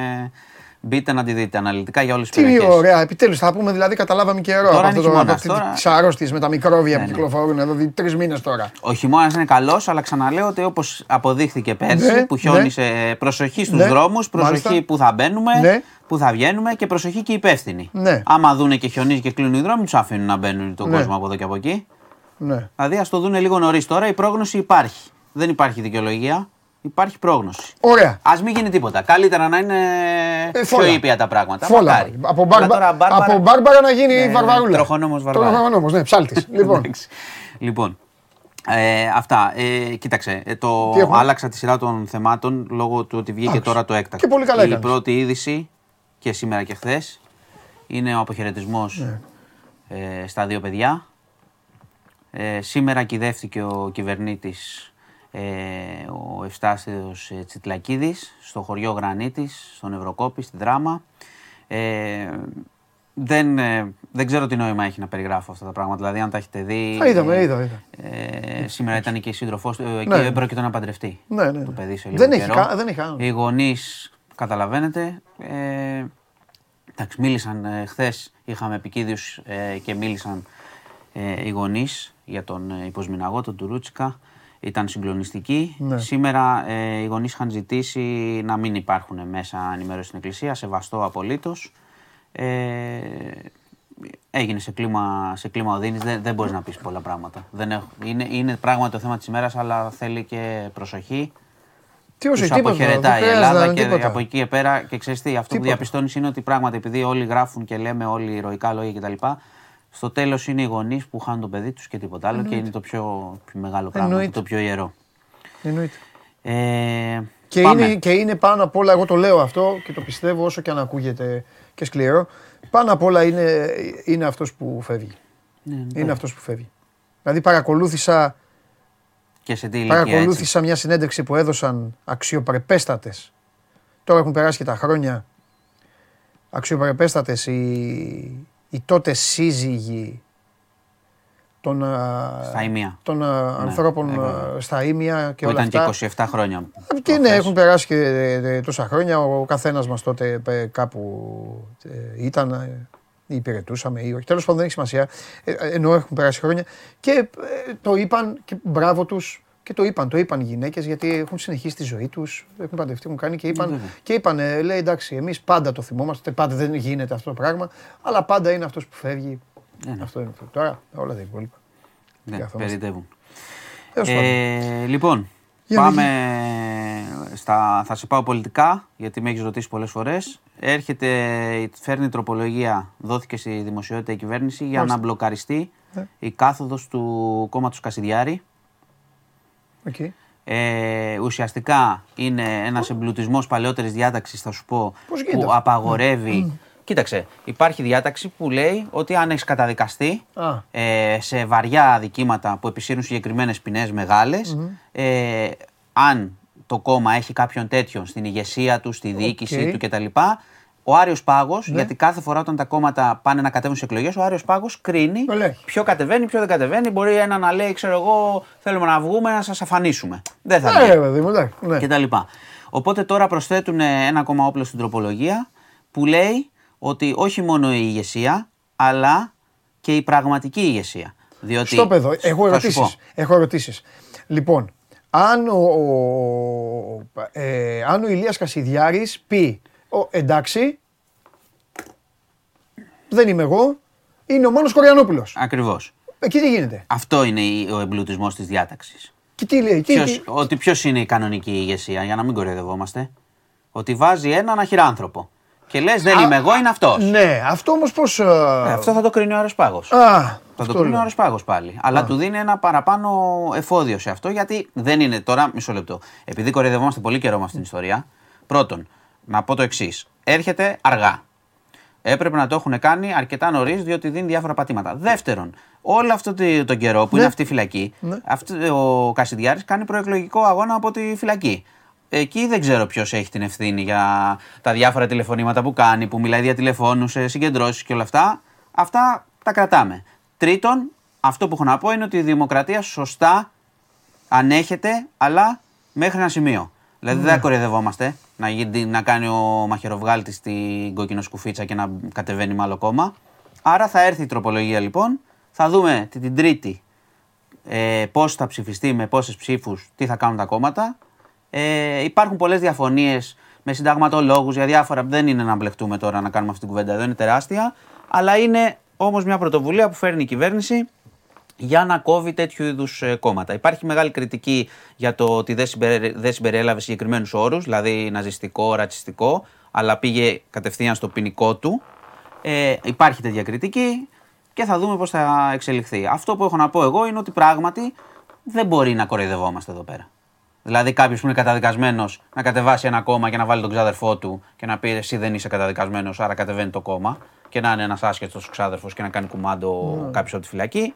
Μπείτε να τη δείτε αναλυτικά για όλες τις Τι περιοχές. ωραία. Επιτέλους θα πούμε δηλαδή, καταλάβαμε καιρό. Τώρα από είναι αυτό το- χειμώνας, από αυτή τώρα- τις αρρώστιες με τα μικρόβια Ναι, που ναι. κυκλοφορούν εδώ τρεις μήνες τώρα. Ο χειμώνας είναι καλός, αλλά ξαναλέω ότι όπως αποδείχθηκε πέρσι Ναι, που χιόνισε, προσοχή στους Ναι, δρόμους, προσοχή μάλιστα. που θα μπαίνουμε, Ναι. που θα βγαίνουμε και προσοχή και υπεύθυνοι. Ναι. Άμα δούνε και χιονίζει και κλείνουν οι δρόμοι, τους αφήνουν να μπαίνουν τον Ναι. κόσμο από εδώ και από εκεί. Ναι. Δηλαδή ας το δούνε λίγο νωρίς τώρα. Η πρόγνωση υπάρχει. Δεν υπάρχει δικαιολογία. Υπάρχει πρόγνωση. Ωραία. Α μην γίνει τίποτα. Καλύτερα να είναι Ε, πιο φόλα. ήπια τα πράγματα. Φόλα. Μακάρι. Από, Αλλά μπάρμπα, τώρα Μπάρμπαρα- από μπάρμπαρα να γίνει Ναι, ναι, βαρβαρούλα. τροχονόμος Βαρβάρα. Τροχονόμος, ναι, ψάλτης. λοιπόν, Εντάξει. λοιπόν, ε, αυτά. Ε, κοίταξε, ε, το Τι έχουμε; άλλαξα τη σειρά των θεμάτων λόγω του ότι βγήκε Άκουσα. τώρα το έκτακτο. Και πολύ καλά Η έκανες. πρώτη είδηση και σήμερα και χθες είναι ο αποχαιρετισμός Ναι. ε, στα δύο παιδιά. Ε, σήμερα κυδεύτηκε ο κυβερνήτης ε, ο Ευστάσιος ε, Τσιτλακίδης στο χωριό Γρανίτης, στον Ευρωκόπη, στη Δράμα. Ε, δεν, ε, δεν ξέρω τι νόημα έχει να περιγράφω αυτά τα πράγματα. Δηλαδή, αν τα έχετε δει. Τα είδαμε, είδα, είδα. Ε, σήμερα ήταν και η σύντροφό του. Ε, Ναι. και πρόκειται να παντρευτεί. Ναι, ναι, ναι. Το παιδί σε λίγο Δεν έχει καιρό. κα- δεν έχει κανένα. Οι γονείς, καταλαβαίνετε. Ε, εντάξει, μίλησαν ε, χθες. Είχαμε επικίδιου ε, και μίλησαν ε, οι γονείς για τον ε, υποσμηναγό, τον Τουρούτσικα. Ήταν συγκλονιστική. Ναι. Σήμερα ε, οι γονείς είχαν ζητήσει να μην υπάρχουν μέσα ενημέρωση στην Εκκλησία. Σεβαστό απολύτως. Ε, έγινε σε κλίμα, σε κλίμα οδύνης, δεν, δεν μπορείς να πεις πολλά πράγματα. Δεν έχω, είναι, είναι πράγματι το θέμα της ημέρας, αλλά θέλει και προσοχή. Τι όσο Τους τίποτα. αποχαιρετάει η δεν χρειάζεται Ελλάδα και τίποτα. από εκεί και πέρα και ξέρεις τι, αυτό που Τίποτα. διαπιστώνεις είναι ότι πράγματι επειδή όλοι γράφουν και λέμε όλοι ηρωικά λόγια κτλ. Στο τέλος είναι οι γονείς που χάνουν το παιδί τους και τίποτα άλλο και είναι το πιο, πιο μεγάλο πράγμα, Εννοείται. το πιο ιερό. Εννοείται. Ε, Και πάμε. είναι, και είναι πάνω απ' όλα, εγώ το λέω αυτό και το πιστεύω όσο και αν ακούγεται και σκληρό, πάνω απ' όλα είναι, είναι αυτός που φεύγει. Ναι, ναι. Είναι αυτός που φεύγει. Δηλαδή παρακολούθησα, Και σε τι ηλικία έτσι. παρακολούθησα μια συνέντευξη που έδωσαν αξιοπρεπέστατες. Τώρα έχουν περάσει και τα χρόνια. Αξιοπρεπέστατες οι, οι τότε σύζυγοι των, α, Στα ημεία. των α, ανθρώπων εγώ- α, στα ήμια και Που όλα ήταν αυτά. και 27 χρόνια. Και ναι, προχθές. έχουν περάσει και ε, τόσα χρόνια. Ο καθένας μας τότε ε, κάπου ε, ήταν, ε, ή υπηρετούσαμε ή όχι. Τέλος πάντων δεν έχει σημασία. Ε, ε, Ενώ έχουν περάσει χρόνια. Και ε, το είπαν και μπράβο τους. Και το είπαν, το είπαν οι γυναίκες γιατί έχουν συνεχίσει τη ζωή τους, έχουν παντρευτεί, έχουν κάνει και είπαν, βέβαια. και είπαν ε, λέει εντάξει, εμείς πάντα το θυμόμαστε, πάντα δεν γίνεται αυτό το πράγμα, αλλά πάντα είναι αυτός που φεύγει. Ναι, ναι. Αυτό είναι αυτό. Τώρα όλα τα υπόλοιπα. Ναι, καθόμαστε. περιτεύουν. Τέλος πάντων. Ε, λοιπόν, Για να πάμε στα. Θα σε πάω πολιτικά, γιατί με έχεις ρωτήσει πολλές φορές. Έρχεται, φέρνει η τροπολογία, δόθηκε στη δημοσιότητα η κυβέρνηση για Μάλιστα. να μπλοκαριστεί Ναι. η κάθοδος του κόμματος Κασιδιάρη. Οκ. Ε, ουσιαστικά είναι ένας εμπλουτισμός παλαιότερης διάταξης, θα σου πω, Πώς γίνεται που αυτό; απαγορεύει. Κοίταξε, υπάρχει διάταξη που λέει ότι αν έχεις καταδικαστεί Α. ε, σε βαριά αδικήματα που επισύρουν συγκεκριμένες ποινές ε, αν το κόμμα έχει κάποιον τέτοιον στην ηγεσία του, στη διοίκησή Οκ. του κτλ., Ο Άριος Πάγος, γιατί κάθε φορά όταν τα κόμματα πάνε να κατέβουν σε εκλογές, ο Άριος Πάγος κρίνει Το λέει. ποιο κατεβαίνει, ποιο δεν κατεβαίνει. Μπορεί ένα να λέει, ξέρω εγώ, θέλουμε να βγούμε να σας αφανίσουμε. Δεν θα Ναι, βγει. ρε παιδί μου, εντάξει. Ναι. και τα λοιπά. Οπότε τώρα προσθέτουν ένα ακόμα όπλο στην τροπολογία που λέει ότι όχι μόνο η ηγεσία, αλλά και η πραγματική ηγεσία. Διότι, Στο παιδό, έχω θα σου ερωτήσεις. πω. Έχω ερωτήσεις. Λοιπόν, αν ο, ο, ε, αν ο Ηλίας Κασιδιάρης πει ο, εντάξει, δεν είμαι εγώ, είναι ο μόνος Κοριανόπουλος. Ακριβώς. Εκεί τι γίνεται; Αυτό είναι η- ο εμπλουτισμός της διάταξης. Και τι λέει, τι, Ποιος, τι- ότι ποιος είναι η κανονική ηγεσία, για να μην κοροϊδευόμαστε. Ότι βάζει έναν αχυράνθρωπο. Και λες, δεν είμαι εγώ, είναι αυτός. Ναι, αυτό όμως πώς... ε, αυτό θα το κρίνει ο Αεροσπάγο. Α, Θα το αυτό κρίνει ο λέω. Αεροσπάγο πάλι. Αλλά του δίνει ένα παραπάνω εφόδιο σε αυτό γιατί δεν είναι τώρα. Μισό λεπτό. Επειδή κοροϊδευόμαστε πολύ καιρό με αυτήν την ιστορία. Πρώτον, να πω το εξής. Έρχεται αργά. Έπρεπε να το έχουν κάνει αρκετά νωρίς, διότι δίνει διάφορα πατήματα. Δεύτερον, όλο αυτό το- τον καιρό που είναι αυτή η φυλακή, αυτό, ο Κασιδιάρης κάνει προεκλογικό αγώνα από τη φυλακή. Εκεί δεν ξέρω ποιος έχει την ευθύνη για τα διάφορα τηλεφωνήματα που κάνει, που μιλάει δια τηλεφώνους, σε συγκεντρώσεις και όλα αυτά. Αυτά τα κρατάμε. Τρίτον, αυτό που έχω να πω είναι ότι η δημοκρατία σωστά ανέχεται, αλλά μέχρι ένα σημείο. Δηλαδή δεν θα κοροϊδευόμαστε να, γίνει- να κάνει ο μαχαιροβγάλτης την κόκκινο σκουφίτσα και να κατεβαίνει με άλλο κόμμα. Άρα θα έρθει η τροπολογία λοιπόν. Θα δούμε την, την Τρίτη ε, πώς θα ψηφιστεί, με πόσες ψήφους, τι θα κάνουν τα κόμματα. Ε, υπάρχουν πολλές διαφωνίες με συνταγματολόγους για διάφορα. Δεν είναι να μπλεχτούμε τώρα να κάνουμε αυτή την κουβέντα εδώ, είναι τεράστια. Αλλά είναι όμως μια πρωτοβουλία που φέρνει η κυβέρνηση για να κόβει τέτοιου είδους κόμματα. Υπάρχει μεγάλη κριτική για το ότι δεν, συμπερι, δεν συμπεριέλαβε συγκεκριμένους όρους, δηλαδή ναζιστικό, ρατσιστικό, αλλά πήγε κατευθείαν στο ποινικό του. Ε, υπάρχει τέτοια κριτική και θα δούμε πώς θα εξελιχθεί. Αυτό που έχω να πω εγώ είναι ότι πράγματι δεν μπορεί να κοροϊδευόμαστε εδώ πέρα. Δηλαδή κάποιος που είναι καταδικασμένος να κατεβάσει ένα κόμμα και να βάλει τον ξάδερφό του και να πει εσύ δεν είσαι καταδικασμένος, άρα κατεβαίνει το κόμμα και να είναι ένας άσχετος ξάδερφος και να κάνει κουμάντο Ναι. κάποιος από τη φυλακή.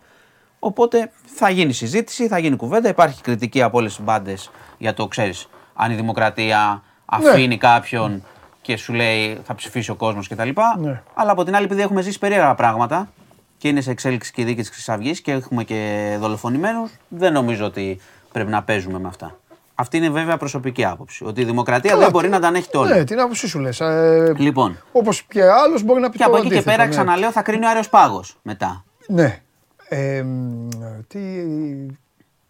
Οπότε θα γίνει συζήτηση, θα γίνει κουβέντα. Υπάρχει κριτική από όλες τις μπάντες για το ξέρεις. Αν η δημοκρατία αφήνει Ναι. κάποιον και σου λέει θα ψηφίσει ο κόσμος κτλ. Ναι. Αλλά από την άλλη, επειδή έχουμε ζήσει περίεργα πράγματα και είναι σε εξέλιξη και η δίκη της Χρυσαυγής και έχουμε και δολοφονημένους, δεν νομίζω ότι πρέπει να παίζουμε με αυτά. Αυτή είναι βέβαια προσωπική άποψη. Ότι η δημοκρατία Καλά, δεν μπορεί να τα ανέχει όλα. Ναι, την άποψή σου λες. Ε, Λοιπόν, όπως και άλλος μπορεί να πει και το από εκεί και αντίθετο, πέρα, ναι. ξαναλέω, θα κρίνει ο Άριος Πάγος μετά. Ναι. Ε, μ, τι,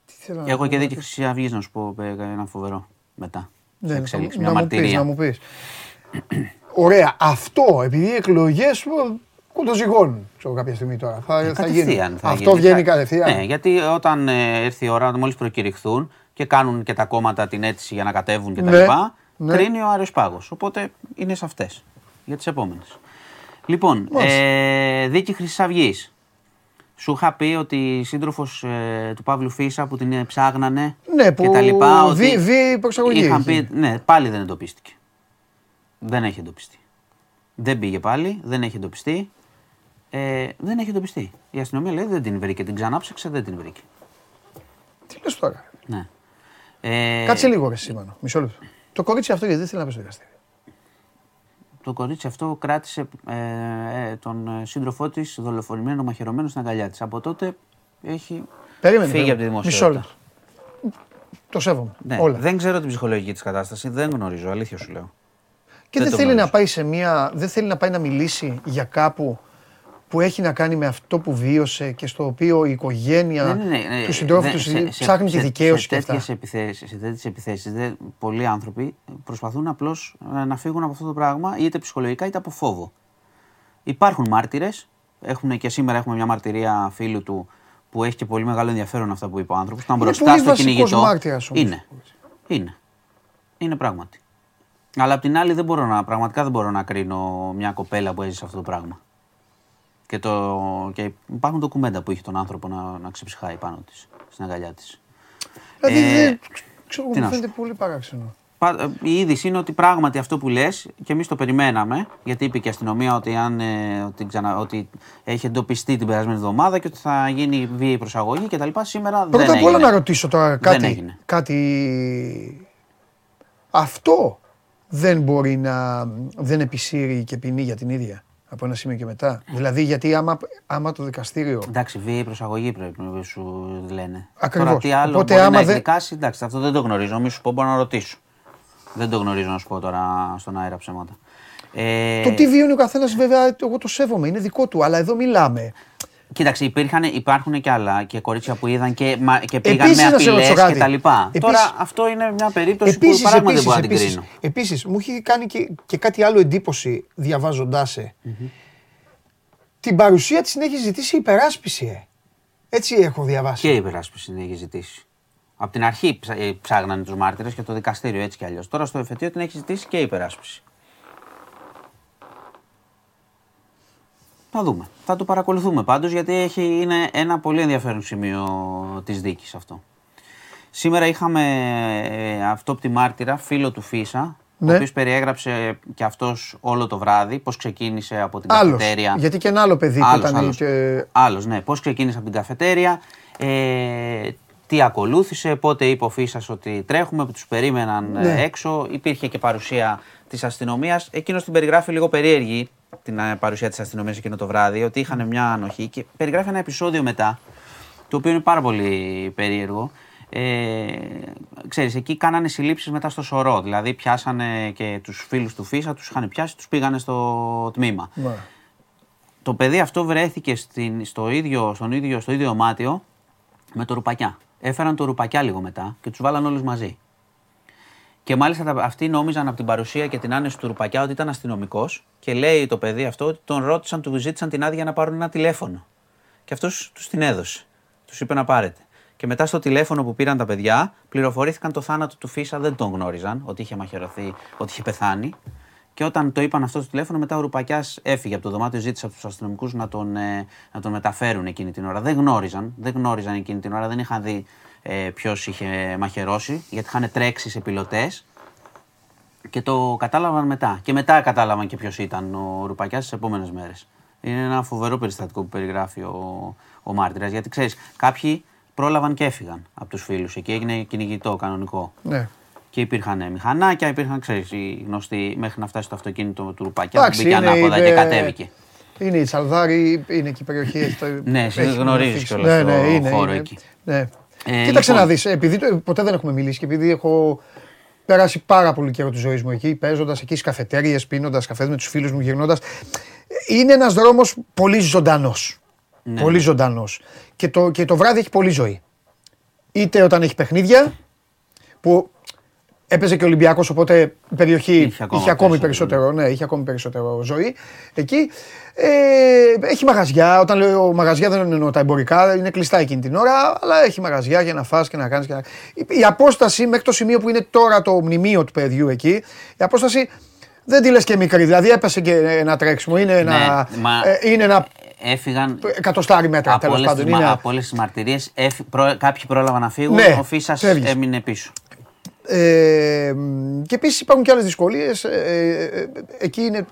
τι θέλω να Έχω πω. και δίκη Χρυσή Αυγή να σου πω ε, ένα φοβερό μετά. Ναι, σε να, εξέλιξη, να μια μου πεις, μαρτυρία. να μου πεις. Ωραία. Αυτό, επειδή οι εκλογές κουτοζυγώνουν ξέρω, κάποια στιγμή τώρα. Θα, θα γίνει. Κατευθείαν θα Αυτό γίνει. βγαίνει Θα- κατευθείαν. Ναι, γιατί όταν ε, έρθει η ώρα, μόλις προκηρυχθούν και κάνουν και τα κόμματα την αίτηση για να κατέβουν κτλ. Ναι, ναι. Κρίνει ο Άριος Πάγος. Οπότε είναι σε αυτές. Για τις επόμενες. Λοιπόν, Μάλιστα. ε, δίκη Χρυσής Αυγής. Σου είχα πει ότι η σύντροφος του Παύλου Φίσα που την ε, ψάγνανε Ναι, και που τα λοιπά. βή- ότι βίαιη προσαγωγή Είχαν είχε. πει, ναι, πάλι δεν εντοπίστηκε. Δεν έχει εντοπιστεί. Δεν πήγε πάλι, δεν έχει εντοπιστεί. Ε, δεν έχει εντοπιστεί. Η αστυνομία λέει δεν την βρήκε. Την ξανάψεξε, δεν την βρήκε. Τι λες τώρα; Ναι. Ε, Κάτσε λίγο ρε Σίμανο. Μισό λεπτό. Το κορίτσι αυτό γιατί δεν θέλει να πει στο δικαστήριο. Το κορίτσι αυτό κράτησε ε, ε, τον ε, σύντροφό της δολοφονημένο, μαχαιρωμένο στην αγκαλιά της. Από τότε έχει Περίμενε. φύγει από τη περίμενε. δημοσιότητα. Μισό λεπτό. Το σέβομαι. Ναι, Όλα. Δεν ξέρω την ψυχολογική της κατάσταση, δεν γνωρίζω, αλήθεια σου λέω. Και δεν δεν το θέλει να γνωρίζω. πάει σε μια. Δεν θέλει να πάει να μιλήσει για κάπου που έχει να κάνει με αυτό που βίωσε και στο οποίο η οικογένεια Ναι, ναι, ναι, ναι. του συντρόφου Δεν- του σε- συζη- σε- ψάχνει τη σε- δικαίωση και σε αυτά. τέτοιες επιθέσεις, σε τέτοιες επιθέσεις, πολλοί άνθρωποι προσπαθούν απλώς να φύγουν από αυτό το πράγμα είτε ψυχολογικά είτε από φόβο. Υπάρχουν μάρτυρες. Και σήμερα έχουμε μια μαρτυρία φίλου του που έχει και πολύ μεγάλο ενδιαφέρον αυτά που είπε ο άνθρωπος. Ήταν Είναι μπροστά πολύ στο βασικός κυνηγητό. μάρτυρας όμως. Είναι. Είναι. Είναι πράγματι. Αλλά απ' την άλλη δεν μπορώ να, πραγματικά δεν μπορώ να κρίνω μια κοπέλα που έζησε αυτό το πράγμα. Και, το, και υπάρχουν ντοκουμέντα που είχε τον άνθρωπο να, να ξεψυχάει πάνω της, στην αγκαλιά της. Δηλαδή Ε, δεν. Ξέρω, τι μου να σου φαίνεται πολύ παράξενο. Η είδηση είναι ότι πράγματι αυτό που λες και εμείς το περιμέναμε, γιατί είπε και η αστυνομία ότι, αν, ε, ότι, ξανα, ότι έχει εντοπιστεί την περασμένη εβδομάδα και ότι θα γίνει βίαιη προσαγωγή κτλ. Σήμερα δεν Πρώτα απ' έγινε. όλα να ρωτήσω τώρα Δεν κάτι. έγινε. κάτι... Αυτό δεν μπορεί να δεν επισύρει και ποινή για την ίδια από ένα σημείο και μετά. Δηλαδή γιατί άμα, άμα το δικαστήριο. Εντάξει, βίαιη προσαγωγή πρέπει να σου λένε. Ακριβώς. Τώρα τι άλλο Οπότε μπορεί άμα να δεν- εκδικάσει, εντάξει, αυτό δεν το γνωρίζω. Μη σου πω, μπορώ να ρωτήσω. Δεν το γνωρίζω να σου πω τώρα στον αέρα ψέματα. Ε, Το τι βιώνει ο καθένας, βέβαια, εγώ το σέβομαι, είναι δικό του. Αλλά εδώ μιλάμε. Κοίταξε, υπήρχαν, υπάρχουν και άλλα και κορίτσια που είδαν και, μα, και πήγαν Επίσης, με να σε απειλές ρωτήσω κάτι. και τα λοιπά. Επίσης- Τώρα αυτό είναι μια περίπτωση που Επίσης, πράγματι δεν επίσης, μπορώ να την επίσης, κρίνω. επίσης, μου έχει κάνει και, και κάτι άλλο εντύπωση διαβάζοντάς σε. Την παρουσία της την έχει ζητήσει η υπεράσπιση, ε. Έτσι έχω διαβάσει. Και η υπεράσπιση την έχει ζητήσει; Από την αρχή ψα- ε, ψάγνανε τους μάρτυρες και το δικαστήριο έτσι κι αλλιώς. Τώρα στο εφετείο την έχει ζητήσει και η υπεράσπιση. Θα δούμε. Θα το παρακολουθούμε πάντως γιατί έχει, είναι ένα πολύ ενδιαφέρον σημείο της δίκης αυτό. Σήμερα είχαμε ε, αυτόπτη μάρτυρα, φίλο του Φίσα, Ναι. ο οποίος περιέγραψε και αυτός όλο το βράδυ πώς ξεκίνησε από την Άλλος, καφετέρια. γιατί και ένα άλλο παιδί που Άλλος, ήταν άλλος. και- Άλλος, ναι. Πώς ξεκίνησε από την καφετέρια, ε, τι ακολούθησε, πότε είπε ο Φίσας ότι τρέχουμε, που τους περίμεναν ε, Ναι. έξω. Υπήρχε και παρουσία της αστυνομίας. Εκείνος την περιγράφει λίγο περίεργη, την ε, παρουσία της αστυνομίας εκείνο το βράδυ, ότι είχαν μια ανοχή και περιγράφει ένα επεισόδιο μετά, το οποίο είναι πάρα πολύ περίεργο. Ε, ξέρεις, εκεί κάνανε συλλήψεις μετά στο σωρό, δηλαδή πιάσανε και τους φίλους του Φίσα, τους είχαν πιάσει, τους πήγανε στο τμήμα. Ναι. Το παιδί αυτό βρέθηκε στην, στο, ίδιο, στον ίδιο, στο ίδιο δωμάτιο με το ρουπακιά. Έφεραν το ρουπακιά λίγο μετά και τους βάλαν όλους μαζί. Και μάλιστα τα- αυτοί νόμιζαν από την παρουσία και την άνεση του ρουπακιά ότι ήταν αστυνομικός και λέει το παιδί αυτό ότι τον ρώτησαν, του ζήτησαν την άδεια να πάρουν ένα τηλέφωνο. Και αυτός τους την έδωσε. Τους είπε να πάρετε. Και μετά στο τηλέφωνο που πήραν τα παιδιά, πληροφορήθηκαν το θάνατο του Φίσα, δεν τον γνώριζαν, ότι είχε μαχαιρωθεί, ότι είχε πεθάνει. Και όταν το είπαν αυτό στο τηλέφωνο, μετά ο Ρουπακιάς έφυγε από το δωμάτιο, ζήτησε από τους αστυνομικούς να, τον, ε, να τον μεταφέρουν εκείνη την ώρα. Δεν γνώριζαν, δεν γνώριζαν εκείνη την ώρα, δεν είχαν δει ε, ποιος είχε μαχαιρώσει, γιατί είχαν τρέξει σε πιλωτές. Και το κατάλαβαν μετά. Και μετά κατάλαβαν και ποιος ήταν ο Ρουπακιάς τις επόμενες μέρες. Είναι ένα φοβερό περιστατικό που περιγράφει ο, ο μάρτυρας. Γιατί ξέρεις, κάποιοι πρόλαβαν και έφυγαν από τους φίλους. Εκεί έγινε κυνηγητό κανονικό. Ναι. Και υπήρχαν μηχανάκια, υπήρχαν, ξέρεις, οι γνωστοί μέχρι να φτάσει στο αυτοκίνητο του Ρουπακιά. που Εντάξει, μπήκε είναι, ανάποδα είπε- και κατέβηκε. Είναι η Τσαλδάρη, είναι και η περιοχή. έχει το- Ναι, έχει εσύ γνωρίζεις αφήσει. κιόλας Ναι, το ναι, είναι, χώρο είναι. εκεί. Ναι. Ε, Κοίταξε λοιπόν. να δεις, επειδή το- ποτέ δεν έχουμε μιλήσει και επειδή έχω περάσει πάρα πολύ καιρό τη ζωή μου εκεί, παίζοντας εκεί στις καφετέριες, πίνοντας καφές με τους φίλους μου, γυρνώντας. Είναι ένας δρόμος πολύ ζωντανός. Ναι. Πολύ ζωντανός. Και το, και το βράδυ έχει πολύ ζωή. Είτε όταν έχει παιχνίδια, που έπαιζε και ο Ολυμπιακός, οπότε η περιοχή Είχε είχε, ακόμα ακόμη περισσότερο, περισσότερο, ναι, είχε ακόμη περισσότερο ζωή εκεί. Ε, έχει μαγαζιά, όταν λέω μαγαζιά δεν εννοώ τα εμπορικά, είναι κλειστά εκείνη την ώρα, αλλά έχει μαγαζιά για να φας και να κάνεις και να... Η, η απόσταση μέχρι το σημείο που είναι τώρα το μνημείο του παιδιού εκεί, η απόσταση δεν τη λες και μικρή, δηλαδή έπεσε και ένα τρέξιμο, είναι ένα, Ναι, μα- ε, είναι ένα Έφυγαν εκατοστάρι μέτρα από τέλος όλες, πάντων. τις, Είναι, μα- από όλες τις μαρτυρίες. έφυ- προ- κάποιοι πρόλαβαν να φύγουν, Ναι, ο Φίσας φεύγεις. έμεινε πίσω. Ε, μ, και επίσης υπάρχουν και άλλες δυσκολίες. εκεί είναι.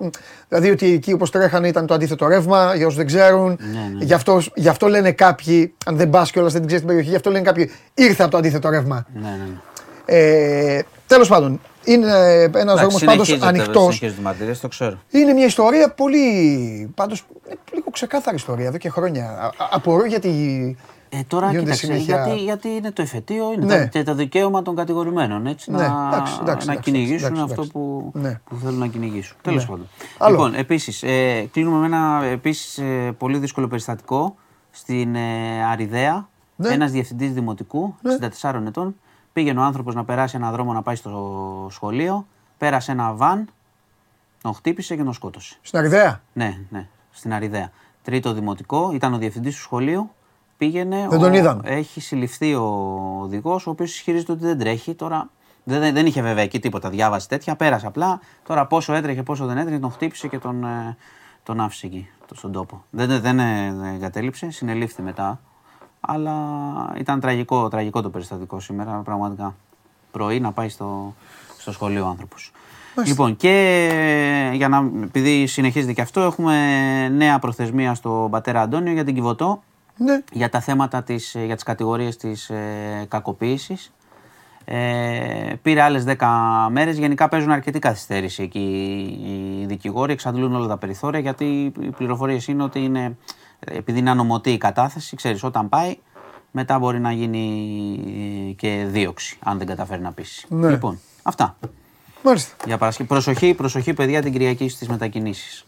Δηλαδή ότι εκεί όπως τρέχανε ήταν το αντίθετο ρεύμα, για όσους δεν ξέρουν. ναι. Γι, αυτό, γι' αυτό λένε κάποιοι, αν δεν πας κιόλας δεν την ξέρεις την περιοχή, γι' αυτό λένε κάποιοι ήρθε από το αντίθετο ρεύμα. Ναι, ναι, ναι. Ε, Τέλος πάντων, είναι ένας δρόμος πάντως συνεχίζεται, ανοιχτός. συνεχίζονται οι μαρτυρίες, το ξέρω. Είναι μια ιστορία πολύ. Πάντως, λίγο ξεκάθαρη ιστορία εδώ και χρόνια. Α- α- Απορώ γιατί. Ε, τώρα Γίνονται κοίταξε, συνέχεια- γιατί, γιατί είναι το εφετείο, είναι Ναι. τα, και το δικαίωμα των κατηγορουμένων. Έτσι, Ναι, να, εντάξει, εντάξει, να εντάξει, κυνηγήσουν εντάξει, αυτό εντάξει. που, Ναι. που θέλουν να κυνηγήσουν. Τέλος πάντων. Άλλο. Λοιπόν, επίσης, ε, κλείνουμε με ένα επίσης, ε, πολύ δύσκολο περιστατικό στην ε, Αριδαία. Ναι. Ένας διευθυντής δημοτικού, 64 ετών, πήγαινε ο άνθρωπος να περάσει ένα δρόμο να πάει στο σχολείο, πέρασε ένα βαν, τον χτύπησε και τον σκότωσε. Στην Αριδαία; Ναι, ναι, στην Αριδαία. Τρίτο δημοτικό, ήταν ο διευθυντής του σχολείου. Πήγαινε. Δεν ο- τον είδαν. Έχει συλληφθεί ο οδηγός, ο οποίος ισχυρίζεται ότι δεν τρέχει. Τώρα δεν, δεν, δεν είχε βέβαια εκεί τίποτα, διάβασε τέτοια. Πέρασε απλά. Τώρα πόσο έτρεχε, πόσο δεν έτρεχε, τον χτύπησε και τον, ε, τον άφησε εκεί, το- στον τόπο. Δεν, δεν, δεν, ε, δεν εγκατέλειψε, συνελήφθη μετά. Αλλά ήταν τραγικό, τραγικό το περιστατικό σήμερα, πραγματικά. Πρωί να πάει στο, στο σχολείο ο άνθρωπος. Λοιπόν, και για να, επειδή συνεχίζεται και αυτό, έχουμε νέα προθεσμία στον πατέρα Αντώνιο για την Κιβωτό Ναι. για τα θέματα της, ε, για τις κατηγορίες της ε, κακοποίησης. Ε, πήρε άλλες 10 μέρες. Γενικά παίζουν αρκετή καθυστέρηση εκεί οι δικηγόροι. Εξαντλούν όλα τα περιθώρια γιατί οι πληροφορίες είναι ότι είναι, επειδή είναι ανομωτή η κατάθεση, ξέρεις όταν πάει, μετά μπορεί να γίνει και δίωξη, αν δεν καταφέρει να πείσει. Ναι. Λοιπόν, αυτά. Μάλιστα. Για Παρασκευή. Προσοχή, προσοχή, παιδιά, την Κυριακή στις μετακινήσεις.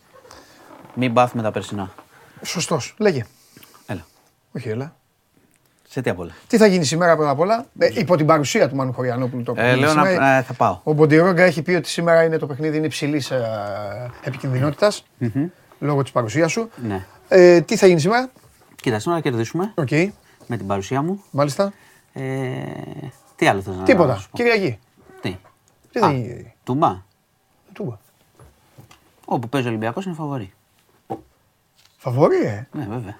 Μην πάθουμε τα περσινά. Σωστός. Λέγε. Έλα. Όχι, έλα. Σε τι απ' όλα; Τι θα γίνει σήμερα πρώτα απ' όλα, ε, υπό την παρουσία του Μάνου Χωριανόπουλου το Ε, παιχνίδι λέω να, σήμερα. ε, θα πάω. Ο Μποντιρόγκα έχει πει ότι σήμερα είναι το παιχνίδι είναι υψηλής επικινδυνότητας λόγω της παρουσίας σου. Ναι. Ε, τι θα γίνει σήμερα, Κοίτα, σήμερα να κερδίσουμε Οκ, με την παρουσία μου. μάλιστα. Ε, τι άλλο θες να Τίποτα. σου πω. Κυριακή. Τι; Τι Α, θα γίνει; Τούμπα. Τούμπα. Όπου παίζει ο Ολυμπιακός είναι φαβορή. Φαβόρι, ε. Ναι, βέβαια.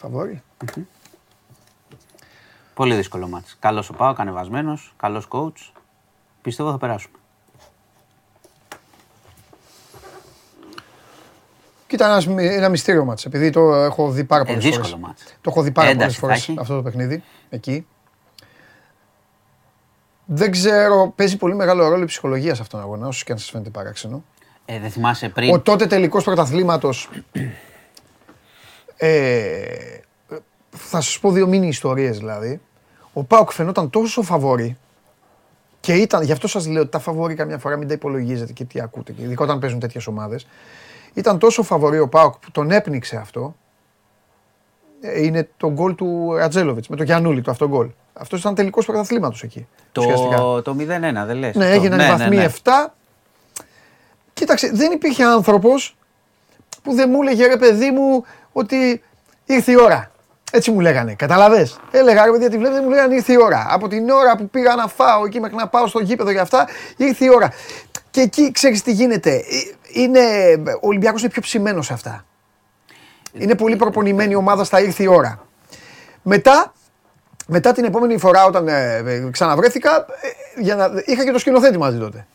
Φαβόρι. Πολύ δύσκολο ματς. Καλός ο ΠΑΟΚ, κανεβασμένος, καλός coach. Πιστεύω θα περάσουμε. Κοίτα, ένας μυ- ένα μυστήριο μάτς, επειδή το έχω δει πάρα Ε, πολλές δύσκολο φορές. μάτς. Το έχω δει πάρα πολλές Ένταση θα φορές έχει. αυτό το παιχνίδι, εκεί. Δεν ξέρω, παίζει πολύ μεγάλο ρόλο η ψυχολογία σε αυτόν τον αγώνα, όσο και αν σας φαίνεται παράξενο. Ε, δεν θυμάσαι πριν; Ο τότε τελικός πρωταθλήματος, ε, θα σας πω δύο μίνι ιστορίες δηλαδή. Ο Πάοκ φαινόταν τόσο φαβόρη και ήταν, γι' αυτό σας λέω ότι τα φαβόρη καμιά φορά μην τα υπολογίζετε και τι ακούτε, και ειδικά όταν παίζουν τέτοιες ομάδες. Ήταν τόσο φαβορή ο Πάοκ που τον έπνιξε αυτό. Ε, Είναι το γκολ του Ρατζέλοβιτς με το Γιαννούλη, το αυτό γκολ. Αυτός ήταν τελικός πρωταθλήματος εκεί. ουσιαστικά. Το, το 0-1, δεν λες. Ναι, αυτό. έγιναν οι βαθμοί 7. Κοίταξε, δεν υπήρχε άνθρωπος που δεν μου έλεγε ρε παιδί μου ότι ήρθε η ώρα. Έτσι μου λέγανε. Καταλαβες; Έλεγα ρε παιδιά, τη βλέπετε, μου λέγανε ήρθε η ώρα. Από την ώρα που πήγα να φάω εκεί μέχρι να πάω στο γήπεδο για αυτά, ήρθε η ώρα. Και εκεί ξέρεις τι γίνεται. Ε, Είναι, ο Ολυμπιακός είναι πιο ψημένος σε αυτά. Είναι πολύ προπονημένη η ομάδα στα ήρθε η ώρα. Μετά, μετά την επόμενη φορά όταν ε, ε, ξαναβρέθηκα, ε, για να, είχα και το σκηνοθέτη μαζί τότε.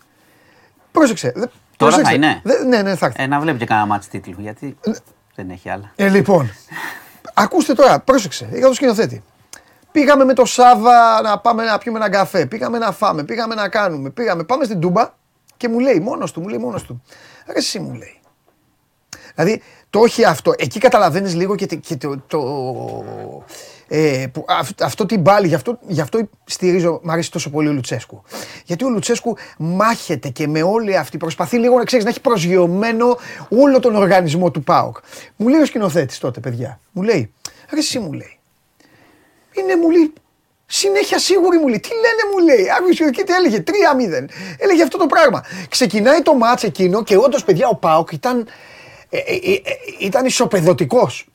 Πρόσεξε. δε- πρόσεξε. θα είναι; Δε- ναι, ναι, θα έρθει. Ε, να βλέπει και κανένα μάτς τίτλου, γιατί δεν έχει άλλα. Ε, λοιπόν, ακούστε τώρα, πρόσεξε. Είχα το σκηνοθέτη. Πήγαμε με το Σάβα να πάμε να πιούμε ένα καφέ. Πήγαμε να φάμε, πήγαμε να κάνουμε. Πήγαμε, πάμε στην Τούμπα και μου λέει μόνος του, μου λέει μόνος του. Ρε εσύ μου λέει. Δηλαδή το όχι αυτό. Εκεί καταλαβαίνεις λίγο και, τε- και το. το ε, που, αυ- αυτό την πάλι, γι' αυτό, γι' αυτό στηρίζω, μου αρέσει τόσο πολύ ο Λουτσέσκου. Γιατί ο Λουτσέσκου μάχεται και με όλη αυτή, προσπαθεί λίγο να ξέρεις να έχει προσγειωμένο όλο τον οργανισμό του ΠΑΟΚ. Μου λέει ο σκηνοθέτης τότε, παιδιά, μου λέει, ρε εσύ μου λέει, είναι μου λέει, συνέχεια σίγουρη μου λέει, τι λένε μου λέει, άκουσες και τι έλεγε, 3-0, έλεγε αυτό το πράγμα. Ξεκινάει το μάτς εκείνο και όντως παιδιά ο ΠΑΟΚ ήταν, ε, ε, ε, ε, ήταν ισοπεδωτικός.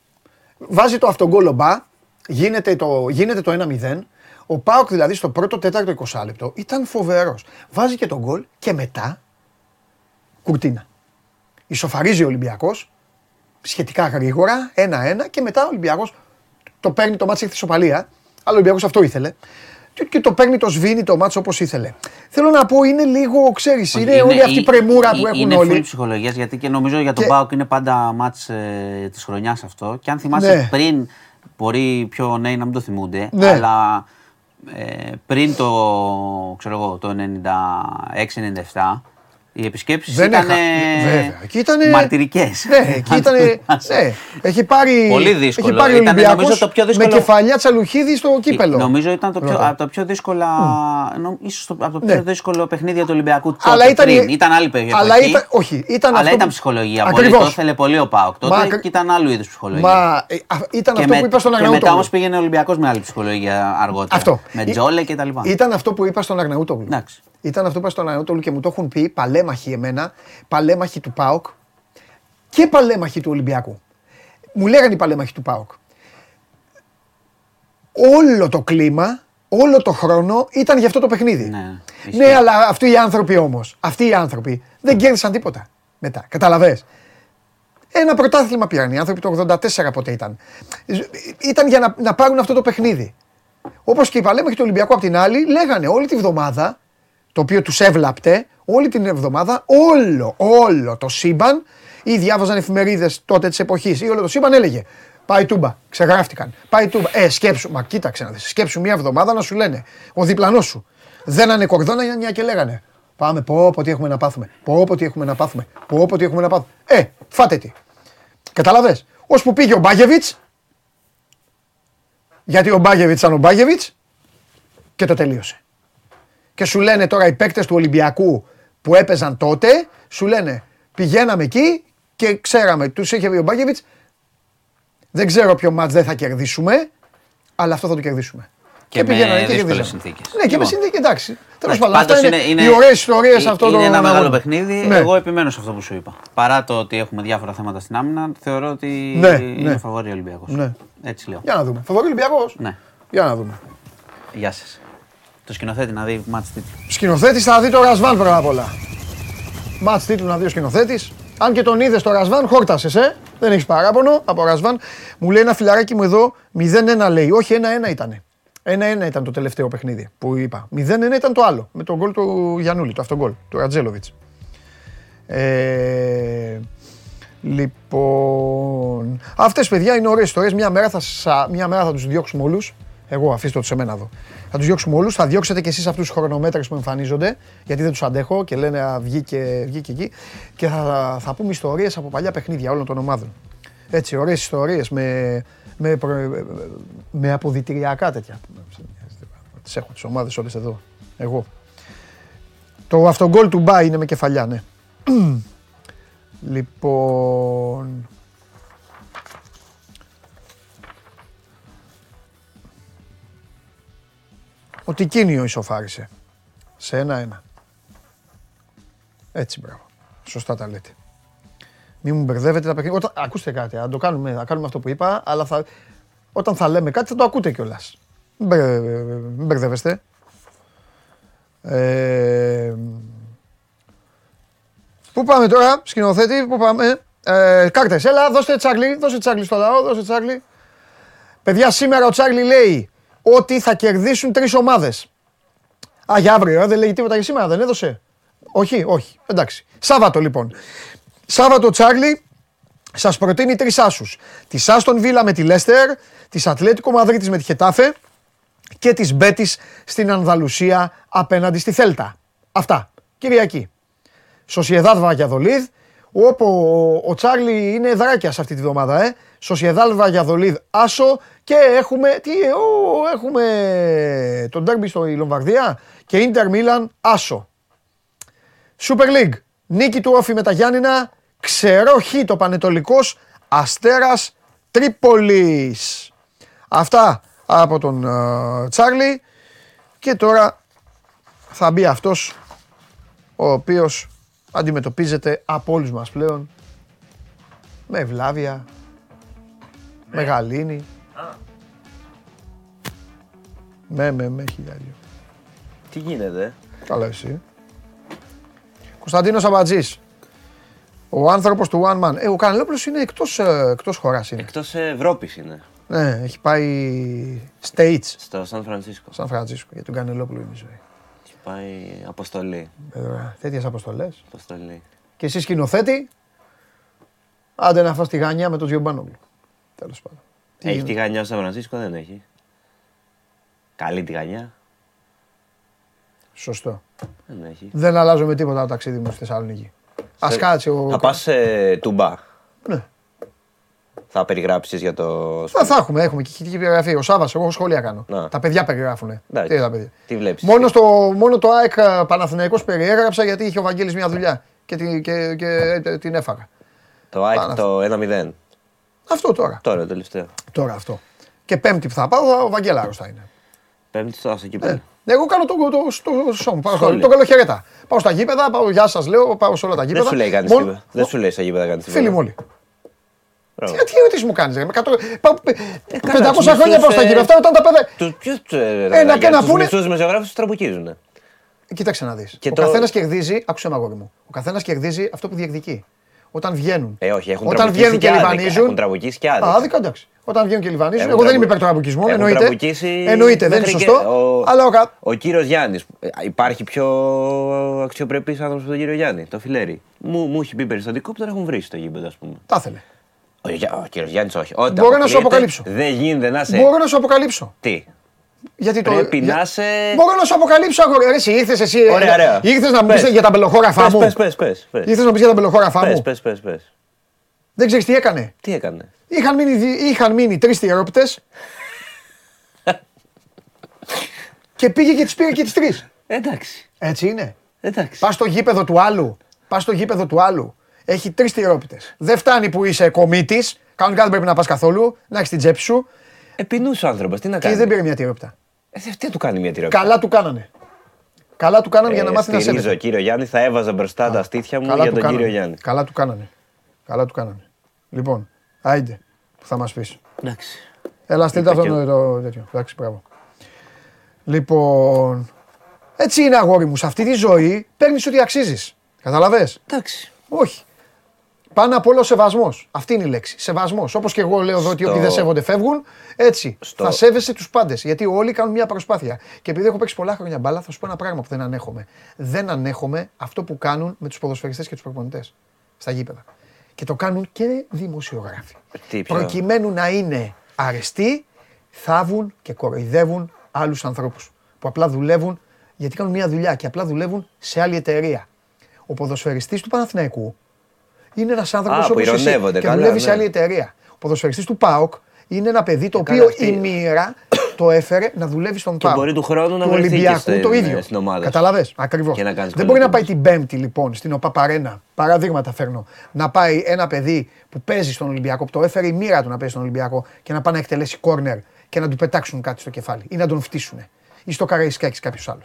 Βάζει το αυτογκόλ ο Μπα, γίνεται το, γίνεται το 1-0. Ο Πάοκ δηλαδή στο πρώτο τέταρτο 20 λεπτό ήταν φοβερός. Βάζει και τον γκολ και μετά κουρτίνα. Ισοφαρίζει ο Ολυμπιακός σχετικά γρήγορα, 1-1 και μετά ο Ολυμπιακός το παίρνει το μάτσο στη ισοπαλία. Αλλά ο Ολυμπιακός αυτό ήθελε. Και- Και το παίρνει, το σβήνει το μάτσο όπως ήθελε. Θέλω να πω, είναι λίγο, ξέρεις, είναι, όλη αυτή η πρεμούρα που έχουν είναι όλοι. Είναι ψυχολογίας, γιατί και νομίζω για τον Και- Πάοκ είναι πάντα μάτς ε, της χρονιάς αυτό. Και αν θυμάσαι Ναι. πριν, μπορεί πιο νέοι να μην το θυμούνται, Ναι. αλλά ε, πριν το, ξέρω εγώ, το 96-97, οι επισκέψεις Δεν ήταν έχα- βέβαια. Εκεί ήτανε- μαρτυρικές. Ναι, εκεί ήταν. Ναι, έχει πάρει. Πολύ δύσκολο. Έχει πάρει ο Ήταν, Ολυμπιακός νομίζω, το πιο δύσκολο- Με κεφαλιά τσαλουχίδη στο κύπελο. Νομίζω ήταν το πιο, Βέβαια. από τα πιο δύσκολα. νο- ίσως το, από το Ναι. πιο δύσκολο παιχνίδια του Ολυμπιακού τότε. Αλλά ήταν- πριν. ήταν άλλη εποχή. αλλά ήταν- όχι, ήταν αλλά αυτό ήταν που- ψυχολογία. Πολύ, Ακριβώς. το ήθελε πολύ ο Πάοκ τότε Μα ακρι- και ήταν άλλου είδους ψυχολογία. Μα ε, α, ήταν και, αυτό με- που είπα στον και μετά Αγναούτογλου. όμως πήγαινε ο Ολυμπιακός με άλλη ψυχολογία αργότερα. Αυτό. Με Ή- Τζόλε και τα λοιπά. Ήταν αυτό που είπα στον Αγναούτογλου. Εντάξει. Ήταν αυτό που είπα στον Αγναούτογλου και μου το έχουν πει παλέμαχοι εμένα, παλέμαχοι του ΠΑΟΚ και παλέμαχοι του Ολυμπιακού. Μου λέγανε οι παλέμαχοι του ΠΑΟΚ. Όλο το κλίμα, όλο το χρόνο ήταν για αυτό το παιχνίδι. Ναι, ισχύει. ναι αλλά αυτοί οι άνθρωποι όμως, αυτοί οι άνθρωποι δεν κέρδισαν τίποτα μετά. Καταλαβες. Ένα πρωτάθλημα πήραν οι άνθρωποι το 84 ποτέ ήταν. Ήταν για να, να πάρουν αυτό το παιχνίδι. Όπως και οι παλέμαχοι του Ολυμπιακού απ' την άλλη, λέγανε όλη τη βδομάδα, το οποίο τους έβλαπτε, όλη την εβδομάδα, όλο, όλο το σύμπαν, ή διάβαζαν εφημερίδες τότε της εποχής, ή όλο το σύμπαν έλεγε Πάει τούμπα, ξεγράφτηκαν. Πάει τούμπα. Ε, σκέψου, μα κοίταξε να δεις, σκέψου μια εβδομάδα να σου λένε ο διπλανός σου. Δένανε κορδόνια και λέγανε. Πάμε, πω, πω, τι έχουμε να πάθουμε. Πω, πω, τι έχουμε να πάθουμε. Πω, πω, τι έχουμε να πάθουμε. Ε, φάτε τι. Καταλαβέ. Ω που πήγε ο Μπάγεβιτς. Γιατί ο Μπάγεβιτς ήταν ο Μπάγεβιτς και το τελείωσε. Και σου λένε τώρα οι παίκτες του Ολυμπιακού που έπαιζαν τότε, σου λένε πηγαίναμε εκεί και ξέραμε, τους είχε πει ο Μπάγεβιτ, δεν ξέρω ποιο μάτς δεν θα κερδίσουμε, αλλά αυτό θα το κερδίσουμε. Και, με πηγαίνανε δύσκολες κερδίζανε. συνθήκες. Ναι, και με συνθήκη, εντάξει. Τέλος Εντάξει, πάντων, αυτά πάντως είναι, είναι- οι είναι- ωραίες ιστορίες αυτό Είναι το ένα μεγάλο αγώνα. παιχνίδι. Ναι. Εγώ επιμένω σε αυτό που σου είπα. Παρά το ότι έχουμε διάφορα θέματα στην άμυνα, θεωρώ ότι Ναι, είναι ναι. φαβορή ο Ολυμπιακός. Ναι. Έτσι λέω. Για να δούμε. Φαβορή Ολυμπιακός. Ναι. Για να δούμε. Γεια σας. Το σκηνοθέτη να δει μάτς τίτλου. Σκηνοθέτης θα δει το Ρασβάν πρώτα απ' όλα. Μάτς τίτλου να δει ο σκηνοθέτης. Αν και τον είδες το Ρασβάν, χόρτασες, ε. Δεν έχεις παράπονο από Ρασβάν. Μου λέει ένα φιλαράκι μου εδώ 0-1 λέει. Όχι, 1-1 ήταν. 1-1 ήταν το τελευταίο παιχνίδι που είπα. 0-1 ήταν το άλλο. Με τον γκολ του Γιανούλη, το αυτογκολ, του Ρατζέλοβιτς. Ε, λοιπόν. Αυτές παιδιά είναι ωραίες ιστορίες. Μια μέρα θα, σα- μια μέρα θα τους διώξουμε όλους. Εγώ, αφήστε το σε μένα εδώ. Θα τους διώξουμε όλους. Θα διώξετε και εσείς αυτούς τους χρονομέτρες που εμφανίζονται. Γιατί δεν τους αντέχω και λένε «Α, βγήκε, βγήκε εκεί. Και θα, θα πούμε ιστορίες από παλιά παιχνίδια όλων των ομάδων. Έτσι, ωραίες ιστορίες με, με, προ- με αποδητηριακά τέτοια. Τις έχω τις ομάδες όλες εδώ. Εγώ. Το αυτογκολ του Μπά είναι με κεφαλιά, ναι. λοιπόν. Ο Τικίνιο ισοφάρισε. Σε ένα-ένα. Έτσι, μπράβο. Σωστά τα λέτε. Μην μου μπερδεύετε τα παιχνίδια. Όταν... Ακούστε κάτι, να το κάνουμε, να κάνουμε αυτό που είπα, αλλά θα... όταν θα λέμε κάτι θα το ακούτε κιόλας. Μην, μπερ- μην μπερδεύεστε. Ε... Πού πάμε τώρα, σκηνοθέτη, πού πάμε; Ε, κάρτες, έλα, δώστε Τσάρλι, δώστε Τσάρλι στο λαό, δώστε Τσάρλι. Παιδιά, σήμερα ο Τσάρλι λέει ότι θα κερδίσουν τρεις ομάδες. Α, για αύριο, ε, δεν λέει τίποτα για σήμερα, δεν έδωσε. Όχι, όχι, εντάξει. Σάββατο λοιπόν. Σάββατο Τσάρλι σας προτείνει τρεις άσους. Τη Άστον Βίλα με τη Λέστερ, τη Ατλέτικο Μαδρίτης με τη Χετάφε και της Μπέτης στην Ανδαλουσία απέναντι στη Θέλτα. Αυτά. Κυριακή. Σοσιεδάδ Βαγιαδολίδ, όπου ο, ο Τσάρλι είναι δράκιας σε αυτή τη βδομάδα, ε. Σοσιεδάδ Βαγιαδολίδ Άσο και έχουμε, τι, ο, έχουμε τον ντέρμπι στο η Λομβαρδία και Ίντερ Μίλαν Άσο. Super League. Νίκη του Όφη με τα Γιάννηνα. Ξερό χ το Πανετολικός Αστέρας Τρίπολης. Αυτά από τον ε, Τσάρλι. Και τώρα θα μπει αυτός ο οποίος αντιμετωπίζεται από όλους μας πλέον με ευλάβεια, με γαλήνη. Με, με, με χιλιάδιο. Τι γίνεται; Καλά εσύ. Κωνσταντίνος Αμπατζής. Ο άνθρωπος του One Man. Ε, ο Κανελόπουλος είναι εκτός, ε, εκτός χώρας είναι. Εκτός Ευρώπης είναι. Ναι, έχει πάει States, Στο Σαν Φρανσίσκο. Σαν Φρανσίσκο. Για τον Κανελόπουλο είναι η ζωή. Έχει πάει αποστολή. Ε, τέτοιες αποστολές. αποστολή. Και εσύ σκηνοθέτη, άντε να φας τη γανιά με τον Τζιομπάνογλου. Τέλος πάντων. Τι Έχει γίνεται. τη γανιά στο Σαν Φρανσίσκο, δεν έχει. Καλή τη γανιά. Σωστό. Δεν έχει. Δεν αλλάζω με τίποτα το ταξίδι μου στη Θεσσαλονίκη. Ας κάτσει ο... Θα πας σε τουμπά. Ναι. Θα περιγράψεις για το. Θα, θα έχουμε, έχουμε και ηχητική περιγραφή. Ο Σάββας, εγώ σχόλια κάνω. Να. Τα παιδιά περιγράφουν. Εντάξει. Τι τα παιδιά. Τι βλέπεις. Μόνο, στο, μόνο το ΑΕΚ ε, Παναθηναϊκός περιέγραψα γιατί είχε ο Βαγγέλης μια δουλειά και, την- και, και, ε, την έφαγα. Το ΑΕΚ Πάνω το 1-0. Αυτό τώρα. Τώρα το τελευταίο. Τώρα αυτό. Και πέμπτη που θα πάω, ο Βαγγέλαρος θα είναι. Πέμπτη στο στο Ε, κύπελο. εγώ κάνω το, το, το, σώμα, πάω, Σχόλια. το καλοχαιρέτα. Πάω στα γήπεδα, πάω γεια σας λέω, πάω σε όλα τα γήπεδα. Δεν σου λέει κανείς Μόνο- τίποτα. Δεν σου λέει στα γήπεδα κανείς Φίλοι μου όλοι. Μπράβο. Τι ερωτήσει μου κάνεις, ρε. με εκατό- πάω- 500 καλά, τους χρόνια μισούς, πάω στα ε, γήπεδα. Αυτά ήταν τα παιδιά. Τους ποιους Ε, να- και να πούνε- Του μεσογράφους του τραμπουκίζουν. Κοίταξε να δεις. Και ο το- καθένας κερδίζει, άκουσε με αγόρι μου. Ο καθένας κερδίζει αυτό που διεκδικεί. Όταν βγαίνουν. Ε, όχι, έχουν Όταν τραμπουκίσει βγαίνουν και και άδικα. λιβανίζουν. Έχουν τραμπουκίσει και άδικα. Α, άδικα, εντάξει. Όταν βγαίνουν και λιβανίζουν. Έχουν Εγώ δεν είμαι τραμπου- υπέρ του τραμπουκισμού. Έχουν Εννοείται. τραμπουκίσει Εννοείται, δεν είναι μέχρι σωστό. και ο- Αλλά ο κα- Ο κύριος Γιάννης. Υπάρχει πιο αξιοπρεπής άνθρωπος από τον κύριο Γιάννη, τον Φιλέρη. Μου, μου έχει πει περιστατικό που τον έχουν βρει στο γήπεδο, ας πούμε. Τα ήθελε. Ο, Γιά- ο κύριος Γιάννης όχι. Όταν Μπορώ να σου αποκλείεται, αποκαλύψω. Δεν γίνεται να σε. Μπορώ να σου αποκαλύψω. Τι; Γιατί το. Πρέπει για- να είσαι- Μπορώ να σου αποκαλύψω αγόρι. Ρε, Εσύ ήρθες εσύ. Ωραία, ωραία. Ήρθες να μου Πες. πει για τα μπελοχώραφά Πες, μου. πες, πες, πες, πες. Ήρθες να μου πεις για τα μπελοχώραφά Πες, μου. πες, πες, πες. Δεν ξέρεις τι έκανε. Τι έκανε; Είχαν μείνει, δι- είχαν μείνει τρεις τυρόπιτε. και πήγε και τι πήρε και τι τρεις. Εντάξει. Έτσι είναι. Εντάξει. Πας στο γήπεδο του άλλου. Πας στο γήπεδο του άλλου. Έχει τρεις τυρόπιτες. Δεν φτάνει που είσαι κομίτης. Κανονικά δεν πρέπει να πας καθόλου. Να έχεις την τσέπη σου. Επινούσε ο άνθρωπος. Τι να Και κάνει; δεν πήρε μια τυρόπιτα. Ε, τι θα του κάνει μια τυρόπιτα; Καλά του κάνανε. Καλά του κάνανε για να Ε, μάθει να στηρίζω, σέβεται. κύριο Γιάννη, θα έβαζα μπροστά τα στήθια μου Καλά για του τον κάνανε. κύριο Γιάννη. Καλά του κάνανε. Καλά του κάνανε. Λοιπόν, άιντε που θα μας πεις. Εντάξει. Έλα, στείλτε Είπα αυτό και το, το τέτοιο. Εντάξει, μπράβο. Λοιπόν, έτσι είναι αγόρι μου. Σε αυτή τη ζωή παίρνεις ό,τι αξίζεις. Καταλαβέ. Εντάξει. Όχι. Πάνω απ' όλα ο σεβασμός. Αυτή είναι η λέξη. Σεβασμός. Όπως και εγώ λέω εδώ ότι Στο- όποιοι δεν σέβονται φεύγουν, έτσι. Στο- Θα σέβεσαι τους πάντες. Γιατί όλοι κάνουν μια προσπάθεια. Και επειδή έχω παίξει πολλά χρόνια μπάλα, θα σου πω ένα πράγμα που δεν ανέχομαι. Δεν ανέχομαι αυτό που κάνουν με τους ποδοσφαιριστές και τους προπονητές στα γήπεδα. Και το κάνουν και δημοσιογράφοι. Τι, ποιο; Προκειμένου να είναι αρεστοί, θάβουν και κοροϊδεύουν άλλους ανθρώπους που απλά δουλεύουν γιατί κάνουν μια δουλειά και απλά δουλεύουν σε άλλη εταιρεία. Ο ποδοσφαιριστής του Παναθηναϊκού είναι ένας άνθρωπος Α, που όπως εσύ ηρωνεύονται, και καλά, δουλεύει σε ναι. άλλη εταιρεία. Ο ποδοσφαιριστής του ΠΑΟΚ είναι ένα παιδί το καλά, οποίο αυτή- η μοίρα το έφερε να δουλεύει στον ΠΑΟΚ. μπορεί του χρόνου να του βρεθεί και Ολυμπιακού στην- το ίδιο. στην ομάδα σου. Καταλαβέ, ακριβώς. Και να κάνεις Δεν μπορεί να πάει κολοτούμπες. την Πέμπτη λοιπόν στην ΟΠΑΠΑΡΕΝΑ, παραδείγματα φέρνω, να πάει ένα παιδί που παίζει στον Ολυμπιακό, που το έφερε η μοίρα του να παίζει στον Ολυμπιακό και να πάει να εκτελέσει κόρνερ και να του πετάξουν κάτι στο κεφάλι ή να τον φτύσουν. Ή στο Καραϊσκάκης κάποιο άλλο.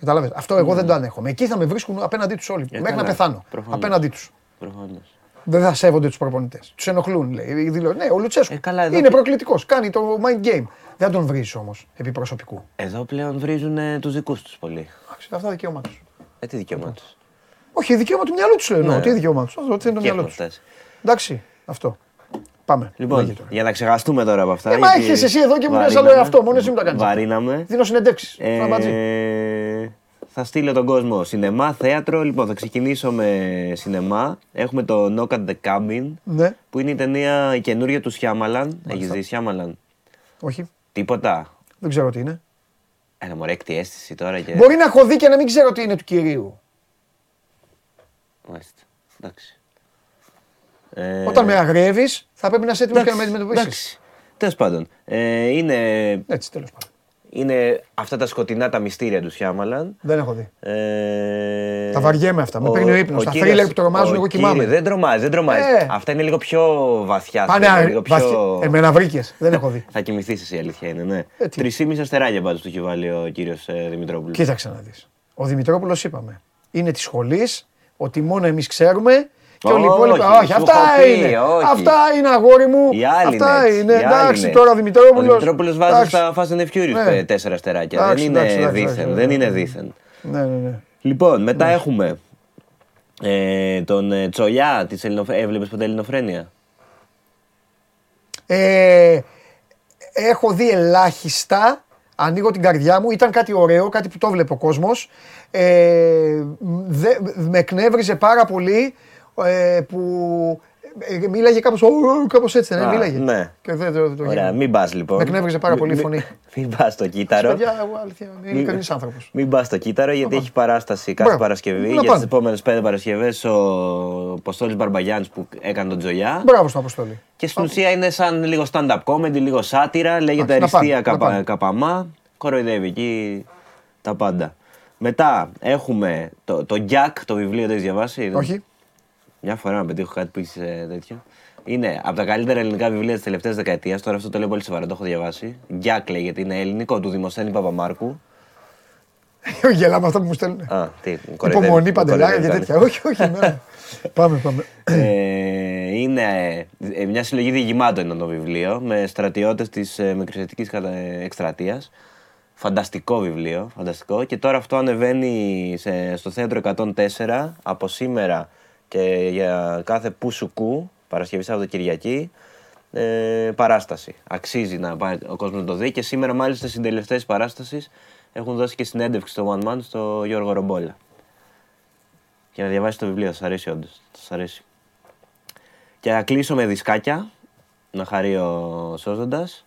Κατάλαβε. Αυτό εγώ δεν το ανέχομαι. Εκεί θα με βρίσκουν απέναντί τους όλοι. Ε, μέχρι να καλά. πεθάνω. Προφανώς. Απέναντί τους. Προφανώς. Δεν θα σέβονται τους προπονητές. Τους ενοχλούν, λέει. δηλώ- Ναι, ο Λουτσέσκου Ε, καλά, εδώ είναι και- προκλητικός. Κάνει το mind game. Δεν θα τον βρεις όμως επί προσωπικού. Εδώ πλέον βρίζουν τους δικούς τους πολύ. Εντάξει, Αυτά δικαίωμά του. Ε, τι δικαίωμά τους. Όχι, δικαίωμα του μυαλού τους λέω. Ναι. Τι δικαίωμά τους. Αυτό τι είναι το Και μυαλό έχουν τους. φτάσει. Εντάξει, αυτό. Πάμε. Λέγε Λοιπόν, τώρα. για να ξεχαστούμε τώρα από αυτά. Ε, μα γιατί έχεις εσύ εδώ και μου λες βαρύναμε. άλλο αυτό, μόνος εσύ μου τα κάνεις. Βαρύναμε. Δίνω συνεντεύξεις. Ε, θα στείλω τον κόσμο. Σινεμά, θέατρο. Λοιπόν, θα ξεκινήσω με σινεμά. Έχουμε το Knock at the Cabin, Ναι, που είναι η ταινία η καινούρια του Σιάμαλαν. Έχεις δει Σιάμαλαν. όχι. Τίποτα. Δεν ξέρω τι είναι. Ένα μωρέ, έκτη αίσθηση τώρα και. Μπορεί να έχω δει και να μην ξέρω τι είναι του κυρίου. Μάλιστα. Εντάξει. Ε, Όταν με αγριεύει, θα πρέπει να είσαι έτοιμο και να με εντάξει, αντιμετωπίσεις. εντάξει. Τέλος πάντων. Ε, είναι, Έτσι, τέλος πάντων. Είναι αυτά τα σκοτεινά τα μυστήρια του Σιάμαλαν. Δεν έχω δει. Ε, Τα βαριέμαι αυτά. Με παίρνει ο ύπνος. Τα κύριος- thriller που τρομάζουν, ο εγώ κοιμάμαι. κύριος- Δεν τρομάζει, δεν τρομάζει. Ε. Αυτά είναι λίγο πιο βαθιά. Πάνε thriller, α- λίγο πιο... βαθιά. Εμένα βρήκε. Δεν έχω δει. Θα κοιμηθείς εσύ, η αλήθεια είναι, ναι. Ε, τι. Τρισήμιση αστεράκια πάντω του έχει βάλει ο κύριος Δημητρόπουλος. Κοίταξε να δεις. Ο Δημητρόπουλος είπαμε. Είναι της σχολής, ότι μόνο εμείς ξέρουμε και όλοι οι Όχι, υπόλοιποι. Όχι, σου αυτά έχω πει, είναι. όχι. Αυτά είναι αγόρι μου. Οι άλλοι Αυτά είναι. είναι. έτσι, οι άλλοι Εντάξει, είναι. τώρα ο Ο Δημητρόπουλος. Δημητρόπουλο βάζει στα Fast and the Furious Ναι. ε, τέσσερα αστεράκια. Εντάξει, δεν εντάξει, είναι εντάξει, δίθεν. εντάξει, Δεν είναι εντάξει. δίθεν. Ναι, ναι, ναι. Λοιπόν, μετά έχουμε ε, τον ε, Τσολιά της Ελληνοφρένεια. Έβλεπες ποτέ Ελληνοφρένεια; Ε, έχω δει ελάχιστα. Ανοίγω την καρδιά μου. Ήταν κάτι ωραίο, κάτι που το βλέπει ο κόσμος. Ε, δε- με εκνεύριζε πάρα πολύ ε, που ε, μίλαγε κάπως, «Ω, ω», κάπως έτσι, δεν Α, μίλαγε. ναι. Και δεν το, το Ωραία, γίνω. μην πας λοιπόν. Με εκνεύριζε πάρα πολύ η Μη- φωνή. Μην πας στο κύτταρο. Παιδιά, εγώ αλήθεια, είναι Μην- ειλικρινής άνθρωπος. Μην πας στο κύτταρο γιατί έχει παράσταση κάθε Μπράβο. Παρασκευή. Να Για τις πάνε. επόμενες πέντε Παρασκευές ο Ποστόλη Μπαρμπαγιάννης που έκανε τον Τζολιά. Μπράβο στον Αποστόλη. Και στην ουσία είναι σαν λίγο stand-up comedy, λίγο σάτυρα. Λέγεται Εντάξει, να Αριστεία πάνε, να καπα, πάνε. Καπαμά. Κοροϊδεύει εκεί τα πάντα. Μετά έχουμε το, το Jack, το βιβλίο, το έχεις διαβάσει; Όχι. Μια φορά να πετύχω κάτι που έχεις τέτοιο. Είναι από τα καλύτερα ελληνικά βιβλία της τελευταίας δεκαετίας. Τώρα αυτό το λέω πολύ σοβαρά, το έχω διαβάσει. Jack λέγεται, είναι ελληνικό του Δημοσθένη Παπαμάρκου. Γελάμε αυτό που μου στέλνουν. Α, τι, κοροϊδεύει, Υπομονή, με παντελάρια και κοροϊδεύει, τέτοια. Όχι, όχι. ναι. Πάμε, πάμε. Ε, είναι ε, μια συλλογή διηγημάτων είναι το βιβλίο με στρατιώτες της ε, Μικρασιατικής κατα- εκστρατείας. Φανταστικό βιβλίο, φανταστικό. Και τώρα αυτό ανεβαίνει σε, στο θέατρο 104 από σήμερα και για κάθε που σου κου, Παρασκευή Σάββατο Κυριακή, ε, παράσταση. Αξίζει να πάει ο κόσμος να το δει και σήμερα μάλιστα στην τελευταία της παράστασης έχουν δώσει και συνέντευξη στο One Man στο Γιώργο Ρομπόλα. Για να διαβάσει το βιβλίο, θα σας αρέσει όντως. Θα σας αρέσει. Και θα κλείσω με δισκάκια, να χαρεί ο σώζοντας.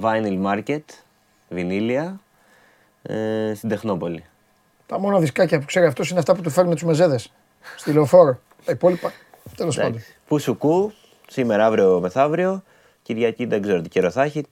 Vinyl Market, βινίλια ε, στην Τεχνόπολη. Τα μόνα δισκάκια που ξέρει αυτός είναι αυτά που του φέρνουν τους μεζέδες. Στη λεωφόρο. Τα υπόλοιπα. Τέλος πάντων. Εντάξει. Πού σου κου, σήμερα, αύριο, μεθαύριο. Κυριακή δεν ξέρω τι καιρό θα έχει.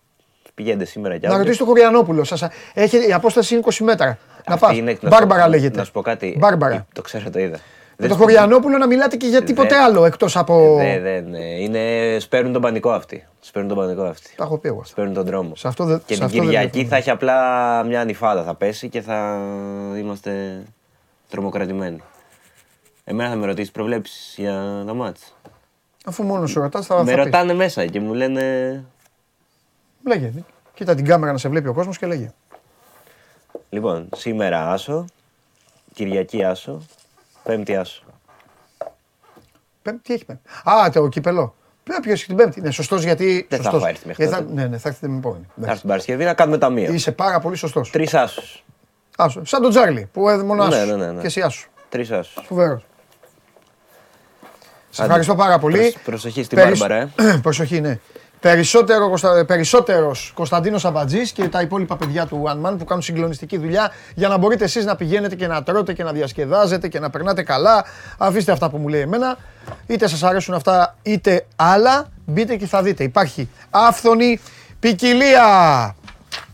Πηγαίνετε σήμερα κι Να αύριο. ρωτήσει τον Χωριανόπουλο. Σας, έχει, η απόσταση είναι 20 μέτρα. Να Αυτή πας. είναι- να σου Μπάρμπαρα πω- λέγεται. Να σου πω κάτι. Μπάρμπαρα. Το ξέρω, το είδα. Με Δεν τον σου- Χωριανόπουλο να μιλάτε και για τίποτε Δεν- άλλο εκτός από. Δεν, δεν, ναι. είναι, σπέρνουν τον πανικό αυτοί. Σπέρνουν τον πανικό αυτοί. Τα έχω πει εγώ. αυτά. Σπέρνουν τον δρόμο. Σε αυτό δεν- και σε την αυτό δεν Κυριακή διαφωνώ. θα έχει απλά μια ανυφάδα. Θα πέσει και θα είμαστε τρομοκρατημένοι. Εμένα θα με ρωτήσεις προβλέψεις για τα μάτς; Αφού μόνος σου ρωτάς, θα, με θα πεις. ρωτάνε μέσα και μου λένε. Λέγε. Κοίτα την κάμερα να σε βλέπει ο κόσμος και λέγε. Λοιπόν, σήμερα άσο, Κυριακή άσο, Πέμπτη άσο. Πέμπτη, τι έχει πέμπτη. Α, το κύπελο. Πρέπει ποιο έχει την Πέμπτη. Είναι σωστός γιατί. Δεν θα σωστός. έχω έρθει μέχρι Γιατί θα- τότε. Ναι, ναι, θα έρθετε με επόμενη. Θα έρθει την Παρασκευή να κάνουμε ταμείο. Είσαι πάρα πολύ σωστός. Τρεις άσους. Σαν τον Τζάρλι που έδωσε μόνο Ναι, άσους. ναι, ναι, ναι. Και εσύ άσους. Τρεις άσους. Φοβερός. Σε ευχαριστώ πάρα πολύ. Προσ- προσοχή στην Περισ- Μπάρμπαρα, Προσοχή, ναι. Περισσότερο, Κωνστα... Περισσότερος Κωνσταντίνος Αμπατζής και τα υπόλοιπα παιδιά του One Man που κάνουν συγκλονιστική δουλειά για να μπορείτε εσείς να πηγαίνετε και να τρώτε και να διασκεδάζετε και να περνάτε καλά. Αφήστε αυτά που μου λέει εμένα. Είτε σας αρέσουν αυτά είτε άλλα. Μπείτε και θα δείτε. Υπάρχει άφθονη ποικιλία.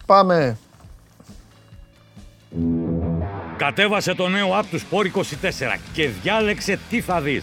Πάμε. Κατέβασε το νέο app του Sport 24 και διάλεξε τι θα δεις.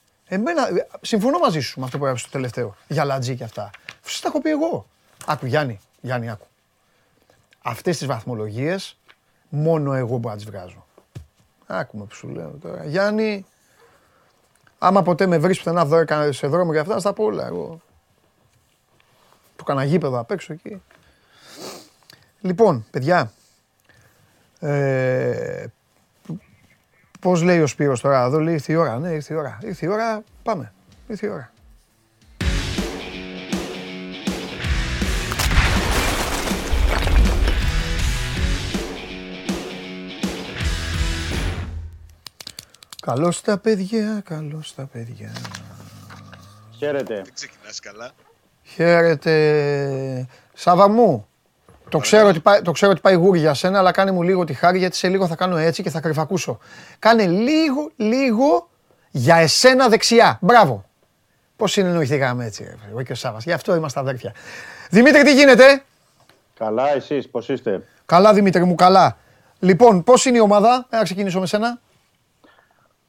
Εμένα, ε, συμφωνώ μαζί σου με αυτό που έγραψες το τελευταίο. Για λατζή και αυτά. Σας τα έχω πει εγώ. Άκου Γιάννη, Γιάννη άκου. Αυτές τις βαθμολογίες μόνο εγώ μπορώ να τις βγάζω. Άκουμε που σου λέω τώρα. Γιάννη, άμα ποτέ με βρεις πουθενά δω- σε δρόμο για αυτά, θα στα πω όλα εγώ. Που κάνα γήπεδο απ' έξω εκεί. Λοιπόν, παιδιά, ε, Πώς λέει ο Σπύρος τώρα, εδώ λέει ήρθε η ώρα. Ναι, ήρθε η ώρα. Ήρθε η ώρα, πάμε. Ήρθε η ώρα. Καλώς τα παιδιά, καλώς τα παιδιά. Χαίρετε. Ξεκινάς καλά. Χαίρετε. Σάβα μου, το ξέρω, ότι πάει, το ξέρω ότι πάει γούρι για σένα, αλλά κάνε μου λίγο τη χάρη γιατί σε λίγο θα κάνω έτσι και θα κρυφακούσω. Κάνε λίγο, λίγο για εσένα δεξιά. Μπράβο. Πώς συνεννοηθήκαμε έτσι, ρε, εγώ και ο Σάβα. Γι' αυτό είμαστε αδέρφια. Δημήτρη, τι γίνεται; Καλά, εσείς πώς είστε; Καλά, Δημήτρη μου, καλά. Λοιπόν, πώς είναι η ομάδα, Ε, να ξεκινήσω με σένα.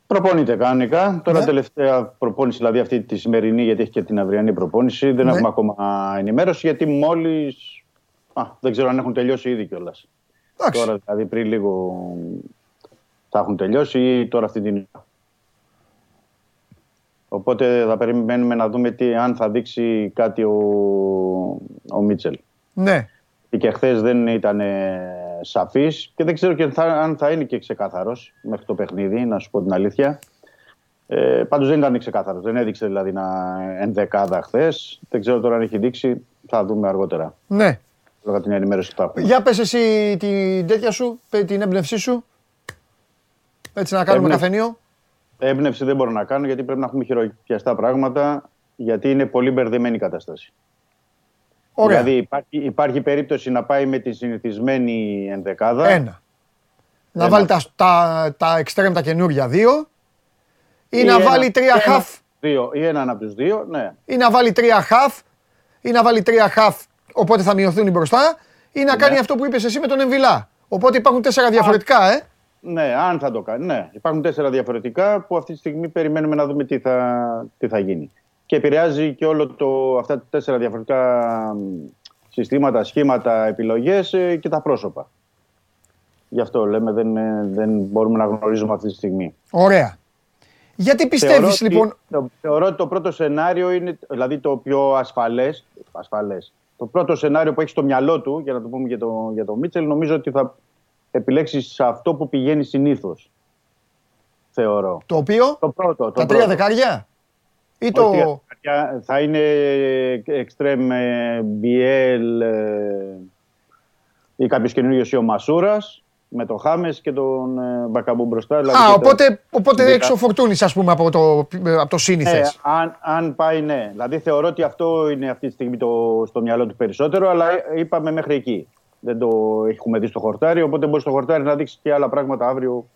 Προπονείτε κανονικά. Τώρα Ναι. τελευταία προπόνηση, δηλαδή αυτή τη σημερινή, γιατί έχει και την αυριανή προπόνηση. Δεν Ναι. έχουμε ακόμα ενημέρωση, γιατί μόλις... Α, δεν ξέρω αν έχουν τελειώσει ήδη κιόλας. Εντάξει. Τώρα δηλαδή πριν λίγο θα έχουν τελειώσει ή τώρα αυτή την ώρα. Οπότε θα περιμένουμε να δούμε τι, αν θα δείξει κάτι ο, ο Μίτσελ. Ναι. Και χθες δεν ήταν σαφής και δεν ξέρω και θα, αν θα είναι και ξεκάθαρος μέχρι το παιχνίδι, να σου πω την αλήθεια. Ε, Πάντως δεν ήταν ξεκάθαρος. Δεν έδειξε δηλαδή να ενδεκάδα χθες. Δεν ξέρω τώρα αν έχει δείξει. Θα δούμε αργότερα. Ναι. Λόγω την ενημέρωση που θα έχουμε. Για πες εσύ την τέτοια σου, πε- την έμπνευσή σου. Έτσι να κάνουμε Έμπνευση. καφενείο. Έμπνευση δεν μπορώ να κάνω γιατί πρέπει να έχουμε χειροπιαστά πράγματα. Γιατί είναι πολύ μπερδεμένη η κατάσταση. Ωραία. Δηλαδή υπάρχει, υπάρχει περίπτωση να πάει με τη συνηθισμένη ενδεκάδα. Ένα. Να Ένα. βάλει τα, τα, τα εξτρέμ τα καινούρια δύο. Ή, Ή να ένα- βάλει τρία ένα- χαφ. Δύο, ή έναν από τους δύο, ναι. Ή να βάλει τρία χαφ. Ή να βάλει τρία χαφ. Οπότε θα μειωθούν οι μπροστά. Ή να κάνει αυτό που είπες εσύ με τον Εμβιλά. Οπότε υπάρχουν τέσσερα διαφορετικά, ε. Ναι, αν θα το κάνει. Ναι. Υπάρχουν τέσσερα διαφορετικά που αυτή τη στιγμή περιμένουμε να δούμε τι θα, τι θα γίνει. Και επηρεάζει και όλο το, αυτά τα τέσσερα διαφορετικά μ, συστήματα, σχήματα, επιλογές ε, και τα πρόσωπα. Γι' αυτό λέμε δεν, ε, δεν μπορούμε να γνωρίζουμε αυτή τη στιγμή. Ωραία. Γιατί Θεωρώ πιστεύεις ότι- λοιπόν. το- Θεωρώ ότι το πρώτο σενάριο είναι δηλαδή το πιο ασφαλές, ασφαλές. Το πρώτο σενάριο που έχει στο μυαλό του, για να το πούμε για το, για το Μίτσελ, νομίζω ότι θα, επιλέξει αυτό που πηγαίνει συνήθως. Θεωρώ. Το οποίο, Το πρώτο. Το τα τρία πρώτο. δεκάρια; Ή Όχι, το... τρία δεκάρια. Θα είναι εξτρέμ BL ε, ή κάποιος καινούριο ή ο Μασούρας με τον Χάμες και τον ε, Μπακαμπού μπροστά. δηλαδή Α, και τα- οπότε, οπότε δεκα- έξω φορτούνης, ας πούμε, από το, από το Ε, σύνηθες. αν, αν πάει, ναι. Δηλαδή θεωρώ ότι αυτό είναι αυτή τη στιγμή το, στο μυαλό του περισσότερο, αλλά ε, είπαμε μέχρι εκεί. Δεν το έχουμε δει στο χορτάρι, οπότε μπορείς στο χορτάρι να δείξεις και άλλα πράγματα αύριο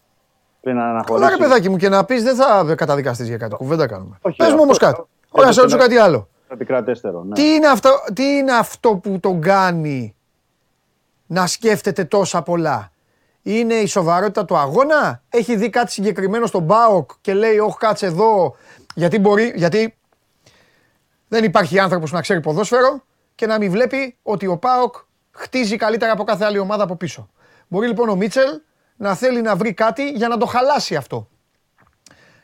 πριν να αναχωρήσεις. Καλά ρε παιδάκι μου και να πεις δεν θα καταδικαστείς για κάτι, κουβέντα κάνουμε. Όχι, Πες μου αυτό- όμως κάτι. αυτό- Ωραία, να σε αυτό ρωτήσω είναι- κάτι άλλο. Τα πικρά τέστερο, ναι. Τι είναι, αυτό, τι είναι αυτό που τον κάνει να σκέφτεται τόσα πολλά; Είναι η σοβαρότητα του αγώνα, έχει δει κάτι συγκεκριμένο στον ΠΑΟΚ και λέει όχι κάτσε εδώ γιατί μπορεί, γιατί δεν υπάρχει άνθρωπος να ξέρει ποδόσφαιρο και να μην βλέπει ότι ο ΠΑΟΚ χτίζει καλύτερα από κάθε άλλη ομάδα από πίσω. Μπορεί λοιπόν ο Μίτσελ να θέλει να βρει κάτι για να το χαλάσει αυτό.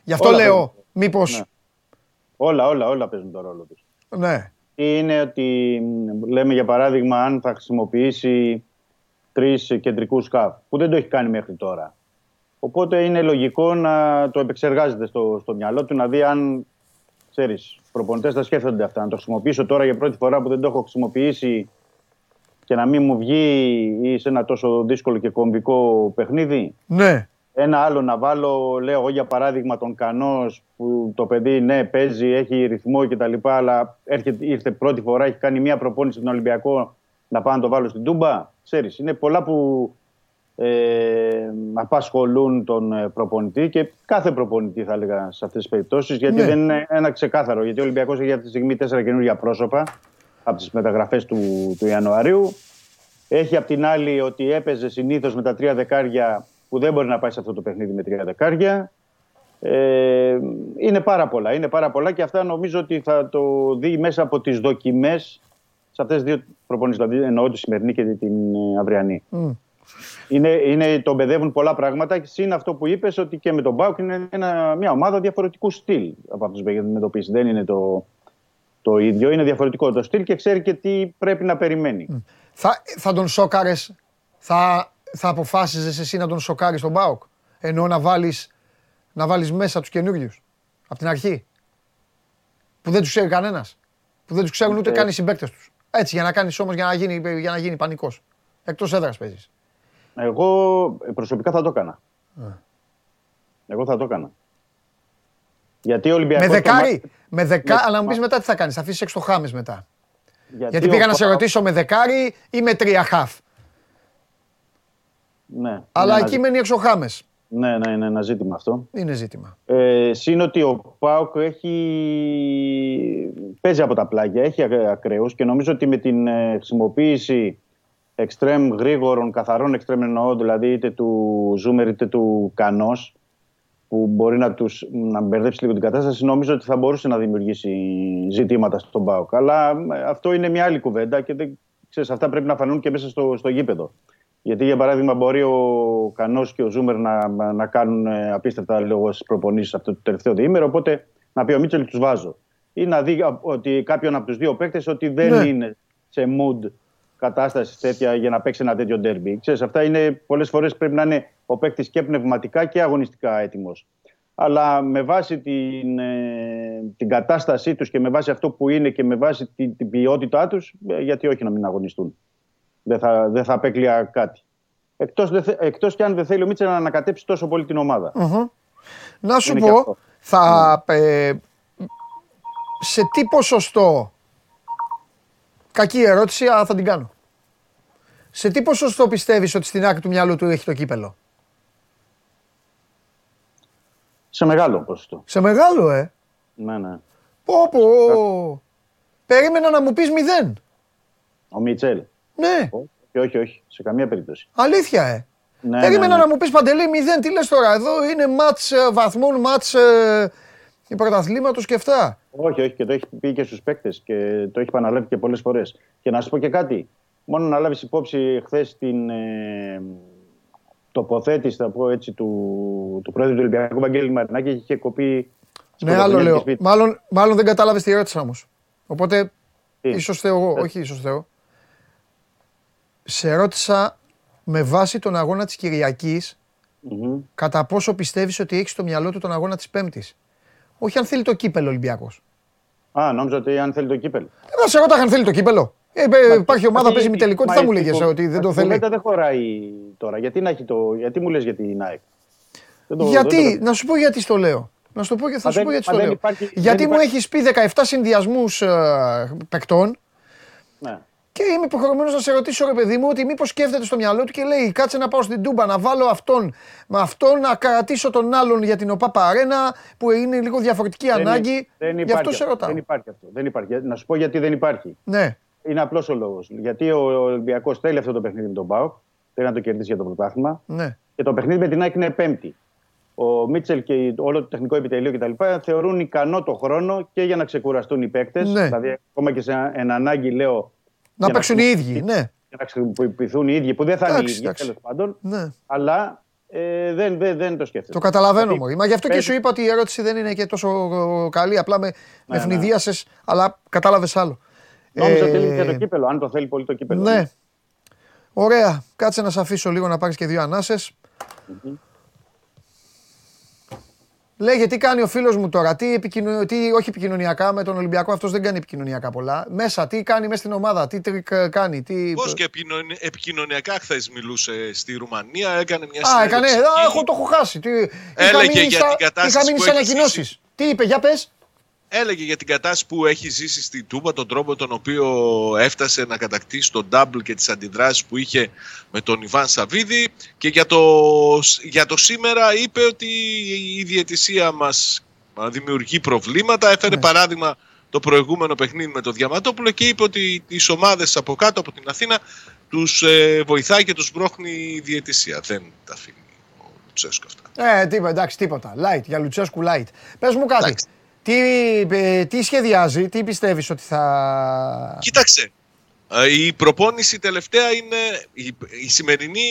Γι' αυτό Όλα λέω παίζουν. μήπως, Ναι. Όλα, όλα, όλα παίζουν τον ρόλο τους. ναι. Είναι ότι μ, λέμε για παράδειγμα αν θα χρησιμοποιήσει τρεις κεντρικούς σκαφ, που δεν το έχει κάνει μέχρι τώρα. Οπότε είναι λογικό να το επεξεργάζεται στο, στο μυαλό του, να δει αν ξέρεις, προπονητές θα σκέφτονται αυτά. Να το χρησιμοποιήσω τώρα για πρώτη φορά που δεν το έχω χρησιμοποιήσει και να μην μου βγει ή σε ένα τόσο δύσκολο και κομβικό παιχνίδι. Ναι. Ένα άλλο να βάλω, λέω εγώ για παράδειγμα τον Κανός που το παιδί ναι παίζει, έχει ρυθμό κτλ. Αλλά έρχεται, ήρθε πρώτη φορά, έχει κάνει μία προπόνηση στον Ολυμπιακό να πάω να το βάλω στην Τούμπα. Ξέρεις, είναι πολλά που ε, απασχολούν τον ε, προπονητή και κάθε προπονητή θα έλεγα σε αυτές τις περιπτώσεις γιατί Ναι. δεν είναι ένα ξεκάθαρο. Γιατί ο Ολυμπιακός έχει αυτή τη στιγμή τέσσερα καινούργια πρόσωπα από τις μεταγραφές του, του Ιανουαρίου. Έχει απ' την άλλη ότι έπαιζε συνήθως με τα τρία δεκάρια που δεν μπορεί να πάει σε αυτό το παιχνίδι με τρία δεκάρια. Ε, είναι πάρα πολλά. Είναι πάρα πολλά και αυτά νομίζω ότι θα το δει μέσα από τις δοκιμές σε αυτές τις δύο προπονήσεις, δηλαδή εννοώ τη σημερινή και την ε, αυριανή. Μμ. Είναι, είναι, τον παιδεύουν πολλά πράγματα. Συν αυτό που είπες ότι και με τον Μπάουκ είναι ένα, μια ομάδα διαφορετικού στυλ από αυτούς που έχει αντιμετωπίσει. Δεν είναι το, το ίδιο. Είναι διαφορετικό το στυλ και ξέρει και τι πρέπει να περιμένει. Θα, θα τον σόκαρες, θα, θα αποφάσιζες εσύ να τον σοκάρεις τον ΠΑΟΚ. Ενώ να βάλεις, να βάλεις μέσα τους καινούριους. Από την αρχή. Που δεν τους ξέρει κανένας. Που δεν τους ξέρουν ούτε Ε. καν οι συμπαίκτες τους. Έτσι για να κάνεις όμως για να γίνει, για να γίνει πανικός. Εκτός έδρας παίζεις. Εγώ ε, προσωπικά θα το έκανα. Εγώ θα το έκανα. Γιατί ο Ολυμπιακός... Με το δεκάρι. μάτι- Με δεκά, με- αλλά να μου πεις μετά τι θα κάνεις. Θα αφήσεις έξω το Χάμες μετά. Γιατί ο πήγα να σε Πάοκ- ρωτήσω με δεκάρι ή με τρία χαφ. Ναι, Αλλά είναι εκεί ένα, μένει έξω ο Χάμες. Ναι, ναι, είναι ένα ζήτημα αυτό. Είναι ζήτημα. Ε, Συν ότι ο Πάουκ έχει... παίζει από τα πλάγια, έχει ακραίους και νομίζω ότι με την ε, χρησιμοποίηση εξτρέμ γρήγορων, καθαρών εξτρέμ εννοώ, δηλαδή είτε του Ζούμερ είτε του Κανός, που μπορεί να, τους, να μπερδέψει λίγο την κατάσταση, νομίζω ότι θα μπορούσε να δημιουργήσει ζητήματα στον Πάουκ. Αλλά ε, αυτό είναι μια άλλη κουβέντα και δεν, ξέρεις, αυτά πρέπει να φανούν και μέσα στο, στο γήπεδο. Γιατί, για παράδειγμα, μπορεί ο Κανός και ο Ζούμερ να, να κάνουν ε, απίστευτα λόγω στις προπονήσεις αυτό το τελευταίο διήμερο. Οπότε να πει ο Μίτσελ τους βάζω. Ή να δει α, ότι κάποιον από τους δύο παίκτες ότι δεν Ναι. είναι σε mood κατάστασης τέτοια για να παίξει ένα τέτοιο ντέρμπι. Ξέρεις, αυτά είναι πολλές φορές πρέπει να είναι ο παίκτης και πνευματικά και αγωνιστικά έτοιμος. Αλλά με βάση την, ε, την κατάστασή τους και με βάση αυτό που είναι και με βάση την, την ποιότητά τους, ε, γιατί όχι να μην αγωνιστούν. Δεν θα, δεν θα απέκλεια κάτι. Εκτός, δεν θε- εκτός και αν δεν θέλει ο Μίτσελ να ανακατέψει τόσο πολύ την ομάδα. Μμμ. Να σου Είναι και πω, αυτό. θα, ε, σε τι ποσοστό, κακή ερώτηση, αλλά θα την κάνω. Σε τι ποσοστό πιστεύεις ότι στην άκρη του μυαλού του έχει το κύπελο; Σε μεγάλο ποσοστό. Σε μεγάλο, ε; Ναι, ναι. Πω, πω. Περίμενα να μου πεις μηδέν. Ο Μίτσελ. Ναι, Όχι, όχι, όχι. Σε καμία περίπτωση. αλήθεια, ε. Ναι, Περίμενα ναι, ναι. να μου πεις Παντελή μηδέν. Τι λες τώρα, εδώ είναι μάτς ε, βαθμών, μάτς ε, πρωταθλήματος και αυτά. Όχι, όχι, και το έχει πει και στους παίκτες και το έχει επαναλάβει και πολλές φορές. Και να σου πω και κάτι. Μόνο να λάβεις υπόψη χθες την ε, τοποθέτηση, θα πω έτσι, του, του πρόεδρου του Ολυμπιακού Βαγγέλη Μαρινάκη και είχε κοπεί. στο Ναι, άλλο Πρωτογεννιάτικη λέω. σπίτι. Μάλλον, μάλλον δεν κατάλαβες τη ερώτηση όμως. Οπότε, Τι; ίσως θεω εγώ, όχι ίσως θεω. Σε ρώτησα με βάση τον αγώνα της Κυριακής, Μμμ. κατά πόσο πιστεύεις ότι έχεις στο μυαλό του τον αγώνα της Πέμπτης; Όχι αν θέλει το κύπελο Ολυμπιακός. Α, νόμιζα ότι αν θέλει το κύπελο. Ε, να σε ρώτα αν θέλει το κύπελο. Ε, ε, υπάρχει ομάδα Μα παίζει η- μη τελικό, τι μα θα η μου λέγες κουβέντα- ότι δεν το η θέλει; κουβέντα δεν χωράει τώρα. Γιατί, να έχει το... γιατί μου λες για την ΑΕΚ; Δεν το- Γιατί, δεν το- να σου πω γιατί στο λέω. Να σου το πω, θα Μα σου πω δεν- γιατί μα στο δεν λέω. υπάρχει- γιατί δεν μου υπάρχει- έχεις πει 17 συνδυασμούς ε, παικτών Ναι. Και είμαι υποχρεωμένος να σε ρωτήσω, ρε παιδί μου, ότι μήπως σκέφτεται στο μυαλό του και λέει: Κάτσε να πάω στην Τούμπα να βάλω αυτόν με αυτόν, να κρατήσω τον άλλον για την ΟΠΑΠ Αρένα που είναι λίγο διαφορετική Δεν ανάγκη. υ- δεν Γι' υπάρχει αυτό σε ρωτάω. Δεν υπάρχει αυτό. Δεν υπάρχει. Να σου πω γιατί δεν υπάρχει. Ναι, Είναι απλός ο λόγος. Γιατί ο Ολυμπιακός θέλει αυτό το παιχνίδι με τον Πάοκ. Θέλει να το κερδίσει για το πρωτάθλημα. ναι. Και το παιχνίδι με την ΑΕΚ είναι πέμπτη. Ο Μίτσελ και όλο το τεχνικό επιτελείο κτλ. θεωρούν ικανό το χρόνο και για να ξεκουραστούν οι παίκτες. Ναι. Δηλαδή, ακόμα και σε εν ανάγκη, λέω. Να για παίξουν οι ίδιοι. χρησιμοποιηθούν- Ναι, Για να χρησιμοποιηθούν οι ίδιοι, που δεν θα είναι οι Εντάξει, ίδιοι εντάξει. τέλος πάντων. ναι. Αλλά ε, δεν, δεν, δεν το σκέφτεται. Το καταλαβαίνω Δηλαδή, μωρή. Μα γι' αυτό και παίζει- σου είπα ότι η ερώτηση δεν είναι και τόσο ε, καλή. Απλά με, με ναι. ευνηδίασες, αλλά κατάλαβες άλλο. Νόμιζα Ε, ότι έλεγε για το κύπελο, αν το θέλει πολύ το κύπελο. Ναι. Ωραία. Κάτσε να σε αφήσω λίγο να πάρεις και δύο ανάσες. Λέγε τι κάνει ο φίλος μου τώρα, τι, επικοινω... τι όχι επικοινωνιακά με τον Ολυμπιακό, αυτός δεν κάνει επικοινωνιακά πολλά. Μέσα, τι κάνει μέσα στην ομάδα, τι τρικ ε, κάνει, τι... Πώς και επικοινωνι- επικοινωνιακά χθες μιλούσε στη Ρουμανία, έκανε μια Α, συνέντευξη. έκανε, εκεί. α, έχω το έχω χάσει. Τι... είχα Έλεγε μείνει για στα- την κατάσταση Είχα μείνει που σε έχεις ανακοινώσεις. Τι είπε, για πες. Έλεγε για την κατάσταση που έχει ζήσει στην Τούμπα, τον τρόπο τον οποίο έφτασε να κατακτήσει τον double και τις αντιδράσεις που είχε με τον Ιβάν Σαββίδη και για το, για το σήμερα είπε ότι η διαιτησία μας α, δημιουργεί προβλήματα. Έφερε Ναι. παράδειγμα το προηγούμενο παιχνίδι με τον Διαματόπουλο και είπε ότι τις ομάδες από κάτω από την Αθήνα τους ε, βοηθάει και τους μπρόχνει η διαιτησία. Δεν τα αφήνει ο Λουτσέσκο αυτά. Ε, τίποτα, εντάξει, τίποτα. Light, για Λουτσέσκου light. Πες μου κάτι. Εντάξει. Τι, ε, τι σχεδιάζει, τι πιστεύεις ότι θα... Κοίταξε. ε, Η προπόνηση τελευταία είναι. Η, η σημερινή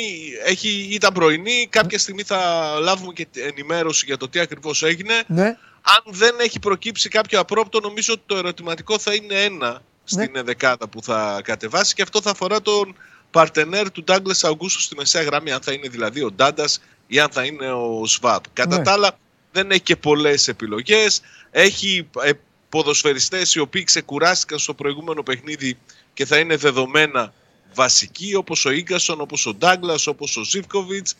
έχει, ήταν πρωινή. Κάποια στιγμή θα λάβουμε και ενημέρωση για το τι ακριβώς έγινε. Ναι, Αν δεν έχει προκύψει κάποιο απρόπτο, νομίζω ότι το ερωτηματικό θα είναι ένα στην δεκάδα που θα κατεβάσει και αυτό θα αφορά τον παρτενέρ του Ντάγκλες Αγκούστου στη μεσαία γραμμή. Αν θα είναι δηλαδή ο Ντάντας ή αν θα είναι ο Σβάπ. Κατά Ναι. τα άλλα, δεν έχει και πολλές επιλογές. Έχει ε, ποδοσφαιριστές οι οποίοι ξεκουράστηκαν στο προηγούμενο παιχνίδι και θα είναι δεδομένα βασικοί όπως ο Ίγκασον, όπως ο Ντάγκλας, όπως ο Ζίβκοβιτς.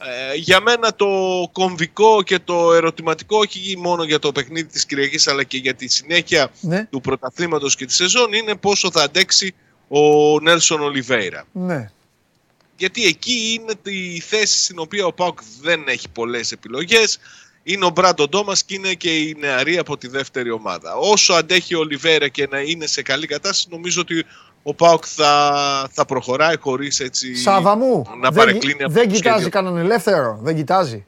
Ε, για μένα το κομβικό και το ερωτηματικό όχι μόνο για το παιχνίδι της Κυριακής αλλά και για τη συνέχεια ναι, του πρωταθλήματος και της σεζόν είναι πόσο θα αντέξει ο Νέλσον Ολιβέηρα. ναι. Γιατί εκεί είναι η θέση στην οποία ο Πάουκ δεν έχει πολλές επιλογές. Είναι ο Μπράντο Ντόμας και είναι και η νεαρή από τη δεύτερη ομάδα. Όσο αντέχει ο Ολιβέηρα και να είναι σε καλή κατάσταση, νομίζω ότι ο Πάουκ θα, θα προχωράει χωρίς έτσι Σάβα μου, να δεν, παρεκκλίνει από δεν το κοιτάζει σχέδιο. κανέναν ελεύθερο, δεν κοιτάζει.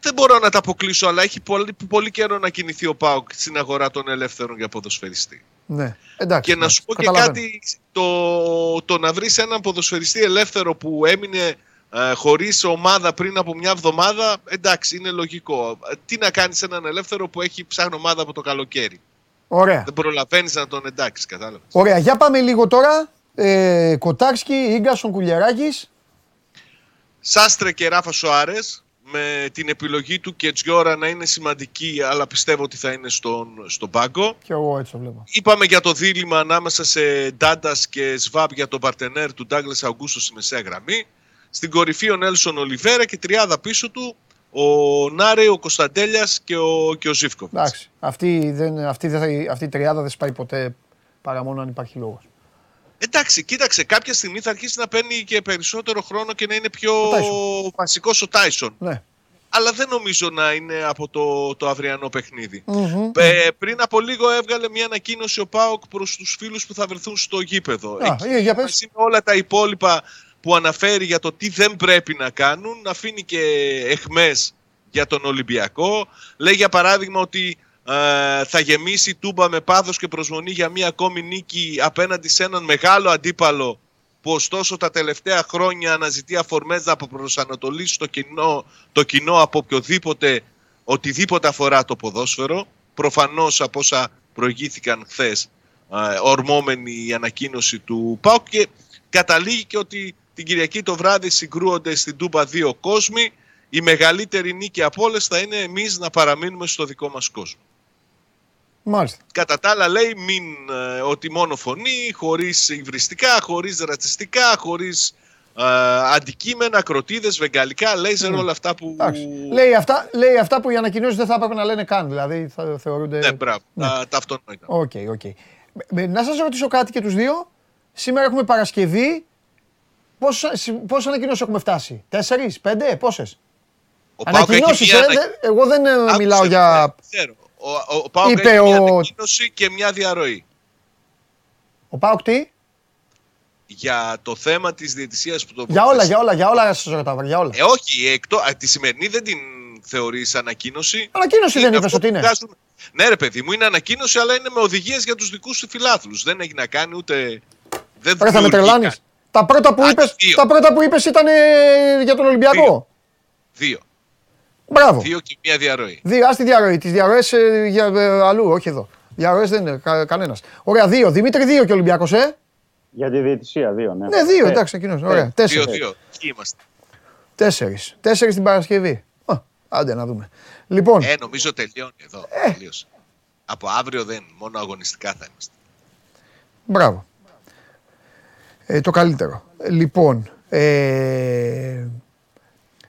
Δεν μπορώ να τα αποκλείσω, αλλά έχει πολύ, πολύ καιρό να κινηθεί ο Πάουκ στην αγορά των ελεύθερων για ποδοσφαιριστή. Ναι, εντάξει. Και να σου πω και καταλαβαίνω. κάτι, το, το να βρεις έναν ποδοσφαιριστή ελεύθερο που έμεινε ε, χωρίς ομάδα πριν από μια εβδομάδα, εντάξει, είναι λογικό. Ε, Τι να κάνεις έναν ελεύθερο που έχει ψάχνει ομάδα από το καλοκαίρι; Ωραία. Δεν προλαβαίνεις να τον εντάξει, κατάλαβες. Ωραία, για πάμε λίγο τώρα. Ε, Κοτάρσκι, Ίγκασον, Κουλιαράκης. Σάστρε και Ράφα Σοάρες με την επιλογή του και Τζιόρα να είναι σημαντική, αλλά πιστεύω ότι θα είναι στον, στον πάγκο. Και εγώ έτσι το βλέπω. Είπαμε για το δίλημα ανάμεσα σε Ντάντας και Σβάμπ για τον παρτενέρ του Ντάγκλε Αγκούστο στη μεσαία γραμμή. Στην κορυφή ο Νέλσον Ολιβέρα και τριάδα πίσω του ο Νάρε, ο Κωνσταντέλιας και ο, και ο Ζήφκοβιτς. Εντάξει, αυτή, δεν, αυτή, δεν θα, αυτή η τριάδα δεν σπάει ποτέ παρά μόνο αν υπάρχει λόγος. Εντάξει, κοίταξε, κάποια στιγμή θα αρχίσει να παίρνει και περισσότερο χρόνο και να είναι πιο Ο βασικός ο Τάισον. Ναι. Αλλά δεν νομίζω να είναι από το, το αυριανό παιχνίδι. Μμμ. Ε, πριν από λίγο έβγαλε μια ανακοίνωση ο Πάοκ προς τους φίλους που θα βρεθούν στο γήπεδο. Α, ε, για πες. μαζί με όλα τα υπόλοιπα που αναφέρει για το τι δεν πρέπει να κάνουν, να αφήνει και εχμές για τον Ολυμπιακό. Λέει για παράδειγμα ότι ε, θα γεμίσει η Τούμπα με πάθος και προσμονή για μια ακόμη νίκη απέναντι σε έναν μεγάλο αντίπαλο που ωστόσο τα τελευταία χρόνια αναζητεί αφορμές να προσανατολίσει το κοινό, το κοινό από οποιοδήποτε, οτιδήποτε αφορά το ποδόσφαιρο. Προφανώς από όσα προηγήθηκαν χθες ορμόμενη η ανακοίνωση του ΠΑΟΚ και καταλήγει και ότι Την Κυριακή το βράδυ συγκρούονται στην Τούμπα δύο κόσμοι. Η μεγαλύτερη νίκη από όλες θα είναι εμείς να παραμείνουμε στο δικό μας κόσμο. Μάλιστα. Κατά τα άλλα λέει μην, ε, ότι μόνο φωνή, χωρίς υβριστικά, χωρίς ρατσιστικά, χωρίς ε, αντικείμενα, κροτίδες, βεγγαλικά, λέιζερ, όλα αυτά που... Εντάξει. Λέει αυτά, λέει αυτά που οι ανακοινώσεις δεν θα έπρεπε να λένε καν. Δηλαδή θα θεωρούνται. Ναι, μπράβο, τα, τα αυτονόητα. OK, OK. Ε, Να σας ρωτήσω κάτι και τους δύο. Σήμερα έχουμε Παρασκευή. Πόσες, πόσες ανακοινώσεις έχουμε φτάσει; Τέσσερις, πέντε, πόσες; Ο ΠΑΟΚ έχει Ανακοινώσεις, μία ε, ανα- δεν- εγώ δεν ε, Άκουσε, μιλάω ναι, για... ξέρω. Ο, ο, ο ΠΑΟΚ Είπε έχει μια ο- ανακοίνωση και μια διαρροή. Ο Πάοκ τι; Για το θέμα της διαιτησίας που το Για όλα, προχθές- για όλα, για όλα σας ρωτάω, για όλα. Ε, όχι, εκτό, α, τη σημερινή δεν την θεωρείς ανακοίνωση. Ανακοίνωση δεν Είναι είπες αυτό ότι που είναι. βγάζουν- Ναι ρε παιδί μου, είναι ανακοίνωση, αλλά είναι με οδηγίες για τους δικούς του φιλάθλους. Δεν έχει να κάνει ούτε... Δεν Ρε, θα με δημιουργεί τρελάνεις. Τα πρώτα που Άντε, είπες, δύο. τα πρώτα που είπες ήταν ε, για τον Ολυμπιακό; Δύο. Δύο. Μπράβο. Δύο και μια διαρροή. Δύο, ας τη διαρροή. Τις διαρροές ε, για ε, αλλού, όχι εδώ. Διαρροές δεν είναι κα, κανένας. Ωραία, δύο. Δημήτρη, δύο και Ολυμπιακός, ε. Για τη διαιτησία, δύο, ναι. Ναι, δύο, Ε, εντάξει, εκείνος. ε, Ωραία, Δύο, τέσσερις. δύο. Ποιοι είμαστε; Τέσσερις. Τέσσερις την Παρασκευή. Α, άντε να δούμε. Λοιπόν, Ε, νομίζω τελειώνει εδώ. Τελείωσε. Από αύριο δεν, μόνο αγωνιστικά θα είμαστε. μπράβο. Ε, το καλύτερο. Λοιπόν, ε,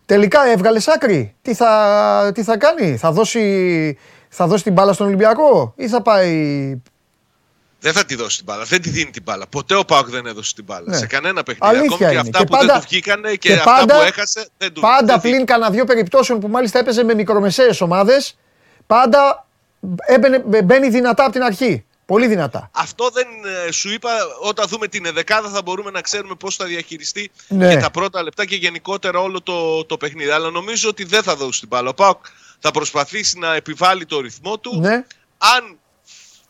τελικά έβγαλες άκρη. Τι θα, τι θα κάνει, θα δώσει, θα δώσει την μπάλα στον Ολυμπιακό ή θα πάει; Δεν θα τη δώσει την μπάλα. Δεν τη δίνει την μπάλα. Ποτέ ο Πάοκ δεν έδωσε την μπάλα. Ναι. Σε κανένα παιχνίδι. Αλήθεια Ακόμη και είναι. αυτά Και που πάντα- δεν του βγήκανε και, και αυτά πάντα- που έχασε δεν του Πάντα δεν πλην κανένα δύο περιπτώσεων που μάλιστα έπαιζε με μικρομεσαίες ομάδες, πάντα έμπαινε, μπαίνει δυνατά από την αρχή. Πολύ δυνατά. Αυτό δεν ε, σου είπα, όταν δούμε την εδεκάδα θα μπορούμε να ξέρουμε πώς θα διαχειριστεί Ναι. και τα πρώτα λεπτά και γενικότερα όλο το, το παιχνίδι. Αλλά νομίζω ότι δεν θα δώσει την μπάλα. Ο Πάοκ θα προσπαθήσει να επιβάλλει το ρυθμό του. Ναι. Αν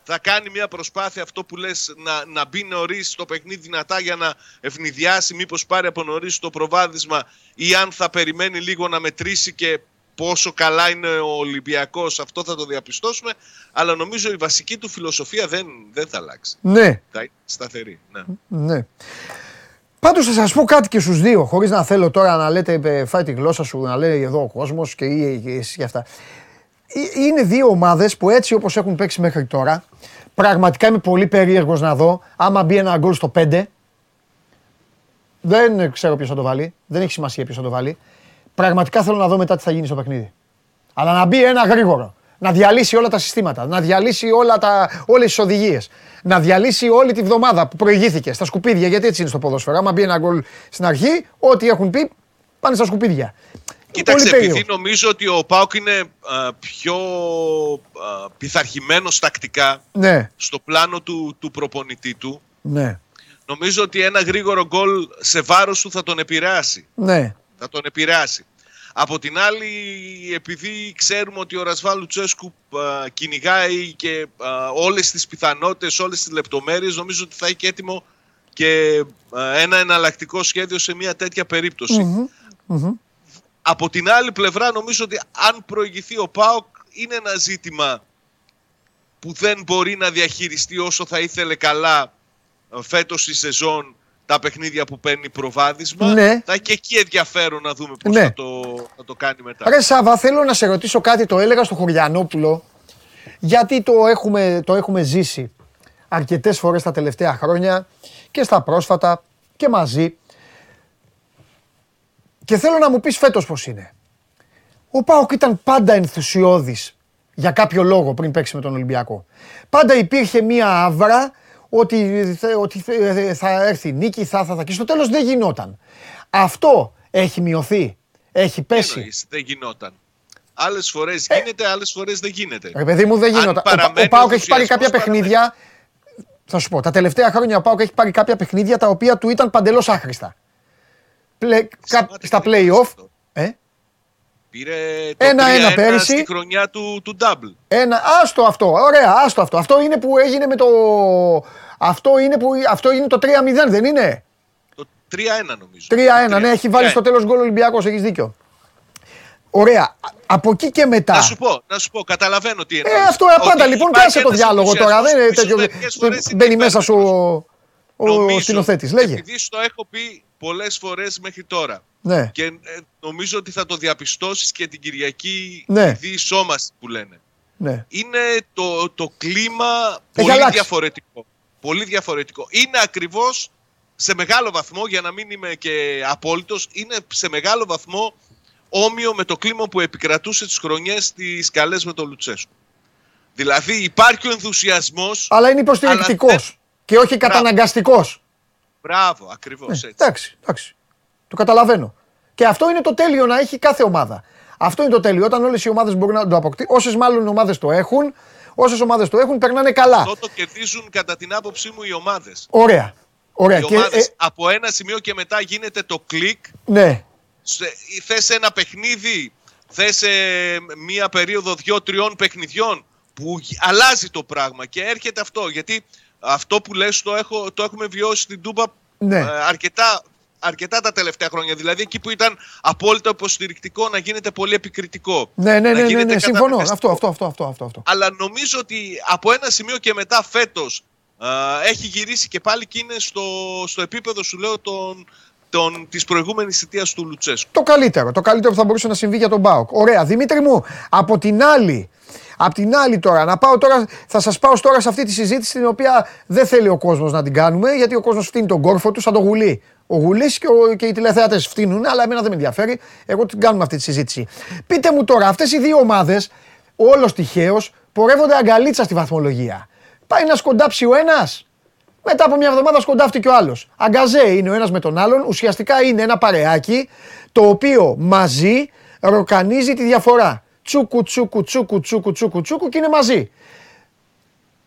θα κάνει μια προσπάθεια αυτό που λες να, να μπει νωρίς στο παιχνίδι δυνατά για να ευνηδιάσει μήπως πάρει από νωρίς το προβάδισμα ή αν θα περιμένει λίγο να μετρήσει και πόσο καλά είναι ο Ολυμπιακός αυτό θα το διαπιστώσουμε αλλά νομίζω η βασική του φιλοσοφία δεν, δεν θα αλλάξει Ναι, θα είναι σταθερή ναι. ναι. Πάντως θα σας πω κάτι και στους δύο, χωρίς να θέλω τώρα να λέτε ε, φάει τη γλώσσα σου, να λέει εδώ ο κόσμος και ή- ή εσείς και αυτά. Ε, Είναι δύο ομάδες που έτσι όπως έχουν παίξει μέχρι τώρα, πραγματικά είμαι πολύ περίεργος να δω άμα μπει ένα γκολ στο 5, δεν ξέρω ποιος θα το βάλει, δεν έχει σημασία ποιος θα το βάλει. Πραγματικά θέλω να δω μετά τι θα γίνει στο παιχνίδι. Αλλά να μπει ένα γρήγορο. Να διαλύσει όλα τα συστήματα. Να διαλύσει όλα τα, όλες τις οδηγίες. Να διαλύσει όλη τη βδομάδα που προηγήθηκε στα σκουπίδια. Γιατί έτσι είναι στο ποδόσφαιρο. Άμα μπει ένα γκολ στην αρχή, ό,τι έχουν πει πάνε στα σκουπίδια. Κοίταξε, Πολύ επειδή περίεργο. νομίζω ότι ο Πάουκ είναι α, πιο α, πειθαρχημένος τακτικά Ναι, στο πλάνο του, του προπονητή του, ναι, νομίζω ότι ένα γρήγορο γκολ σε βάρος του θα τον επηρεάσει. ναι. θα τον επηρεάσει. Από την άλλη, επειδή ξέρουμε ότι ο Ρασβάλ Λουτσέσκου α, κυνηγάει και α, όλες τις πιθανότητες, όλες τις λεπτομέρειες, νομίζω ότι θα έχει έτοιμο και α, ένα εναλλακτικό σχέδιο σε μια τέτοια περίπτωση. Από την άλλη πλευρά, νομίζω ότι αν προηγηθεί ο ΠΑΟΚ, είναι ένα ζήτημα που δεν μπορεί να διαχειριστεί όσο θα ήθελε καλά α, φέτος η σεζόν τα παιχνίδια που παίρνει προβάδισμα. Ναι. Θα έχει και εκεί ενδιαφέρον να δούμε πώς Ναι. θα, το, θα το κάνει μετά. Ρε Σάβα, θέλω να σε ρωτήσω κάτι, το έλεγα στο Χωριανόπουλο, γιατί το έχουμε, το έχουμε ζήσει αρκετές φορές τα τελευταία χρόνια και στα πρόσφατα και μαζί. Και θέλω να μου πεις φέτος πώς είναι. Ο Πάοκ ήταν πάντα ενθουσιώδης για κάποιο λόγο πριν παίξει με τον Ολυμπιακό. Πάντα υπήρχε μία άβρα ότι, θε- ότι θε- θα έρθει νίκη, θα, θα, θα. Και στο τέλος δεν γινόταν. Αυτό έχει μειωθεί, έχει Τι πέσει. εννοείς, δεν γινόταν; Άλλες φορές Ε. γίνεται, άλλες φορές δεν γίνεται. Ρε παιδί μου δεν Αν γίνονταν. Ο, παραμένει ο Πάοκ έχει πάρει κάποια ενθουσιασμός, παιχνίδια. Θα σου πω, τα τελευταία χρόνια ο Πάοκ έχει πάρει κάποια παιχνίδια τα οποία του ήταν παντελώς άχρηστα. Πλε, κα, Σταμάτη, στα δεν είναι play-off. αυτό. Ε, Πήρε το Ένα-ένα 3-1 πέρυσι. στη χρονιά του, του double. ένα, άστο αυτό, ωραία, άστο αυτό. Αυτό είναι που έγινε με το. Αυτό είναι, που, αυτό είναι το 3-0, δεν είναι; Το 3-1 νομίζω. 3-1, ναι, έχει βάλει 3-1. στο τέλος γκολ Ολυμπιακός, έχεις δίκιο. Ωραία. Α- Από εκεί και μετά. Να σου πω, να σου πω, καταλαβαίνω τι Ε, εννοείς. αυτό Ότι πάντα λοιπόν, υπάρχει κάσε το ένας διάλογο τώρα. Δεν είναι ενθουσιασμός, τέτοιο. ίσως μερικές φορές είναι Μπαίνει μέσα σου υπέρμετρος. ο, ο Νομίζω, σκηνοθέτης. Λέγε. Επειδή σου το έχω πει πολλές φορές μέχρι τώρα Ναι. και ε, νομίζω ότι θα το διαπιστώσεις και την Κυριακή Ναι. η διεισόμαση που λένε. ναι. Είναι το, το κλίμα πολύ αλλάξει. διαφορετικό. Πολύ διαφορετικό. Είναι ακριβώς σε μεγάλο βαθμό, για να μην είμαι και απόλυτος, είναι σε μεγάλο βαθμό όμοιο με το κλίμα που επικρατούσε τις χρονιές τις καλές με τον Λουτσέσκου. Δηλαδή υπάρχει ο ενθουσιασμός, Αλλά είναι υποστηρικτικός Αλλά και όχι καταναγκαστικός. Μπράβο, ακριβώς έτσι. Εντάξει, εντάξει. Το καταλαβαίνω. Και αυτό είναι το τέλειο να έχει κάθε ομάδα. Αυτό είναι το τέλειο. Όταν όλες οι ομάδες μπορούν να το αποκτήσουν, όσες μάλλον ομάδες το έχουν, όσες ομάδες το έχουν, περνάνε καλά. Αυτό το κερδίζουν κατά την άποψή μου οι ομάδες. Ωραία. Ωραία. Οι Και, ομάδες ε, από ένα σημείο και μετά γίνεται το κλικ ναι, σε, θες ένα παιχνίδι, θες ε, μία περίοδο δύο-τριών παιχνιδιών που γ- αλλάζει το πράγμα και έρχεται αυτό. Γιατί αυτό που λες το, έχω, το έχουμε βιώσει στην Τούμπα ναι. ε, αρκετά, αρκετά τα τελευταία χρόνια. Δηλαδή εκεί που ήταν απόλυτα υποστηρικτικό να γίνεται πολύ επικριτικό. Ναι, ναι, να ναι, ναι, γίνεται ναι, συμφωνώ. καταναγκαστικό. Αυτό, αυτό, αυτό, αυτό, αυτό, αυτό. Αλλά νομίζω ότι από ένα σημείο και μετά φέτος α, έχει γυρίσει και πάλι και είναι στο, στο επίπεδο σου λέω των, των, της προηγούμενης θητείας του Λουτσέσκου. Το καλύτερο, το καλύτερο που θα μπορούσε να συμβεί για τον Μπάουκ. Ωραία, Δημήτρη μου, από την άλλη, από την άλλη τώρα, να πάω τώρα, θα σας πάω τώρα σε αυτή τη συζήτηση την οποία δεν θέλει ο κόσμος να την κάνουμε, γιατί ο κόσμος φτύνει τον κόρφο του σαν το γουλί. Ο γουλής και, ο, και οι τηλεθεατές φτύνουν, αλλά εμένα δεν με ενδιαφέρει. Εγώ την κάνουμε αυτή τη συζήτηση. Πείτε μου τώρα, αυτές οι δύο ομάδες, όλος τυχαίως, πορεύονται αγκαλίτσα στη βαθμολογία. Πάει να σκοντάψει ο ένας, μετά από μια εβδομάδα σκοντάφτηκε ο άλλος. Αγκαζέ είναι ο ένας με τον άλλον. Ουσιαστικά είναι ένα παρεάκι το οποίο μαζί ροκανίζει τη διαφορά. Τσούκου, τσούκου, τσούκου, τσούκου, τσούκου, τσούκου και είναι μαζί.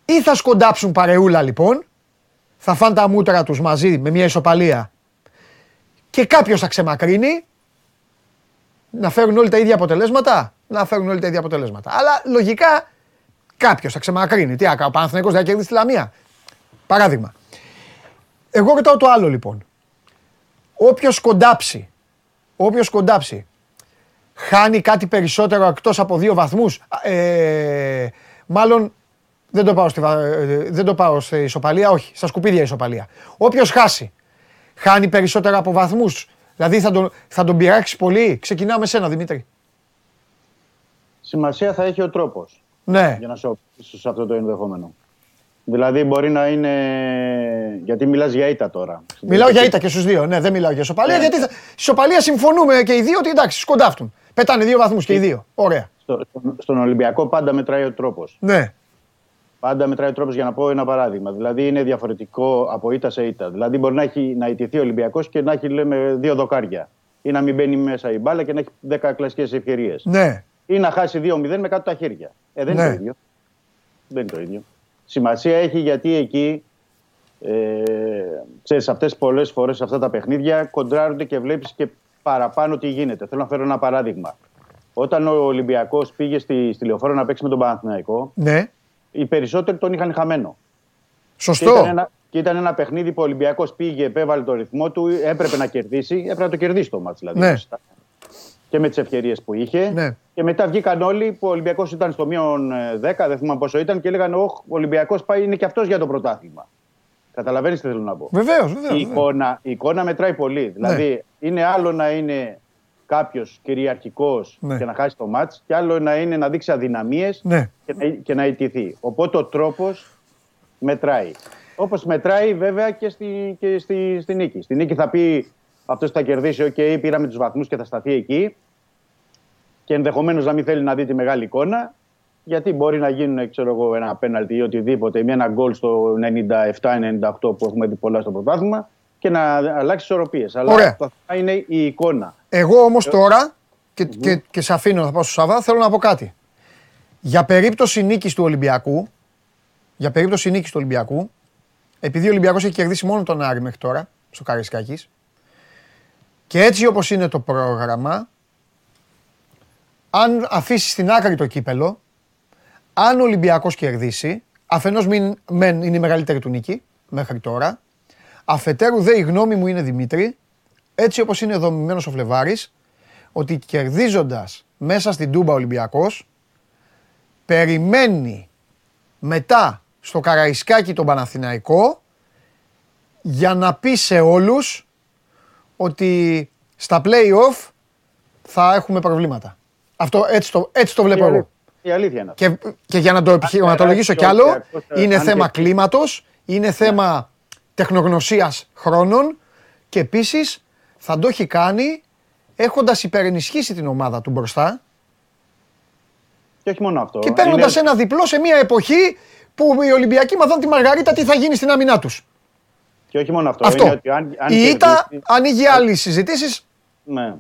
Ή θα σκοντάψουν παρεούλα λοιπόν, θα φάνε τα μούτρα τους μαζί με μια ισοπαλία και κάποιος θα ξεμακρύνει να φέρουν όλοι τα ίδια αποτελέσματα. Να φέρουν όλοι τα ίδια αποτελέσματα. Αλλά λογικά κάποιος θα ξεμακρύνει. Τι άκα, ο Παναθηναϊκός δεν θα κερδίσει τη Λαμία. Παράδειγμα. Εγώ ρωτάω το άλλο λοιπόν. Όποιος κοντάψει, όποιος κοντάψει, χάνει κάτι περισσότερο εκτός από δύο βαθμούς. Ε, μάλλον δεν το, πάω στη, βα- ε, δεν το πάω στη ισοπαλία, όχι, στα σκουπίδια ισοπαλία. Όποιος χάσει, χάνει περισσότερο από βαθμούς. Δηλαδή θα τον, θα τον πειράξεις πολύ. Ξεκινάμε με σένα Δημήτρη. Σημασία θα έχει ο τρόπος Ναι, για να σου απαντήσω σε αυτό το ενδεχόμενο. Δηλαδή μπορεί να είναι. Γιατί μιλάς για ήττα τώρα. μιλάω για ήττα και στους δύο. Ναι, δεν μιλάω για ισοπαλία. Ναι. Γιατί θα, ισοπαλία συμφωνούμε και οι δύο ότι εντάξει, σκοντάφτουν. Πετάνε δύο βαθμούς και οι δύο. Ωραία. Στο, στον- στον Ολυμπιακό πάντα μετράει ο τρόπος. Ναι. Πάντα μετράει ο τρόπος για να πω ένα παράδειγμα. Δηλαδή είναι διαφορετικό από ήττα σε ήττα. Δηλαδή μπορεί να, έχει, να ιτηθεί ο Ολυμπιακός και να έχει λέμε, δύο δοκάρια. Ή να μην μπαίνει μέσα η μπάλα και να έχει 10 κλασικές ευκαιρίες. Ναι. Ή να χάσει 2-0 με κάτω τα χέρια. Ε, δεν Ναι. είναι το ίδιο. Δεν είναι το ίδιο. Σημασία έχει γιατί εκεί, ε, ξέρεις, αυτές πολλές φορές αυτά τα παιχνίδια κοντράρονται και βλέπεις και παραπάνω τι γίνεται. Θέλω να φέρω ένα παράδειγμα. Όταν ο Ολυμπιακός πήγε στη, στη Λεωφόρο να παίξει με τον Παναθηναϊκό, Ναι. οι περισσότεροι τον είχαν χαμένο. Και ήταν, Σωστό. ένα, και ήταν ένα παιχνίδι που ο Ολυμπιακός πήγε, επέβαλε το ρυθμό του, έπρεπε να κερδίσει, έπρεπε να το κερδίσει το μάτς δηλαδή. Ναι. Και με τις ευκαιρίες που είχε. Ναι. Και μετά βγήκαν όλοι που ο Ολυμπιακός ήταν στο μείον ε, 10, δεν θυμάμαι πόσο ήταν, και λέγανε: Όχι, ο Ολυμπιακός πάει, είναι και αυτός για το πρωτάθλημα. Καταλαβαίνεις τι θέλω να πω. Βεβαίως, Η βεβαίως. εικόνα, η εικόνα μετράει πολύ. Δηλαδή, είναι άλλο να είναι κάποιος κυριαρχικός Ναι. και να χάσει το μάτς και άλλο να είναι να δείξει αδυναμίες Ναι. και να, και να ιτηθεί. Οπότε ο τρόπος μετράει. Όπως μετράει βέβαια και στη, και στη, στη νίκη. Στη νίκη θα πει αυτός θα κερδίσει, οκ, πήραμε τους βαθμούς και θα σταθεί εκεί και ενδεχομένως να μην θέλει να δει τη μεγάλη εικόνα γιατί μπορεί να γίνουν ξέρω εγώ, ένα πέναλτι ή οτιδήποτε ή ένα γκολ στο 97-98 που έχουμε δει πολλά στο πρωτάθλημα και να αλλάξει ισορροπίες. Αλλά Ωραία. το θέμα είναι η εικόνα. Εγώ όμως τώρα, και, και, και σε αφήνω να πάω στο Σαββά, θέλω να πω κάτι. Για περίπτωση νίκης του Ολυμπιακού, για περίπτωση νίκης του Ολυμπιακού, επειδή ο Ολυμπιακός έχει κερδίσει μόνο τον Άρη μέχρι τώρα, στο Καρισκάκη, και έτσι όπως είναι το πρόγραμμα, αν αφήσεις στην άκρη το κύπελο, αν ο Ολυμπιακός κερδίσει, αφενός μεν είναι η μεγαλύτερη του νίκη μέχρι τώρα, αφετέρου δε η γνώμη μου είναι Δημήτρη, έτσι όπως είναι δομημένος ο Φλεβάρης, ότι κερδίζοντας μέσα στην Τούμπα ο Ολυμπιακός, περιμένει μετά στο Καραϊσκάκι τον Παναθηναϊκό για να πει σε όλους ότι στα play-off θα έχουμε προβλήματα. Αυτό έτσι το, έτσι το βλέπω Η αλή- εγώ. Η αλήθεια είναι αυτό. Και, και για να το επιχειρηματολογήσω κι περάσει άλλο, ο Ολυμπιακός, είναι αν θέμα και- κλίματος, είναι θέμα τεχνογνωσίας χρόνων και επίσης θα το έχει κάνει έχοντας υπερενισχύσει την ομάδα του μπροστά Και όχι μόνο αυτό. και παίρνοντας Είναι- ένα διπλό σε μια εποχή που οι Ολυμπιακοί μαδάνε τη μαργαρίτα τι θα γίνει στην άμυνά τους. Και όχι μόνο αυτό. Αυτό. Είναι ότι αν, αν Η ήττα κερδίσει- ανοίγει άλλες συζητήσεις. Ναι.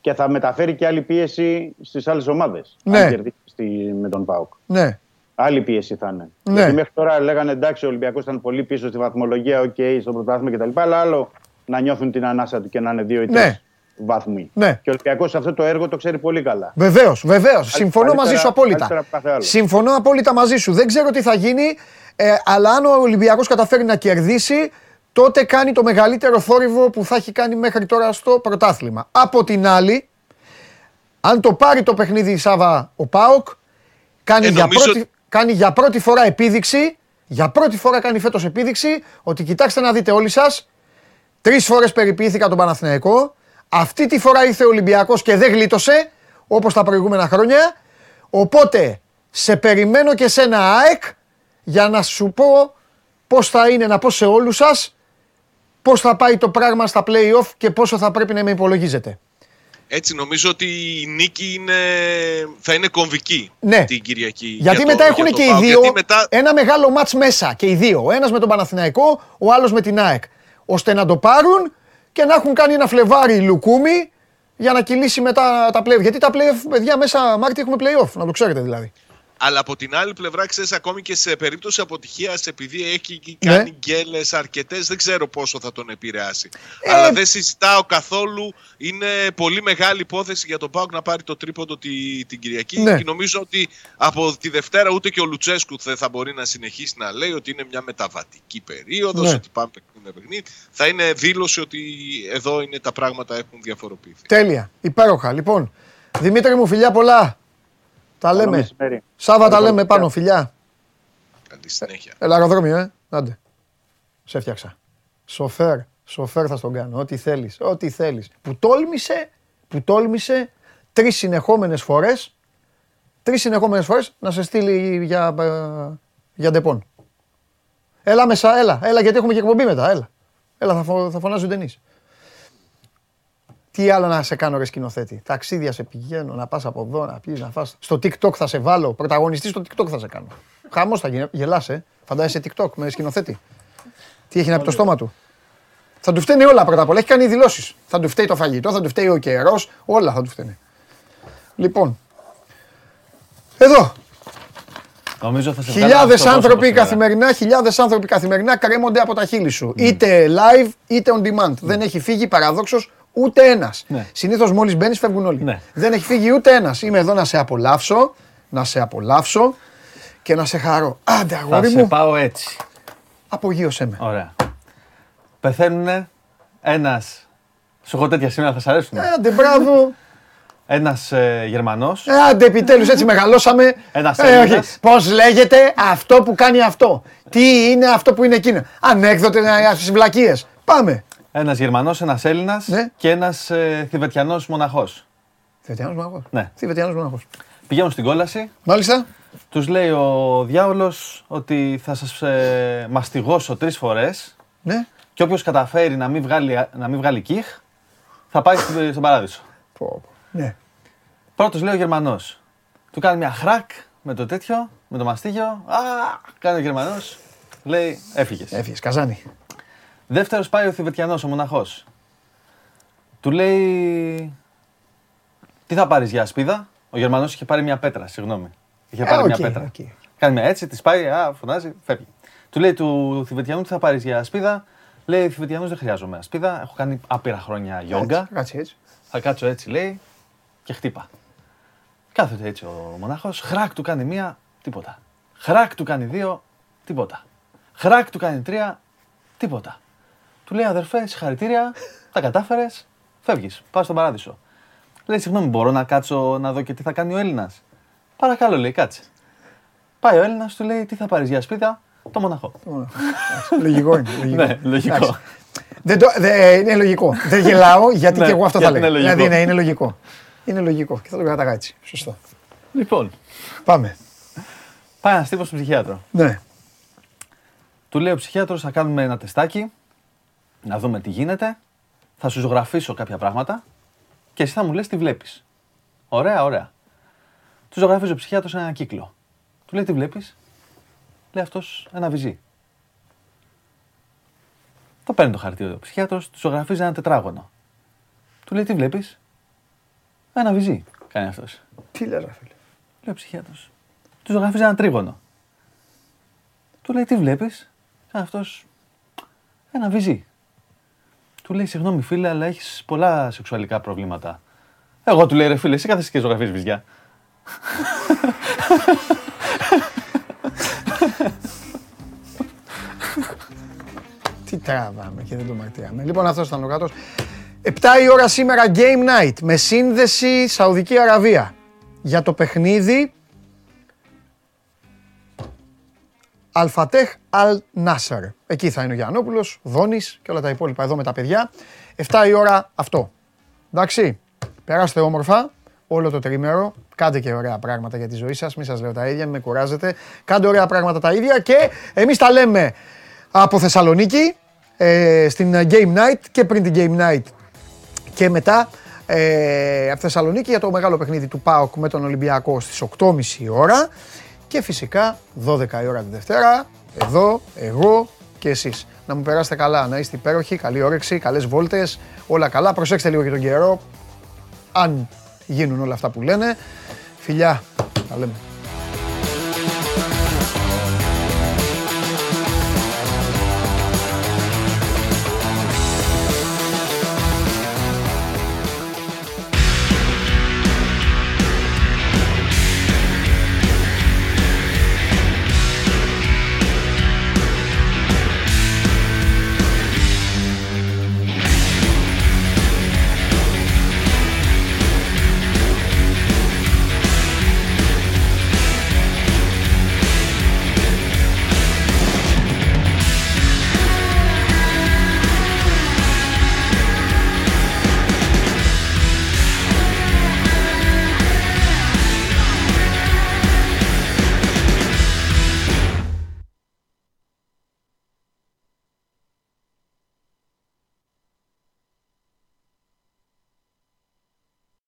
Και θα μεταφέρει και άλλη πίεση στις άλλες ομάδες. Ναι. Αν κερδίσει στη- με τον ΠΑΟΚ. Ναι. Άλλη πίεση θα είναι. Ναι. Γιατί μέχρι τώρα λέγανε εντάξει, ο Ολυμπιακός ήταν πολύ πίσω στη βαθμολογία, οκ, στο πρωτάθλημα κτλ. Αλλά άλλο να νιώθουν την ανάσα του και να είναι δύο ή τρεις Ναι. βάθμοι. Ναι. Και ο Ολυμπιακός αυτό το έργο το ξέρει πολύ καλά. Βεβαίως, βεβαίως. Συμφωνώ καλύτερα- μαζί σου απόλυτα. καλύτερα από κάθε άλλο. Συμφωνώ απόλυτα μαζί σου. Δεν ξέρω τι θα γίνει, ε, αλλά αν ο Ολυμπιακός καταφέρει να κερδίσει, τότε κάνει το μεγαλύτερο θόρυβο που θα έχει κάνει μέχρι τώρα στο πρωτάθλημα. Από την άλλη, αν το πάρει το παιχνίδι η Σάβα ο Πάοκ, κάνει, Ε, για νομίζω πρώτη, ότι- κάνει για πρώτη φορά επίδειξη, για πρώτη φορά κάνει φέτος επίδειξη, ότι κοιτάξτε να δείτε όλοι σας, Τρεις φορές περιποιήθηκα τον Παναθηναϊκό. Αυτή τη φορά ήρθε ο Ολυμπιακός και δεν γλίτωσε όπως τα προηγούμενα χρόνια. Οπότε σε περιμένω και σε ένα ΑΕΚ για να σου πω πώς θα είναι να πω σε όλους σας πώς θα πάει το πράγμα στα playoff και πόσο θα πρέπει να με υπολογίζετε. Έτσι νομίζω ότι η νίκη είναι, θα είναι κομβική Ναι. την Κυριακή. Γιατί για μετά το- έχουν για το και οι ΠΑΟΚ. δύο Γιατί μετά ένα μεγάλο μάτς μέσα και οι δύο. Ο ένας με τον Παναθηναϊκό, ο άλλος με την ΑΕΚ. Ώστε να το πάρουν και να έχουν κάνει ένα φλεβάρι λουκούμι για να κυλήσει μετά τα play Γιατί τα play παιδιά, μέσα Μάρτι έχουμε play-off, να το ξέρετε δηλαδή. Αλλά από την άλλη πλευρά, ξέρεις, ακόμη και σε περίπτωση αποτυχίας, επειδή έχει Ναι. κάνει γκέλες αρκετές, δεν ξέρω πόσο θα τον επηρεάσει. Ε, Αλλά δεν συζητάω καθόλου. Είναι πολύ μεγάλη υπόθεση για τον Πάουκ να πάρει το τρίποντο τη, την Κυριακή. Ναι. Και νομίζω ότι από τη Δευτέρα ούτε και ο Λουτσέσκου δεν θα μπορεί να συνεχίσει να λέει ότι είναι μια μεταβατική περίοδος, Ναι. ότι πάμε παιχνίδι με παιχνίδι. Θα είναι δήλωση ότι εδώ είναι τα πράγματα έχουν διαφοροποιηθεί. Τέλεια, υπέροχα. Λοιπόν, Δημήτρη μου, φιλιά πολλά. Τα Καλό λέμε. μεσημέρι. Σάβα τα Καλό λέμε μεσημέρι. πάνω, φιλιά. Καλή συνέχεια. Έλα αεροδρόμιο, ε. Άντε. Σε έφτιαξα. Σοφέρ, σοφέρ θα στον κάνω. Ό,τι θέλεις, ό,τι θέλεις. Που τόλμησε, που τόλμησε τρεις συνεχόμενες φορές, τρεις συνεχόμενες φορές να σε στείλει για, ε, για ντεπόν. Έλα μέσα, έλα, έλα γιατί έχουμε και εκπομπή μετά, έλα. Έλα, θα, φω, θα φωνάζει ο Ντενής. Τι άλλο να σε κάνω ρε σκηνοθέτη; Ταξίδια σε πηγαίνω, να πας από εδώ, να πεις, να φας. Στο TikTok θα σε βάλω, πρωταγωνιστή στο TikTok θα σε κάνω. Χαμός θα γίνει, γελάς ε. Φαντάζεσαι TikTok με σκηνοθέτη. Τι έχει να πει το στόμα του; Θα του φταίνει όλα πρώτα απ' όλα. Έχει κάνει δηλώσεις. Θα του φταίει το φαγητό, θα του φταίει ο καιρός, όλα θα του φταίνει. Λοιπόν. Εδώ. Νομίζω θα σε βγάλω Χιλιάδες αυτό το άνθρωποι πρόσωπο σήμερα. καθημερινά, χιλιάδες άνθρωποι καθημερινά κρέμονται από τα χείλη σου. Είτε live είτε on demand. Δεν έχει φύγει παραδόξως ούτε ένας. Ναι. Συνήθως μόλις μπαίνεις φεύγουν όλοι. Ναι. Δεν έχει φύγει ούτε ένας. Είμαι εδώ να σε απολαύσω, να σε απολαύσω και να σε χαρώ. Άντε, Θα αγόρι σε μου, πάω έτσι. απογείωσέ με. Ωραία. Πεθαίνουν ένας. Σου έχω τέτοια σήμερα, θα σα αρέσουν. Άντε, μπράβο. Ένας ε, Γερμανός. Ε, Άντε, επιτέλους έτσι μεγαλώσαμε. Ένας ε, όχι. Έλληνας. Πώς λέγεται αυτό που κάνει αυτό; Τι είναι αυτό που είναι εκείνο; Ανέκδοτε στις βλακίες. Πάμε. Ένας Γερμανός, ένας Έλληνας Ναι. και ένας ε, Θηβετιανός μοναχός. Θηβετιανός μοναχός. Ναι. Θηβετιανός μοναχός. Πηγαίνουν στην κόλαση. Μάλιστα. Τους λέει ο διάολο ότι θα σας ε, μαστιγώσω τρεις φορές Ναι. και όποιος καταφέρει να μην βγάλει, να μην βγάλει κύχ θα πάει στην- στον παράδεισο. Πω, πω. Ναι. Πρώτος λέει ο Γερμανός. Του κάνει μια χρακ με το τέτοιο, με το μαστίγιο. Α, κάνει ο Γερμανός. Λέει, έφυγες. Έφυγες, καζάνι. Δεύτερος πάει ο Θηβετιανός, ο μοναχός. Του λέει. Τι θα πάρεις για ασπίδα; Ο Γερμανός είχε πάρει μια πέτρα, συγγνώμη. Είχε Ε, πάρει οκ, μια πέτρα. οκ. Κάνει μια έτσι, της πάει, α, φωνάζει, φεύγει. Του λέει του Θιβετιανού τι θα πάρεις για ασπίδα; Λέει Θιβετιανό δεν χρειάζομαι ασπίδα. Έχω κάνει άπειρα χρόνια γιόγκα. Κάτσε έτσι. Θα κάτσω έτσι, λέει, και χτύπα. Κάθεται έτσι ο μοναχό. Χράκ του κάνει μία, τίποτα. Χράκ του κάνει δύο, τίποτα. Χράκ του κάνει τρία, τίποτα. Του λέει αδερφέ, συγχαρητήρια, τα κατάφερες, φεύγεις, πας στον παράδεισο. Λέει, συγγνώμη, μπορώ να κάτσω να δω και τι θα κάνει ο Έλληνας. Παρακαλώ, λέει, κάτσε. Πάει ο Έλληνας, του λέει, τι θα πάρεις για σπίτα. Το Μοναχό. Λογικό είναι. Λογικό. Ναι, λογικό. Εντάξει. Δεν το, δε, είναι λογικό. Δεν γελάω γιατί Ναι, και εγώ αυτό θα γιατί λέγα. είναι λογικό. Δηλαδή ναι, είναι λογικό. Είναι λογικό και θα το κρατάγα έτσι. Σωστό. Λοιπόν, Πάμε. πάει ένας τύπος στον ψυχίατρο. Ναι. Του λέει ο ψυχίατρο: Θα κάνουμε ένα τεστάκι, να δούμε τι γίνεται. Θα σου ζωγραφίσω κάποια πράγματα και εσύ θα μου λες τι βλέπεις. Ωραία, ωραία. Του ζωγραφίζει ο ψυχίατρο ένα κύκλο. Του λέει: Τι βλέπεις, Λέει αυτός ένα βυζί. Το παίρνει το χαρτί ο ψυχίατρο, του ζωγραφίζει ένα τετράγωνο. Του λέει: Τι βλέπεις, Ένα βυζί. Κάνει αυτός. Τι λες ρε φίλε; Λέει ο ψυχίατρο. Του ζωγραφίζει ένα τρίγωνο. Του λέει: Τι βλέπεις, Κάνει αυτός ένα βυζί. Του λέει: Συγγνώμη φίλε, αλλά έχεις πολλά σεξουαλικά προβλήματα. Εγώ του λέει: Ρε φίλε, εσύ κάθεσαι και ζωγραφίζεις βυζιά. Τι τραβάμε και δεν το μαρτυράμε. Λοιπόν, αυτός ήταν ο κάτω. 7 η ώρα σήμερα Game Night με σύνδεση Σαουδική Αραβία. Για το παιχνίδι Αλφατέχ Αλ Νάσαρ. Εκεί θα είναι ο Γιαννόπουλος, Δόνης και όλα τα υπόλοιπα εδώ με τα παιδιά. 7 η ώρα αυτό. Εντάξει, περάστε όμορφα όλο το τρίμερο. Κάντε και ωραία πράγματα για τη ζωή σας. Μην σας λέω τα ίδια, μην με κουράζετε. Κάντε ωραία πράγματα τα ίδια και εμείς τα λέμε από Θεσσαλονίκη ε, στην Game Night και πριν την Game Night και μετά ε, από Θεσσαλονίκη για το μεγάλο παιχνίδι του ΠΑΟΚ με τον Ολυμπιακό στις 8.30 η ώρα και φυσικά 12 η ώρα τη Δευτέρα εδώ, εγώ και εσείς. Να μου περάσετε καλά, να είστε υπέροχοι, καλή όρεξη, καλές βόλτες, όλα καλά. Προσέξτε λίγο και τον καιρό, αν γίνουν όλα αυτά που λένε. Φιλιά, τα λέμε.